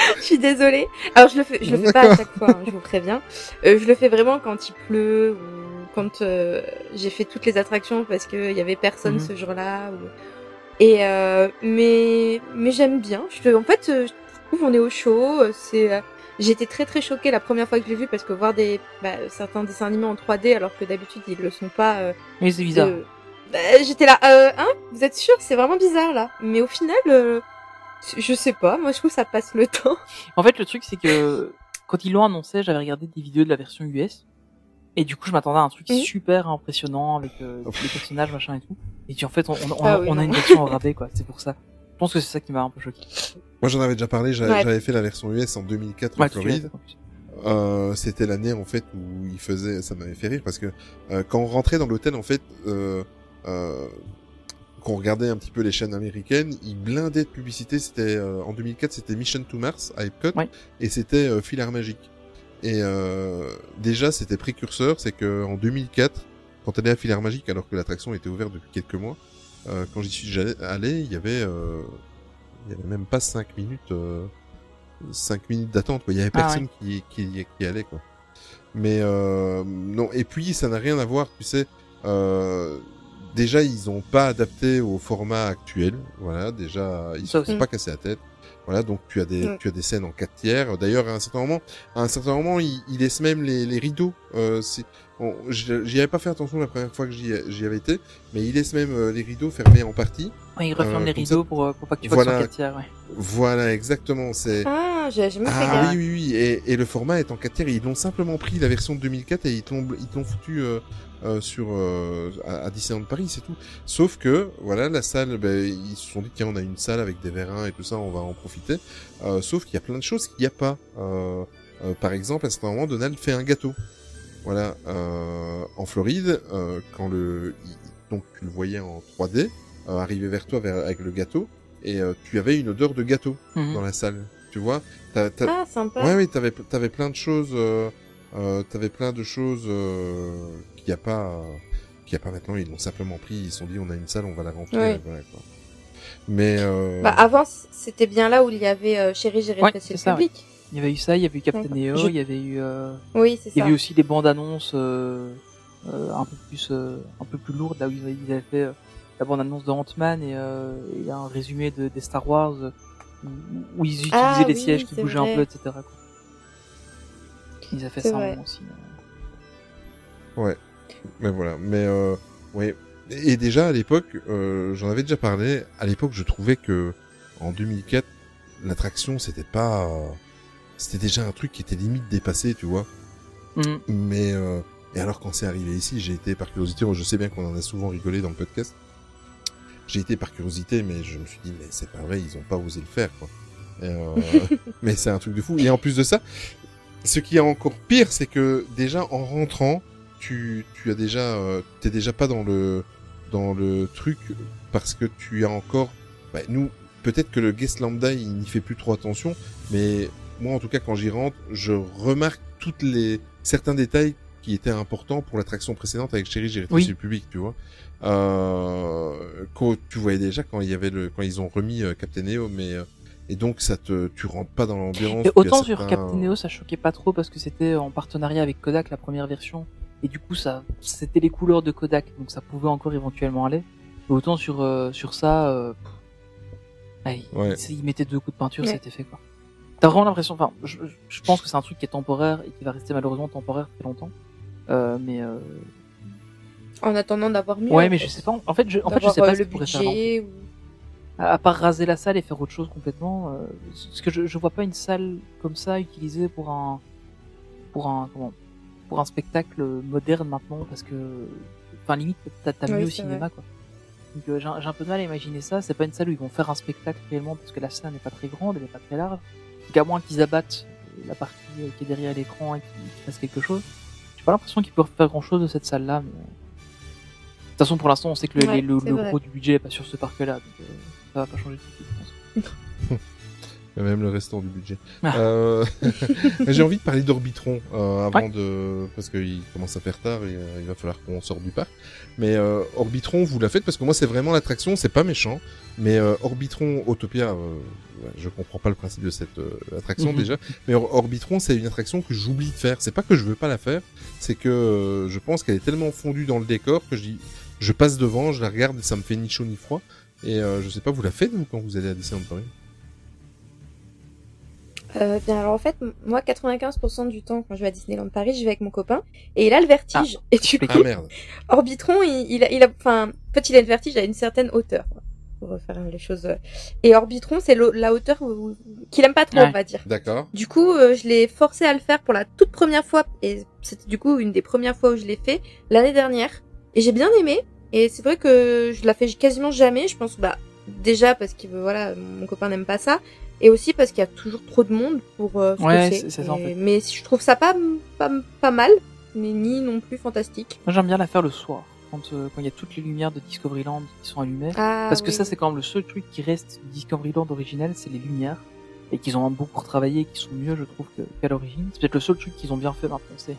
Je suis désolée. Alors, je le fais, je le fais pas à chaque fois, hein, je vous préviens. Euh, je le fais vraiment quand il pleut ou quand euh, j'ai fait toutes les attractions parce qu'il y avait personne Mhm. ce jour-là. Ou... Et euh, mais mais j'aime bien. Je, en fait, euh, je trouve on est au chaud. euh, C'est euh, J'étais très très choquée la première fois que je l'ai vu parce que voir des bah, certains dessins animés en 3D alors que d'habitude ils le sont pas. euh, Mais c'est bizarre. bah, J'étais là, euh, hein Vous êtes sûr C'est vraiment bizarre là. Mais au final, euh, je sais pas. Moi, je trouve que ça passe le temps. En fait, le truc, c'est que quand ils l'ont annoncé, j'avais regardé des vidéos de la version US. Et du coup, je m'attendais à un truc super impressionnant avec euh, les personnages, machin et tout. Et puis en fait, on, on, on- Ah oui, on a une version au rabais, quoi. C'est pour ça. Je pense que c'est ça qui m'a un peu choqué. Moi j'en avais déjà parlé, Ouais. j'avais fait la version US en 2004 Ouais, en Floride. Euh, c'était l'année en fait où il faisait, ça m'avait fait rire parce que euh, quand on rentrait dans l'hôtel en fait, euh, euh, quand on regardait un petit peu les chaînes américaines, ils blindaient de publicité. C'était euh, en 2004, c'était Mission to Mars à Epcot et c'était euh, Filar Magique. Et euh, déjà c'était précurseur, c'est que en 2004, quand on allait à Filar Magique alors que l'attraction était ouverte depuis quelques mois, euh, quand j'y suis allé, il y avait, euh, il y avait même pas 5 minutes. Euh, 5 minutes d'attente il y avait Ah personne qui, qui qui allait quoi mais euh, non et puis ça n'a rien à voir tu sais euh, déjà ils ont pas adapté au format actuel. Voilà déjà ils se sont pas cassé la tête. Voilà donc tu as des Mm. tu as des scènes en 4 tiers. D'ailleurs à un certain moment à un certain moment il, il laisse même les, les rideaux euh, bon, je- j'y avais pas fait attention la première fois que j'y j'y avais été mais il laisse même euh, les rideaux fermés en partie Ouais, ils referment Euh, les rideaux ça- pour, euh, pour pas que tu vois Voilà. c'est en 4 tiers, ouais. voilà exactement c'est Ah, j'ai jamais fait ah gaffe. oui, oui, oui. Et, et le format est en 4 tiers. Ils l'ont simplement pris la version de 2004 et ils te ils l'ont foutu euh, euh, sur euh, à, à Disneyland Paris, c'est tout. Sauf que voilà, la salle, ben, ils se sont dit tiens, on a une salle avec des vérins et tout ça, on va en profiter. Euh, sauf qu'il y a plein de choses qu'il n'y a pas. Euh, euh, par exemple, à un moment, Donald fait un gâteau. Voilà, euh, en Floride, euh, quand le donc tu le voyais en 3D euh, arriver vers toi vers, avec le gâteau et euh, tu avais une odeur de gâteau Mhm. dans la salle. Tu vois, T'as- t'as- Ah, sympa. Ouais, oui, t'avais, t'avais plein de choses, euh, euh, t'avais plein de choses euh, qu'il n'y a pas, euh, qu'il y a pas maintenant. Ils l'ont simplement pris, ils se sont dit, on a une salle, on va la remplir. Oui. voilà, quoi. Mais euh, Bah, avant, c'était bien là où il y avait euh, Chéri, j'ai Ouais, le ça, public. Il y avait eu ça, il y avait eu Captain. Neo, Je- il y avait eu, euh, Oui, c'est il y avait aussi des bandes annonces euh, euh, un peu plus, euh, un peu plus lourdes là où ils avaient, ils avaient fait euh, la bande annonce de Ant-Man et, euh, et un résumé de, des Star Wars euh, où, où ils utilisaient Ah les oui, sièges qui bougeaient vrai. un peu, etc. quoi. Ils ont fait ça moment aussi. euh. Ouais. Mais voilà. Mais euh, ouais. Et déjà à l'époque, euh, j'en avais déjà parlé. À l'époque, je trouvais que en 2004, l'attraction c'était pas, euh, c'était déjà un truc qui était limite dépassé, tu vois. Mhm. Mais euh, et alors quand c'est arrivé ici, j'ai été par curiosité. Je sais bien qu'on en a souvent rigolé dans le podcast. J'ai été par curiosité, mais je me suis dit mais c'est pas vrai, ils ont pas osé le faire quoi. Et, euh, mais c'est un truc de fou. Et en plus de ça, ce qui est encore pire, c'est que déjà en rentrant, tu, tu as déjà, euh, t'es déjà pas dans le, dans le truc parce que tu as encore, bah, nous, peut-être que le guest lambda, il n'y fait plus trop attention, mais moi, en tout cas, quand j'y rentre, je remarque toutes les, certains détails qui étaient importants pour l'attraction précédente avec Chéri, j'ai Oui. le public, tu vois. Euh, que tu voyais déjà quand il y avait le, quand ils ont remis euh, Captain Neo, mais, euh, et donc ça te, tu rentres pas dans l'ambiance. Autant sur certains- Captain Neo, ça choquait pas trop parce que c'était en partenariat avec Kodak la première version. Et du coup, ça, c'était les couleurs de Kodak, donc ça pouvait encore éventuellement aller. Autant sur euh, sur ça, euh, Ouais. il- il mettait deux coups de peinture, Ouais. c'était fait quoi. T'as vraiment l'impression, enfin, je, je pense que c'est un truc qui est temporaire et qui va rester malheureusement temporaire très longtemps. Euh, mais euh, En attendant d'avoir mieux. ouais, mais je sais pas. En fait, je, en fait, je sais pas euh, ce le faire. budget ou... À, à part raser la salle et faire autre chose complètement, euh, parce que je, je vois pas une salle comme ça utilisée pour un pour un comment pour un spectacle moderne maintenant parce que enfin limite t'as Oui, mieux au cinéma quoi. Donc j'ai un- j'ai un peu de mal à imaginer ça. C'est pas une salle où ils vont faire un spectacle réellement parce que la salle n'est pas très grande, elle est pas très large. Donc à moins qu'ils abattent la partie euh, qui est derrière l'écran et qu'ils fassent quelque chose. J'ai pas l'impression qu'ils peuvent faire grand chose de cette salle là. Mais... euh, De toute façon pour l'instant on sait que le, Ouais, les- le, c'est le vrai. gros du budget est pas sur ce parc là. Donc euh, ça va pas changer tout de suite, je pense. Même le restant du budget. Ah. Euh, J'ai envie de parler d'Orbitron euh, avant Ouais. de parce qu'il commence à faire tard et euh, il va falloir qu'on sorte du parc. Mais euh, Orbitron, vous la faites parce que moi c'est vraiment l'attraction, c'est pas méchant. Mais euh, Orbitron Autopia, euh, je comprends pas le principe de cette euh, attraction Mhm. déjà. Mais Or- Orbitron, c'est une attraction que j'oublie de faire. C'est pas que je veux pas la faire, c'est que euh, je pense qu'elle est tellement fondue dans le décor que je dis, je passe devant, je la regarde et ça me fait ni chaud ni froid. Et euh, je sais pas, vous la faites vous quand vous allez à Disneyland Paris? Euh, bien, alors en fait, moi, 95% du temps, quand je vais à Disneyland Paris, je vais avec mon copain, et il a le vertige. et du Ah merde. Orbitron, il, il a, il a, enfin, en fait, il a le vertige à une certaine hauteur, quoi, pour faire les choses. Et Orbitron, c'est la hauteur qu'il aime pas trop, Ouais. on va dire. D'accord. Du coup, euh, je l'ai forcé à le faire pour la toute première fois, et c'était du coup une des premières fois où je l'ai fait l'année dernière. Et j'ai bien aimé, et c'est vrai que je la fais quasiment jamais. Je pense, bah, déjà parce que voilà, mon copain n'aime pas ça, et aussi parce qu'il y a toujours trop de monde pour euh, ce Ouais, que c'est- c'est ça, en Et- fait. Mais je trouve ça pas, pas, pas mal, mais ni non plus fantastique. Moi j'aime bien la faire le soir, quand euh, quand il y a toutes les lumières de Discoveryland qui sont allumées. Ah, Parce que oui. ça c'est quand même le seul truc qui reste du Discoveryland originel, c'est les lumières. Et qu'ils ont beaucoup retravaillé, et qui sont mieux je trouve que- qu'à l'origine. C'est peut-être le seul truc qu'ils ont bien fait maintenant, c'est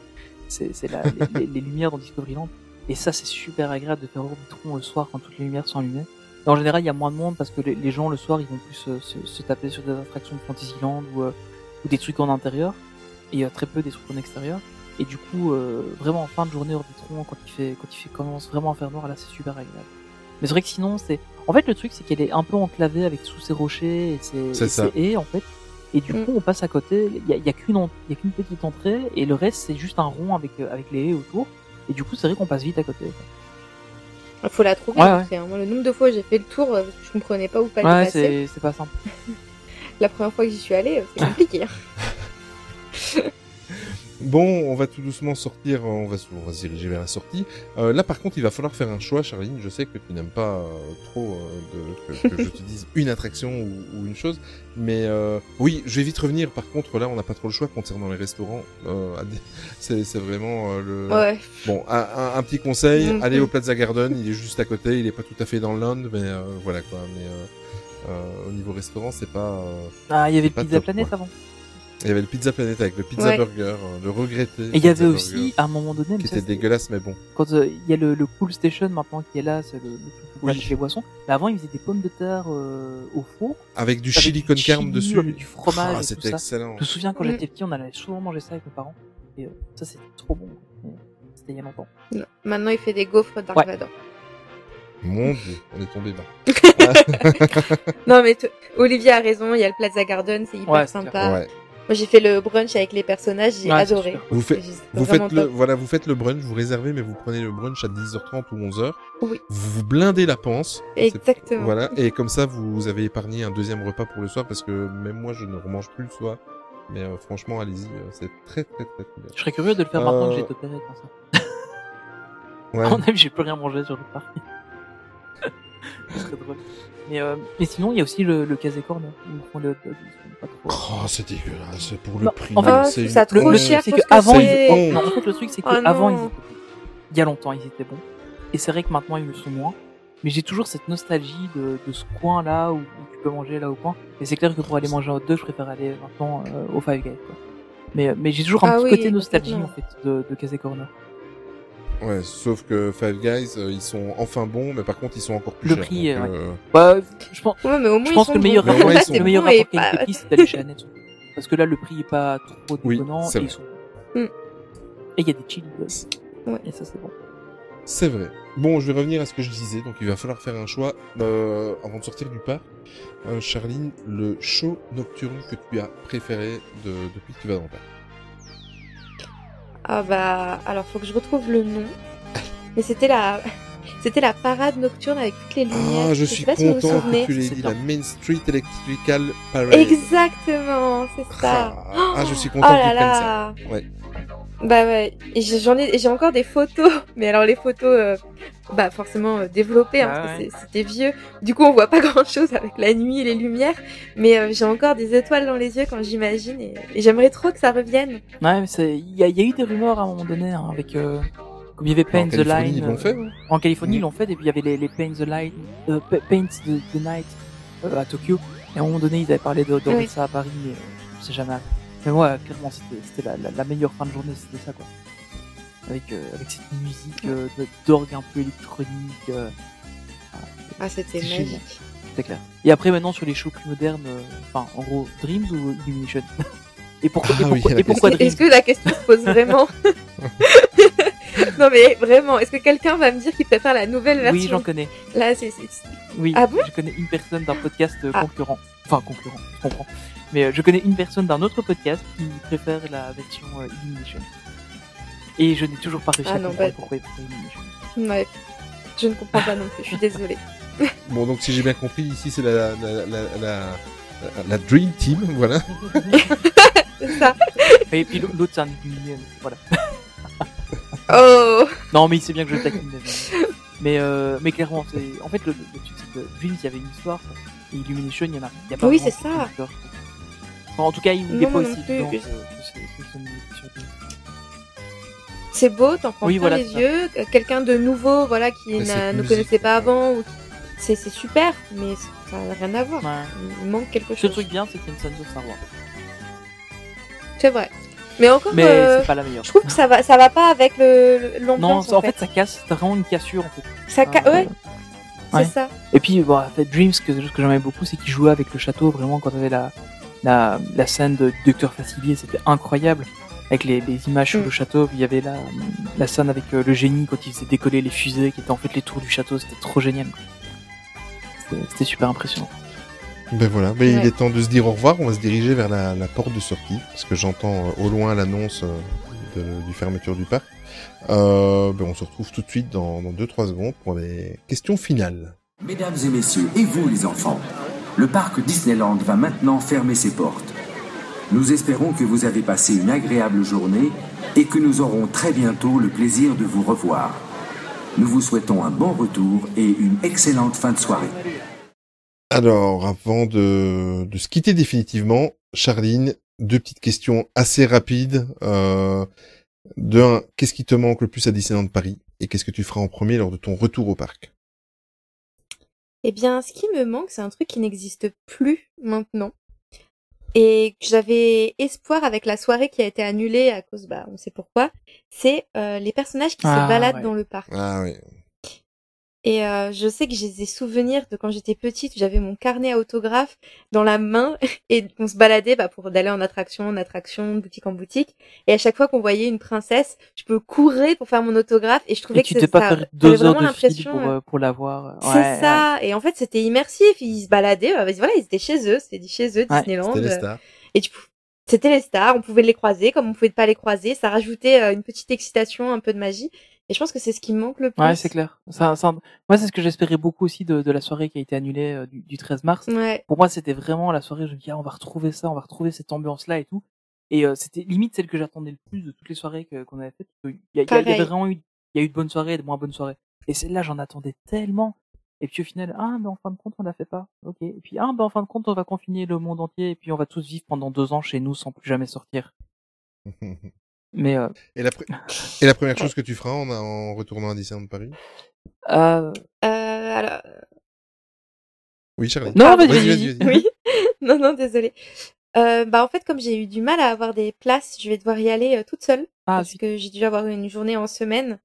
c'est c'est la- les, les- les lumières dans Discoveryland. Et ça c'est super agréable de faire Orbitron le soir quand toutes les lumières sont allumées. Et en général il y a moins de monde parce que les, les gens le soir ils vont plus euh, se, se taper sur des attractions de Fantasyland ou, euh, ou des trucs en intérieur. Et il y a très peu des trucs en extérieur. Et du coup, euh, vraiment en fin de journée Orbitron, quand il fait, quand il fait commence vraiment à faire noir, là c'est super agréable. Mais c'est vrai que sinon c'est, en fait le truc c'est qu'elle est un peu enclavée avec sous ses rochers et ses, C'est et ça. ses haies en fait. Et du Mm. coup on passe à côté, il y a, il y a qu'une, en- il y a qu'une petite entrée et le reste c'est juste un rond avec avec les haies autour. Et du coup c'est vrai qu'on passe vite à côté. quoi. Faut la trouver. Ouais, l'entrée, hein. Moi, le nombre de fois où j'ai fait le tour, euh, parce que je comprenais pas où fallait Ouais, passer. c'est, c'est pas simple. La première fois que j'y suis allée, euh, c'est compliqué. Bon, on va tout doucement sortir, euh, on va, se- on va se diriger vers la sortie. Euh, là, par contre, il va falloir faire un choix, Charline. Je sais que tu n'aimes pas euh, trop euh, de, que, que je te dise une attraction ou, ou une chose, mais euh, oui, je vais vite revenir. Par contre, là, on n'a pas trop le choix concernant les restaurants. Euh, c'est, c'est vraiment euh, le. Ouais. Bon, un, un- un petit conseil, Mhm. allez au Plaza Garden, il est juste à côté, il est pas tout à fait dans le land, mais euh, voilà quoi. Mais euh, euh, au niveau restaurant, c'est pas. euh, Ah, il y avait le Pizza top, Planet quoi. avant. Il y avait le Pizza Planet avec le Pizza Ouais. Burger, euh, le regretté. Et il y avait aussi, Burger, à un moment donné, mais qui ça, était dégueulasse, mais bon. quand euh, il y a le, le Cool Station maintenant qui est là, c'est le, le truc où Oui. avec les boissons. Mais avant, ils faisaient des pommes de terre euh, au four. Avec du Avec chili con carne dessus. avec du fromage Ah, c'était excellent. Je me souviens quand Mm. j'étais petit, on allait souvent manger ça avec mes parents. Et euh, ça, c'était trop bon. Mais C'était il y a longtemps. Non. Maintenant, il fait des gaufres Dark Ouais. Vador. Mon dieu, on est tombé bas. Non, mais Olivier a raison, il y a le Plaza Garden, c'est hyper Ouais, sympa. ouais. Moi, j'ai fait le brunch avec les personnages, j'ai Ouais, c'est adoré. Vous vous faites le, voilà, vous faites le brunch, vous réservez, mais vous prenez le brunch à 10h30 ou 11h. Oui. Vous vous blindez la panse. C'est- Exactement. Voilà. Et comme ça, vous avez épargné un deuxième repas pour le soir parce que même moi, je ne remange plus le soir. Mais euh, franchement, allez-y, euh, c'est très très très très bien. Je serais curieux de le faire maintenant que j'ai été opéré comme ça. Ouais. À mon avis, j'ai plus rien mangé sur le parc. Ce serait drôle. Mais, euh, mais sinon, il y a aussi le, le Casé Corner. Pas trop. Oh, c'est dégueulasse pour le Non, prix. en fait, Oh, c'est ça trop le, cher c'est que avant, ils... non, en fait, le truc, c'est que Oh avant, non. ils étaient... il y a longtemps, ils étaient bons. Et c'est vrai que maintenant, ils le sont moins. Mais j'ai toujours cette nostalgie de, de ce coin-là où, où tu peux manger là au coin. Et c'est clair que pour aller manger hot dog, je préfère aller maintenant euh, au Five Guys. Quoi. Mais, mais j'ai toujours un Ah petit oui, côté nostalgie en fait de, de Casé Corner. Ouais, sauf que Five Guys, euh, ils sont enfin bons, mais par contre, ils sont encore plus Le chers. prix, donc, ouais. euh, Bah, je pense, Ouais, mais au moins, je pense ils que le sont meilleur rapport, le meilleur rapport pas- qualité-prix, c'est d'aller chez Annette. Parce que là, le prix est pas trop déconnant et vrai. ils sont. Mm. Et il y a des chili. Ouais. Et ça, c'est bon. C'est vrai. Bon, je vais revenir à ce que je disais. Donc, il va falloir faire un choix euh, avant de sortir du parc. Euh, Charline, le show nocturne que tu as préféré de, depuis que tu vas dans le parc. Ah bah, alors faut que je retrouve le nom. Mais c'était la, c'était la parade nocturne avec toutes les lumières. Ah, je sais suis pas si vous vous content souvenez. que tu l'aies C'est dit. La Main Street Electrical Parade. Exactement, c'est ça. Ah, ah, je suis Oh content que là tu ça. là. Ouais. Bah ouais, et j'en ai, et j'ai encore des photos, mais alors les photos, euh, bah forcément euh, développées, hein, Bah parce ouais. c'était vieux. Du coup, on voit pas grand chose avec la nuit et les lumières, mais euh, j'ai encore des étoiles dans les yeux quand j'imagine, et, et j'aimerais trop que ça revienne. Ouais, mais c'est, il y a, il y a eu des rumeurs à un moment donné, hein, avec, euh, comme il y avait Paint En the Californie, Line. ils l'ont fait. hein. En Californie, ils l'ont fait, et puis il y avait les, les Paint the Light, euh, Pa- Paint the, the Night euh, à Tokyo. Et à un moment donné, ils avaient parlé de, de Oui. ça à Paris, mais euh, c'est jamais arrivé. Mais ouais, clairement, c'était, c'était la, la, la meilleure fin de journée, c'était ça, quoi. Avec, euh, avec cette musique euh, d'orgue un peu électronique, euh, Ah, c'était magique. c'est clair. Et après, maintenant, sur les shows plus modernes, euh, enfin, en gros, Dreams ou Illumination? Et pourquoi, Ah et pourquoi, et pourquoi Dreams? Est-ce que la question se pose vraiment? Non mais vraiment, est-ce que quelqu'un va me dire qu'il préfère la nouvelle version? Oui, j'en connais. Là, c'est Oui, Ah bon? je connais une personne d'un podcast Ah. concurrent. Enfin, concurrent, je comprends. Mais euh, je connais une personne d'un autre podcast qui préfère la version euh, Illumination. Et je n'ai toujours pas réussi Ah à non, comprendre bah- pourquoi il préfère Illumination. ouais. Je ne comprends pas non plus, je suis désolée. Bon, donc si j'ai bien compris, ici c'est la, la, la, la, la, la Dream Team, voilà. C'est ça. Et puis l'autre, c'est un Illumination. Voilà. Oh Non, mais il sait bien que je taquine. mais- Mais, euh, mais clairement, c'est. En fait, le, truc, c'est que Dreams, il y avait une histoire. Et Illumination, il y en a, il y a pas Oui, c'est ça. Enfin, en tout cas, il Non, n'est pas non aussi c'est-. C'est beau, t'en prends Oui, plein voilà, les c'est yeux. euh, Quelqu'un de nouveau, voilà, qui ne connaissait pas avant, ou c'est c'est super, mais ça n'a rien à voir. Ouais. Il manque quelque Ce chose. truc bien, c'est qu'il y a une scène de Star Wars. C'est vrai. Mais encore, Mais euh, c'est pas la meilleure. je trouve que ça va, ça va pas avec le Non, l'ambiance. ça- en fait, ça casse, t'as vraiment une cassure en fait. ça ca- ouais, ouais. c'est ça. Et puis, bon, en fait, Dreams, ce que, ce que j'aimais beaucoup, c'est qu'il jouait avec le château, vraiment, quand t'avais la, la, la scène de Docteur Facilier, c'était incroyable. Avec les, les images sur Mm. le château, puis il y avait la, la scène avec euh, le génie quand il faisait décoller les fusées, qui étaient en fait les tours du château, c'était trop génial. C'était- super impressionnant. Ben voilà, mais il est temps de se dire au revoir. On va se diriger vers la, la porte de sortie, parce que j'entends euh, au loin l'annonce euh, de- du fermeture du parc. Euh, ben on se retrouve tout de suite dans 2-3 secondes pour les questions finales. Mesdames et messieurs, et vous les enfants, le parc Disneyland va maintenant fermer ses portes. Nous espérons que vous avez passé une agréable journée et que nous aurons très bientôt le plaisir de vous revoir. Nous vous souhaitons un bon retour et une excellente fin de soirée. Alors, avant de, de se quitter définitivement, Charline, deux petites questions assez rapides. Euh, de un, qu'est-ce qui te manque le plus à Disneyland Paris Et qu'est-ce que tu feras en premier lors de ton retour au parc? Eh bien, ce qui me manque, c'est un truc qui n'existe plus maintenant. Et que j'avais espoir avec la soirée qui a été annulée à cause, bah, on sait pourquoi. C'est euh, les personnages qui Ah, se baladent ouais. dans le parc. Ah oui. Et euh, je sais que j'ai des souvenirs de quand j'étais petite, j'avais mon carnet à autographe dans la main et on se baladait bah, pour d'aller en attraction, en attraction, boutique en boutique. Et à chaque fois qu'on voyait une princesse, je peux courir pour faire mon autographe et je trouvais Et que t'es pas ça faire deux heures vraiment de fil pour, euh, euh, pour l'avoir. c'est Ouais, ça. Et en fait, c'était immersif. Ils se baladaient. bah, voilà, ils étaient chez eux. C'était chez eux, Ouais, Disneyland. C'était les euh, stars. Et tu c'était les stars. On pouvait les croiser comme on pouvait pas les croiser. Ça rajoutait euh, une petite excitation, un peu de magie. Et je pense que c'est ce qui me manque le plus. Ouais, c'est clair. Ça, ça- Moi, c'est ce que j'espérais beaucoup aussi de, de la soirée qui a été annulée euh, du, du 13 mars. Ouais. Pour moi, c'était vraiment la soirée. Je me dis, ah, on va retrouver ça, on va retrouver cette ambiance-là et tout. Et euh, c'était limite celle que j'attendais le plus de toutes les soirées qu'on avait faites. Il y, a- il y, a- y avait vraiment eu, il y a eu de bonnes soirées et de moins bonnes soirées. Et celle-là, j'en attendais tellement. Et puis au final, ah, mais en fin de compte, on la fait pas. Ok. Et puis, ah, ben en fin de compte, on va confiner le monde entier et puis on va tous vivre pendant deux ans chez nous sans plus jamais sortir. Mais euh, et, la pre- et la première chose que tu feras en, en retournant à Disneyland Paris? Euh, Euh, alors, Oui, Charline. Non, vas-y, Vas-y, vas-y. oui. non, non, désolée. Euh, bah en fait, comme j'ai eu du mal à avoir des places, je vais devoir y aller euh, toute seule Ah, parce que j'ai dû avoir une journée en semaine.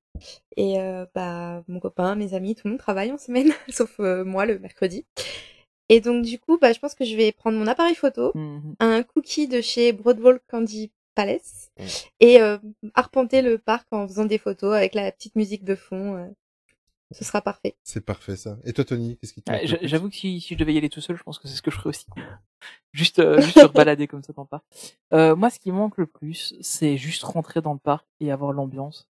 Et euh, bah mon copain, mes amis, tout le monde travaille en semaine, sauf euh, moi le mercredi. Et donc du coup, bah je pense que je vais prendre mon appareil photo, Mhm. un cookie de chez Broadwalk Candy Palace Ouais. et euh, arpenter le parc en faisant des photos avec la petite musique de fond. euh, ce sera parfait. C'est parfait ça. Et toi Tony, qu'est-ce qui plus? J'avoue que si, si je devais y aller tout seul, je pense que c'est ce que je ferais aussi. juste, euh, juste se balader comme ça dans le parc. Euh, moi, ce qui me manque le plus, c'est juste rentrer dans le parc et avoir l'ambiance.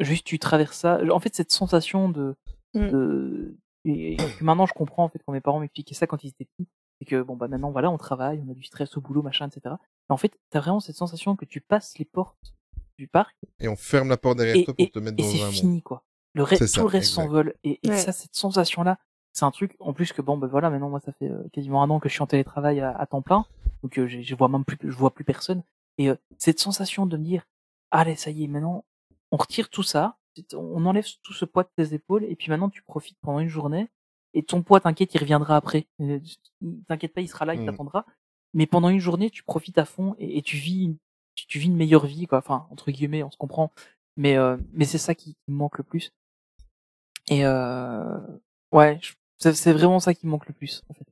Juste, tu traverses ça. En fait, cette sensation de, Mm. de et, et que maintenant je comprends en fait quand mes parents m'expliquaient ça quand ils étaient petits, c'est que bon bah maintenant voilà, on travaille, on a du stress au boulot, machin, etc. Mais en fait, t'as vraiment cette sensation que tu passes les portes du parc Et on ferme la porte derrière et, toi pour et- te mettre et dans c'est un monde. fini quoi. Le reste, C'est tout ça, le reste s'envole et, et Ouais. ça, cette sensation là, c'est un truc en plus que bon ben voilà, maintenant moi ça fait euh, quasiment un an que je suis en télétravail à, à temps plein, donc euh, je vois même plus, je vois plus personne et euh, cette sensation de me dire allez ça y est maintenant on retire tout ça, on enlève tout ce poids de tes épaules et puis maintenant tu profites pendant une journée et ton poids t'inquiète il reviendra après, Euh, t'inquiète pas il sera là, il Mm. t'attendra, mais pendant une journée tu profites à fond et, et tu vis une, tu, tu vis une meilleure vie quoi, enfin entre guillemets on se comprend, mais euh, mais c'est ça qui, me manque le plus. Et euh, ouais, c'est vraiment ça qui me manque le plus. En fait.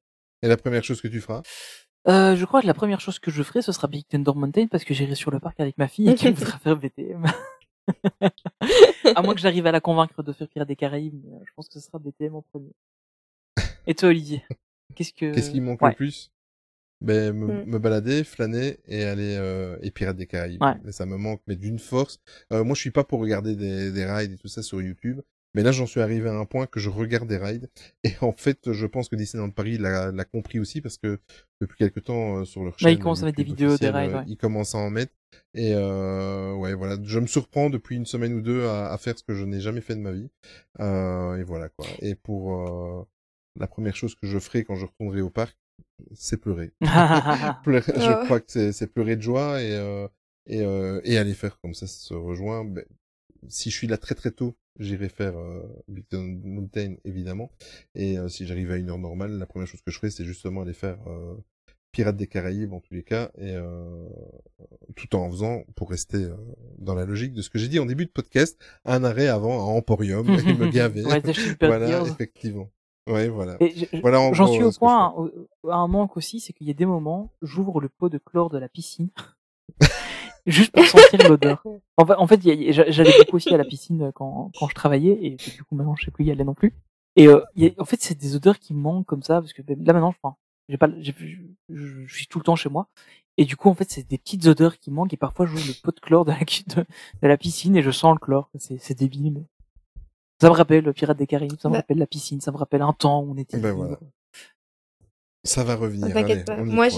Et la première chose que tu feras? Euh, je crois que la première chose que je ferai, ce sera Big Thunder Mountain parce que j'irai sur le parc avec ma fille et qu'elle voudra faire BTM. à moins que j'arrive à la convaincre de faire Pirates des Caraïbes, euh, je pense que ce sera BTM en premier. Et toi, Olivier Qu'est-ce que Qu'est-ce qui me manque Ouais. le plus? Ben, me, Mm. me balader, flâner et aller euh, et Pirates des Caraïbes. Ouais. Mais ça me manque, mais d'une force. Euh, moi, je suis pas pour regarder des, des rides et tout ça sur YouTube. Mais là, j'en suis arrivé à un point que je regarde des rides. Et en fait, je pense que Disneyland Paris l'a compris aussi parce que depuis quelque temps, euh, sur leur Bah, chaîne ils commencent à mettre des vidéos des rides, euh, ouais. Ils commencent à en mettre. Et euh, ouais, voilà. Je me surprends depuis une semaine ou deux à, à faire ce que je n'ai jamais fait de ma vie. Euh, et voilà, quoi. Et pour euh, la première chose que je ferai quand je retournerai au parc, c'est pleurer. Pleurer- Oh. Je crois que c'est pleurer de joie et euh, et euh, et aller faire comme ça, se rejoint. Ben, si je suis là très très tôt, j'irai faire euh, Big Thunder Mountain évidemment. Et euh, si j'arrive à une heure normale, la première chose que je ferai, c'est justement aller faire euh, Pirates des Caraïbes en tous les cas, et euh, tout en faisant, pour rester dans la logique de ce que j'ai dit en début de podcast, un arrêt avant à Emporium et me. Ouais, Super voilà, effectivement. Ouais, voilà. J'en suis euh, au je point, à un manque aussi, c'est qu'il y a des moments, j'ouvre le pot de chlore de la piscine, juste pour sentir l'odeur. En fait, en fait, j'allais beaucoup aussi à la piscine quand, quand je travaillais, et du coup maintenant je sais plus y aller non plus. Et euh, il y a- en fait, c'est des odeurs qui manquent comme ça, parce que là maintenant, je, enfin, j'ai pas, je, suis tout le temps chez moi, et du coup en fait, c'est des petites odeurs qui manquent, et parfois j'ouvre le pot de chlore de la, de, de la piscine et je sens le chlore. C'est, c'est débile, ça me rappelle le Pirate des Caraïbes, ça me Bah. rappelle la piscine, ça me rappelle un temps où on était. Ben libre. voilà. Ça va revenir. Allez, pas. y Moi,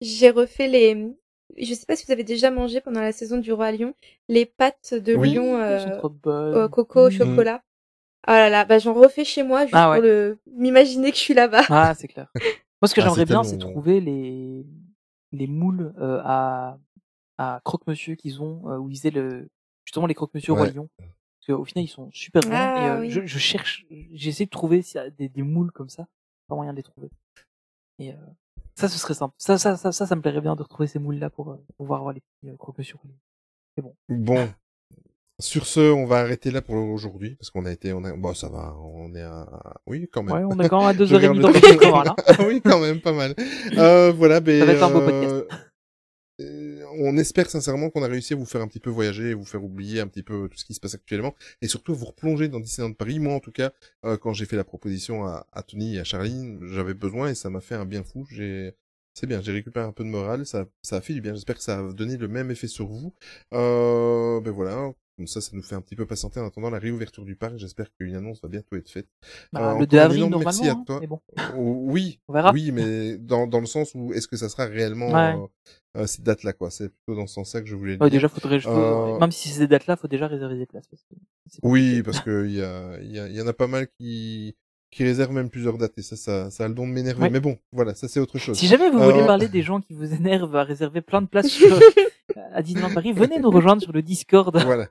j'ai refait les. Je sais pas si vous avez déjà mangé pendant la saison du roi lion les pâtes de Oui. lion euh, au coco au Mm. chocolat. Ah là là, bah j'en refais chez moi juste Ah ouais. pour le m'imaginer que je suis là-bas. Ah, c'est clair. Moi, ce que Ah, j'aimerais bien, c'est trouver les les moules euh, à à croque-monsieur qu'ils ont euh, où ils faisaient le justement les croque-monsieur au roi lion. Parce qu'au final, ils sont super bons. Ah, et euh, oui. je, je cherche, j'essaie de trouver s'il y a des, des moules comme ça. Pas moyen de les trouver. Et euh, ça, ce serait simple. Ça, ça, ça, ça, ça me plairait bien de retrouver ces moules-là pour euh, pouvoir voir les petits euh, croque-monsieur. au roi lion. Bon. Sur ce, on va arrêter là pour aujourd'hui parce qu'on a été, on a, bon, ça va, on est à, oui, quand même. Ouais, on est quand même à deux heures et demie le d'enregistrement, temps. là. Ah oui, quand même, pas mal. Euh, voilà, ben, Ça va être un beau euh, on espère sincèrement qu'on a réussi à vous faire un petit peu voyager, vous faire oublier un petit peu tout ce qui se passe actuellement, et surtout vous replonger dans Disneyland Paris. Moi, en tout cas, euh, quand j'ai fait la proposition à, à Tony et à Charline, j'avais besoin et ça m'a fait un bien fou. J'ai, c'est bien, j'ai récupéré un peu de morale, ça, ça a fait du bien. J'espère que ça a donné le même effet sur vous. Euh, ben voilà. Comme ça, ça nous fait un petit peu patienter en attendant la réouverture du parc. J'espère qu'une annonce va bientôt être faite. Bah, Euh, le encore 2 un avril, normalement. merci à hein, toi. bon. Oh, Oui, On verra. oui, mais dans, dans le sens où est-ce que ça sera réellement Ouais. euh, euh, cette date-là, quoi? C'est plutôt dans ce sens-là que je voulais Ouais, dire. déjà, faudrait, faut- Euh, même si c'est ces dates-là, faut déjà réserver des places. Parce que Oui, parce que il y a, il y, a, y en a pas mal qui qui réservent même plusieurs dates et ça, ça, ça a le don de m'énerver. Ouais. Mais bon, voilà, ça c'est autre chose. Si jamais vous voulez Euh, parler des gens qui vous énervent à réserver plein de places sur, à Disneyland Paris, venez nous rejoindre sur le Discord. Voilà.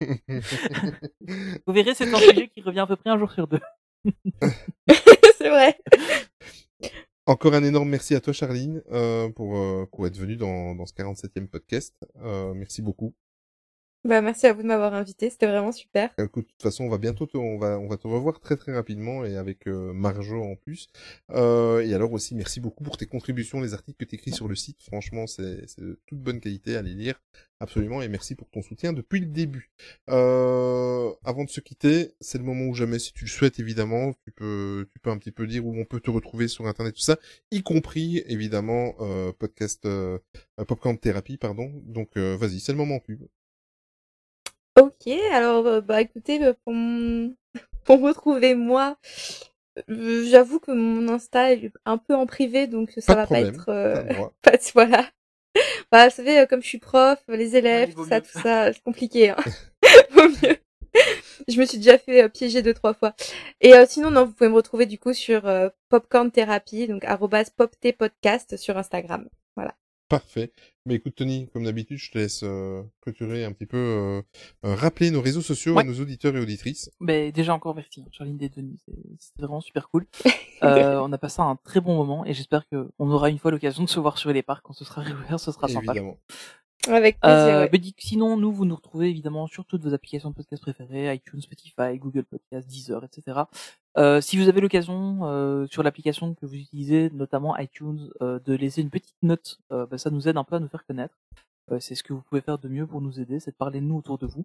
Vous verrez, c'est un sujet qui revient à peu près un jour sur deux. c'est vrai. Encore un énorme merci à toi, Charline, euh, pour, euh, pour être venue dans, dans ce 47e podcast. Euh, merci beaucoup. Bah, merci à vous de m'avoir invité, c'était vraiment super. De toute façon, on va bientôt te, on va, on va te revoir très très rapidement et avec euh, Marjo en plus. Euh, et alors aussi, merci beaucoup pour tes contributions, les articles que tu écris sur le site. Franchement, c'est de toute bonne qualité à les lire, absolument. Et merci pour ton soutien depuis le début. Euh, avant de se quitter, c'est le moment ou jamais, si tu le souhaites évidemment, tu peux, tu peux un petit peu dire où on peut te retrouver sur internet, tout ça, y compris évidemment euh, podcast euh, Popcorn Therapy, pardon. Donc vas-y, c'est le moment pub. Ok, alors euh, bah écoutez, euh, pour, m- pour me retrouver moi, euh, j'avoue que mon Insta est un peu en privé, donc ça de va problème, pas être... t'as euh, le droit. pas de- voilà. Bah, vous savez, comme je suis prof, les élèves, il vaut tout ça, mieux. tout ça, c'est compliqué. Hein. Vaut mieux. Je me suis déjà fait euh, piéger deux, trois fois. Et euh, sinon, non, vous pouvez me retrouver du coup sur euh, Popcorn Therapy, donc arrobas poptpodcast sur Instagram. Voilà. Parfait. Mais écoute Tony, comme d'habitude, je te laisse euh, clôturer un petit peu, euh, euh, rappeler nos réseaux sociaux à Ouais. nos auditeurs et auditrices. Mais déjà encore merci, Charline et c'est- c'était vraiment super cool. Euh, on a passé un très bon moment et j'espère que on aura une fois l'occasion de se voir sur les parcs quand ce sera réouvert, ce sera sympa. Avec plaisir, Euh, ouais. mais dis- sinon, nous, vous nous retrouvez évidemment sur toutes vos applications de podcast préférées, iTunes, Spotify, Google Podcast, Deezer, etc. Euh, si vous avez l'occasion euh, sur l'application que vous utilisez, notamment iTunes, euh, de laisser une petite note, euh, bah, ça nous aide un peu à nous faire connaître. Euh, c'est ce que vous pouvez faire de mieux pour nous aider, c'est de parler de nous autour de vous.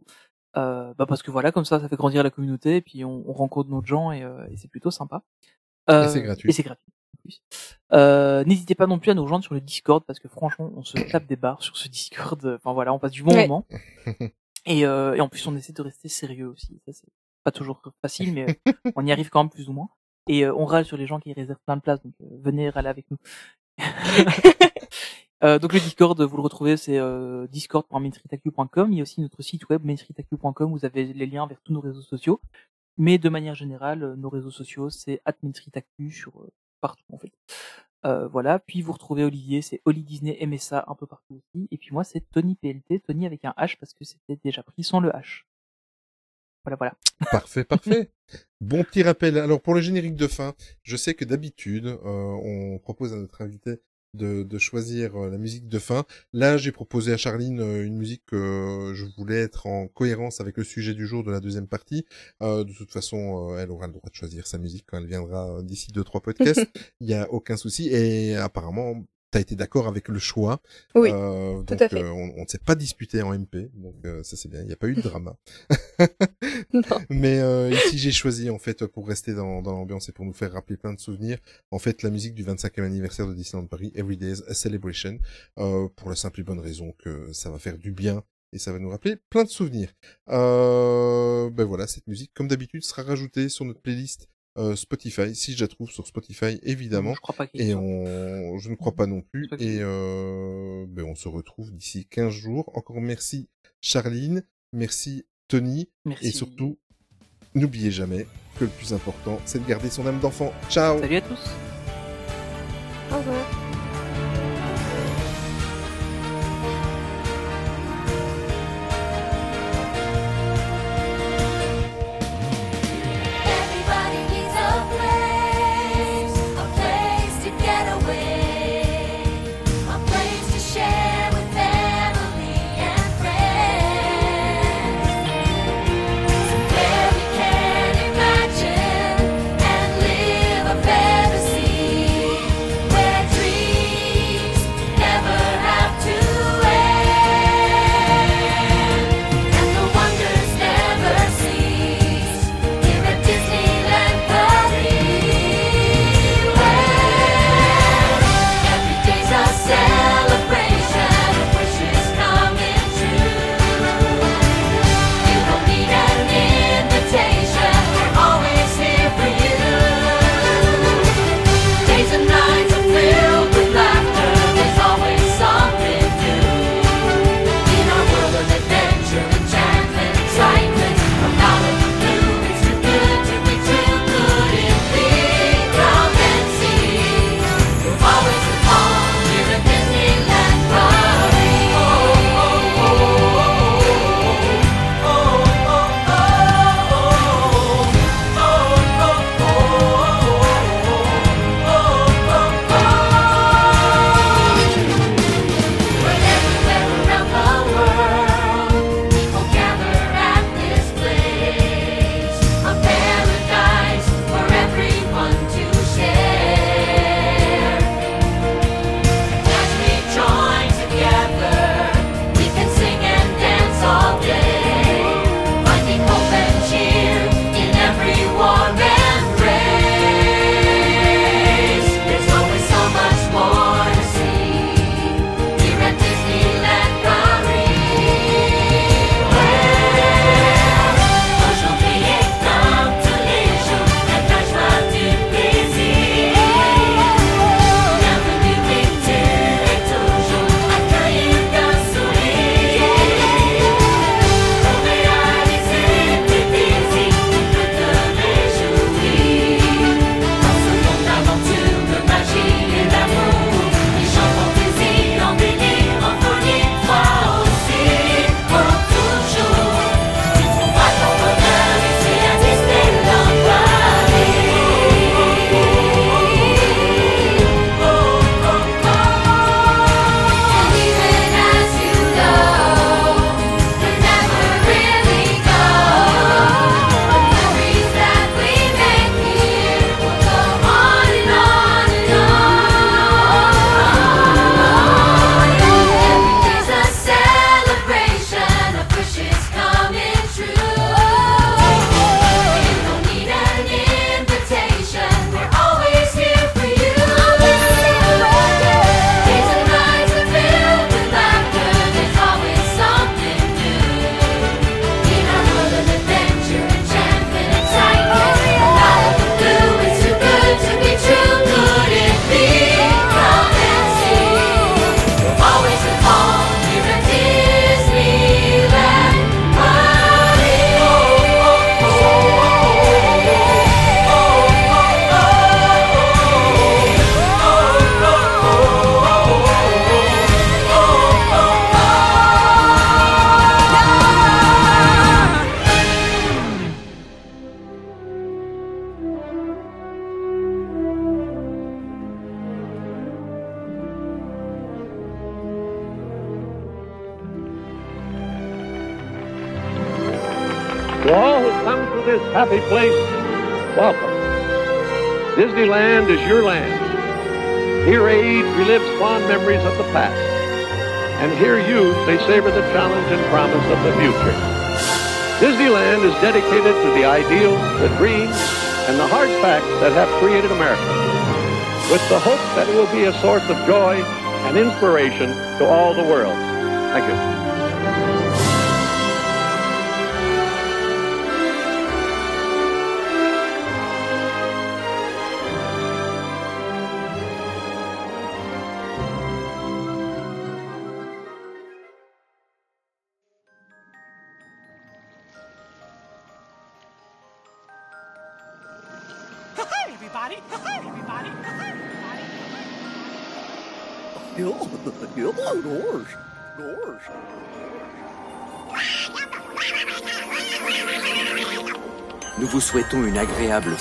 Euh, bah parce que voilà, comme ça, ça fait grandir la communauté, et puis on, on rencontre d'autres gens, et, euh, et c'est plutôt sympa. Euh, Et c'est gratuit. Et c'est gratuit. Plus. Euh, N'hésitez pas non plus à nous rejoindre sur le Discord parce que franchement, on se tape des barres sur ce Discord. Enfin voilà, on passe du bon Ouais. moment. Et, euh, et en plus, on essaie de rester sérieux aussi. Ça, c'est pas toujours facile, mais euh, on y arrive quand même plus ou moins. Et euh, on râle sur les gens qui réservent plein de places, donc euh, venez râler avec nous. Euh, donc le Discord, vous le retrouvez, c'est euh. Il y a aussi notre site web mainstreetacu.com. Vous avez les liens vers tous nos réseaux sociaux. Mais de manière générale, euh, nos réseaux sociaux, c'est @mainstreetacu sur euh, partout en fait. Euh, voilà. Puis vous retrouvez Olivier, c'est Oli Disney MSA un peu partout aussi. Et puis moi, c'est Tony PLT, Tony avec un H parce que c'était déjà pris sans le H. Voilà, voilà. Parfait, parfait. Bon petit rappel. Alors pour le générique de fin, je sais que d'habitude, euh, on propose à notre invité de, de choisir euh, la musique de fin. Là, j'ai proposé à Charline euh, une musique que je voulais être en cohérence avec le sujet du jour de la deuxième partie. Euh, de toute façon, euh, elle aura le droit de choisir sa musique quand elle viendra d'ici deux trois podcasts. Il y a aucun souci. Et apparemment, t'as été d'accord avec le choix. Oui, Euh, tout donc, à fait. euh, on, ne s'est pas disputé en MP, donc euh, ça c'est bien. Il n'y a pas eu de drama. Non. Mais euh, ici, j'ai choisi, en fait, pour rester dans, dans l'ambiance et pour nous faire rappeler plein de souvenirs, en fait, la musique du 25e anniversaire de Disneyland Paris, Every Day is a Celebration, euh, pour la simple et bonne raison que ça va faire du bien et ça va nous rappeler plein de souvenirs. Euh, ben voilà, cette musique, comme d'habitude, sera rajoutée sur notre playlist euh, Spotify, si je la trouve sur Spotify, évidemment. Je crois pas qu'il y ait Et on, je ne crois pas non plus. Et euh, ben on se retrouve d'ici 15 jours. Encore merci Charline, merci Tony, Merci. et surtout, n'oubliez jamais que le plus important, c'est de garder son âme d'enfant. Ciao Salut à tous. Au revoir.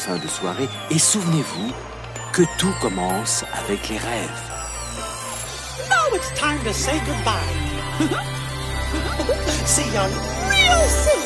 fin de soirée et souvenez-vous que tout commence avec les rêves. Now it's time to say goodbye. See you on real soon.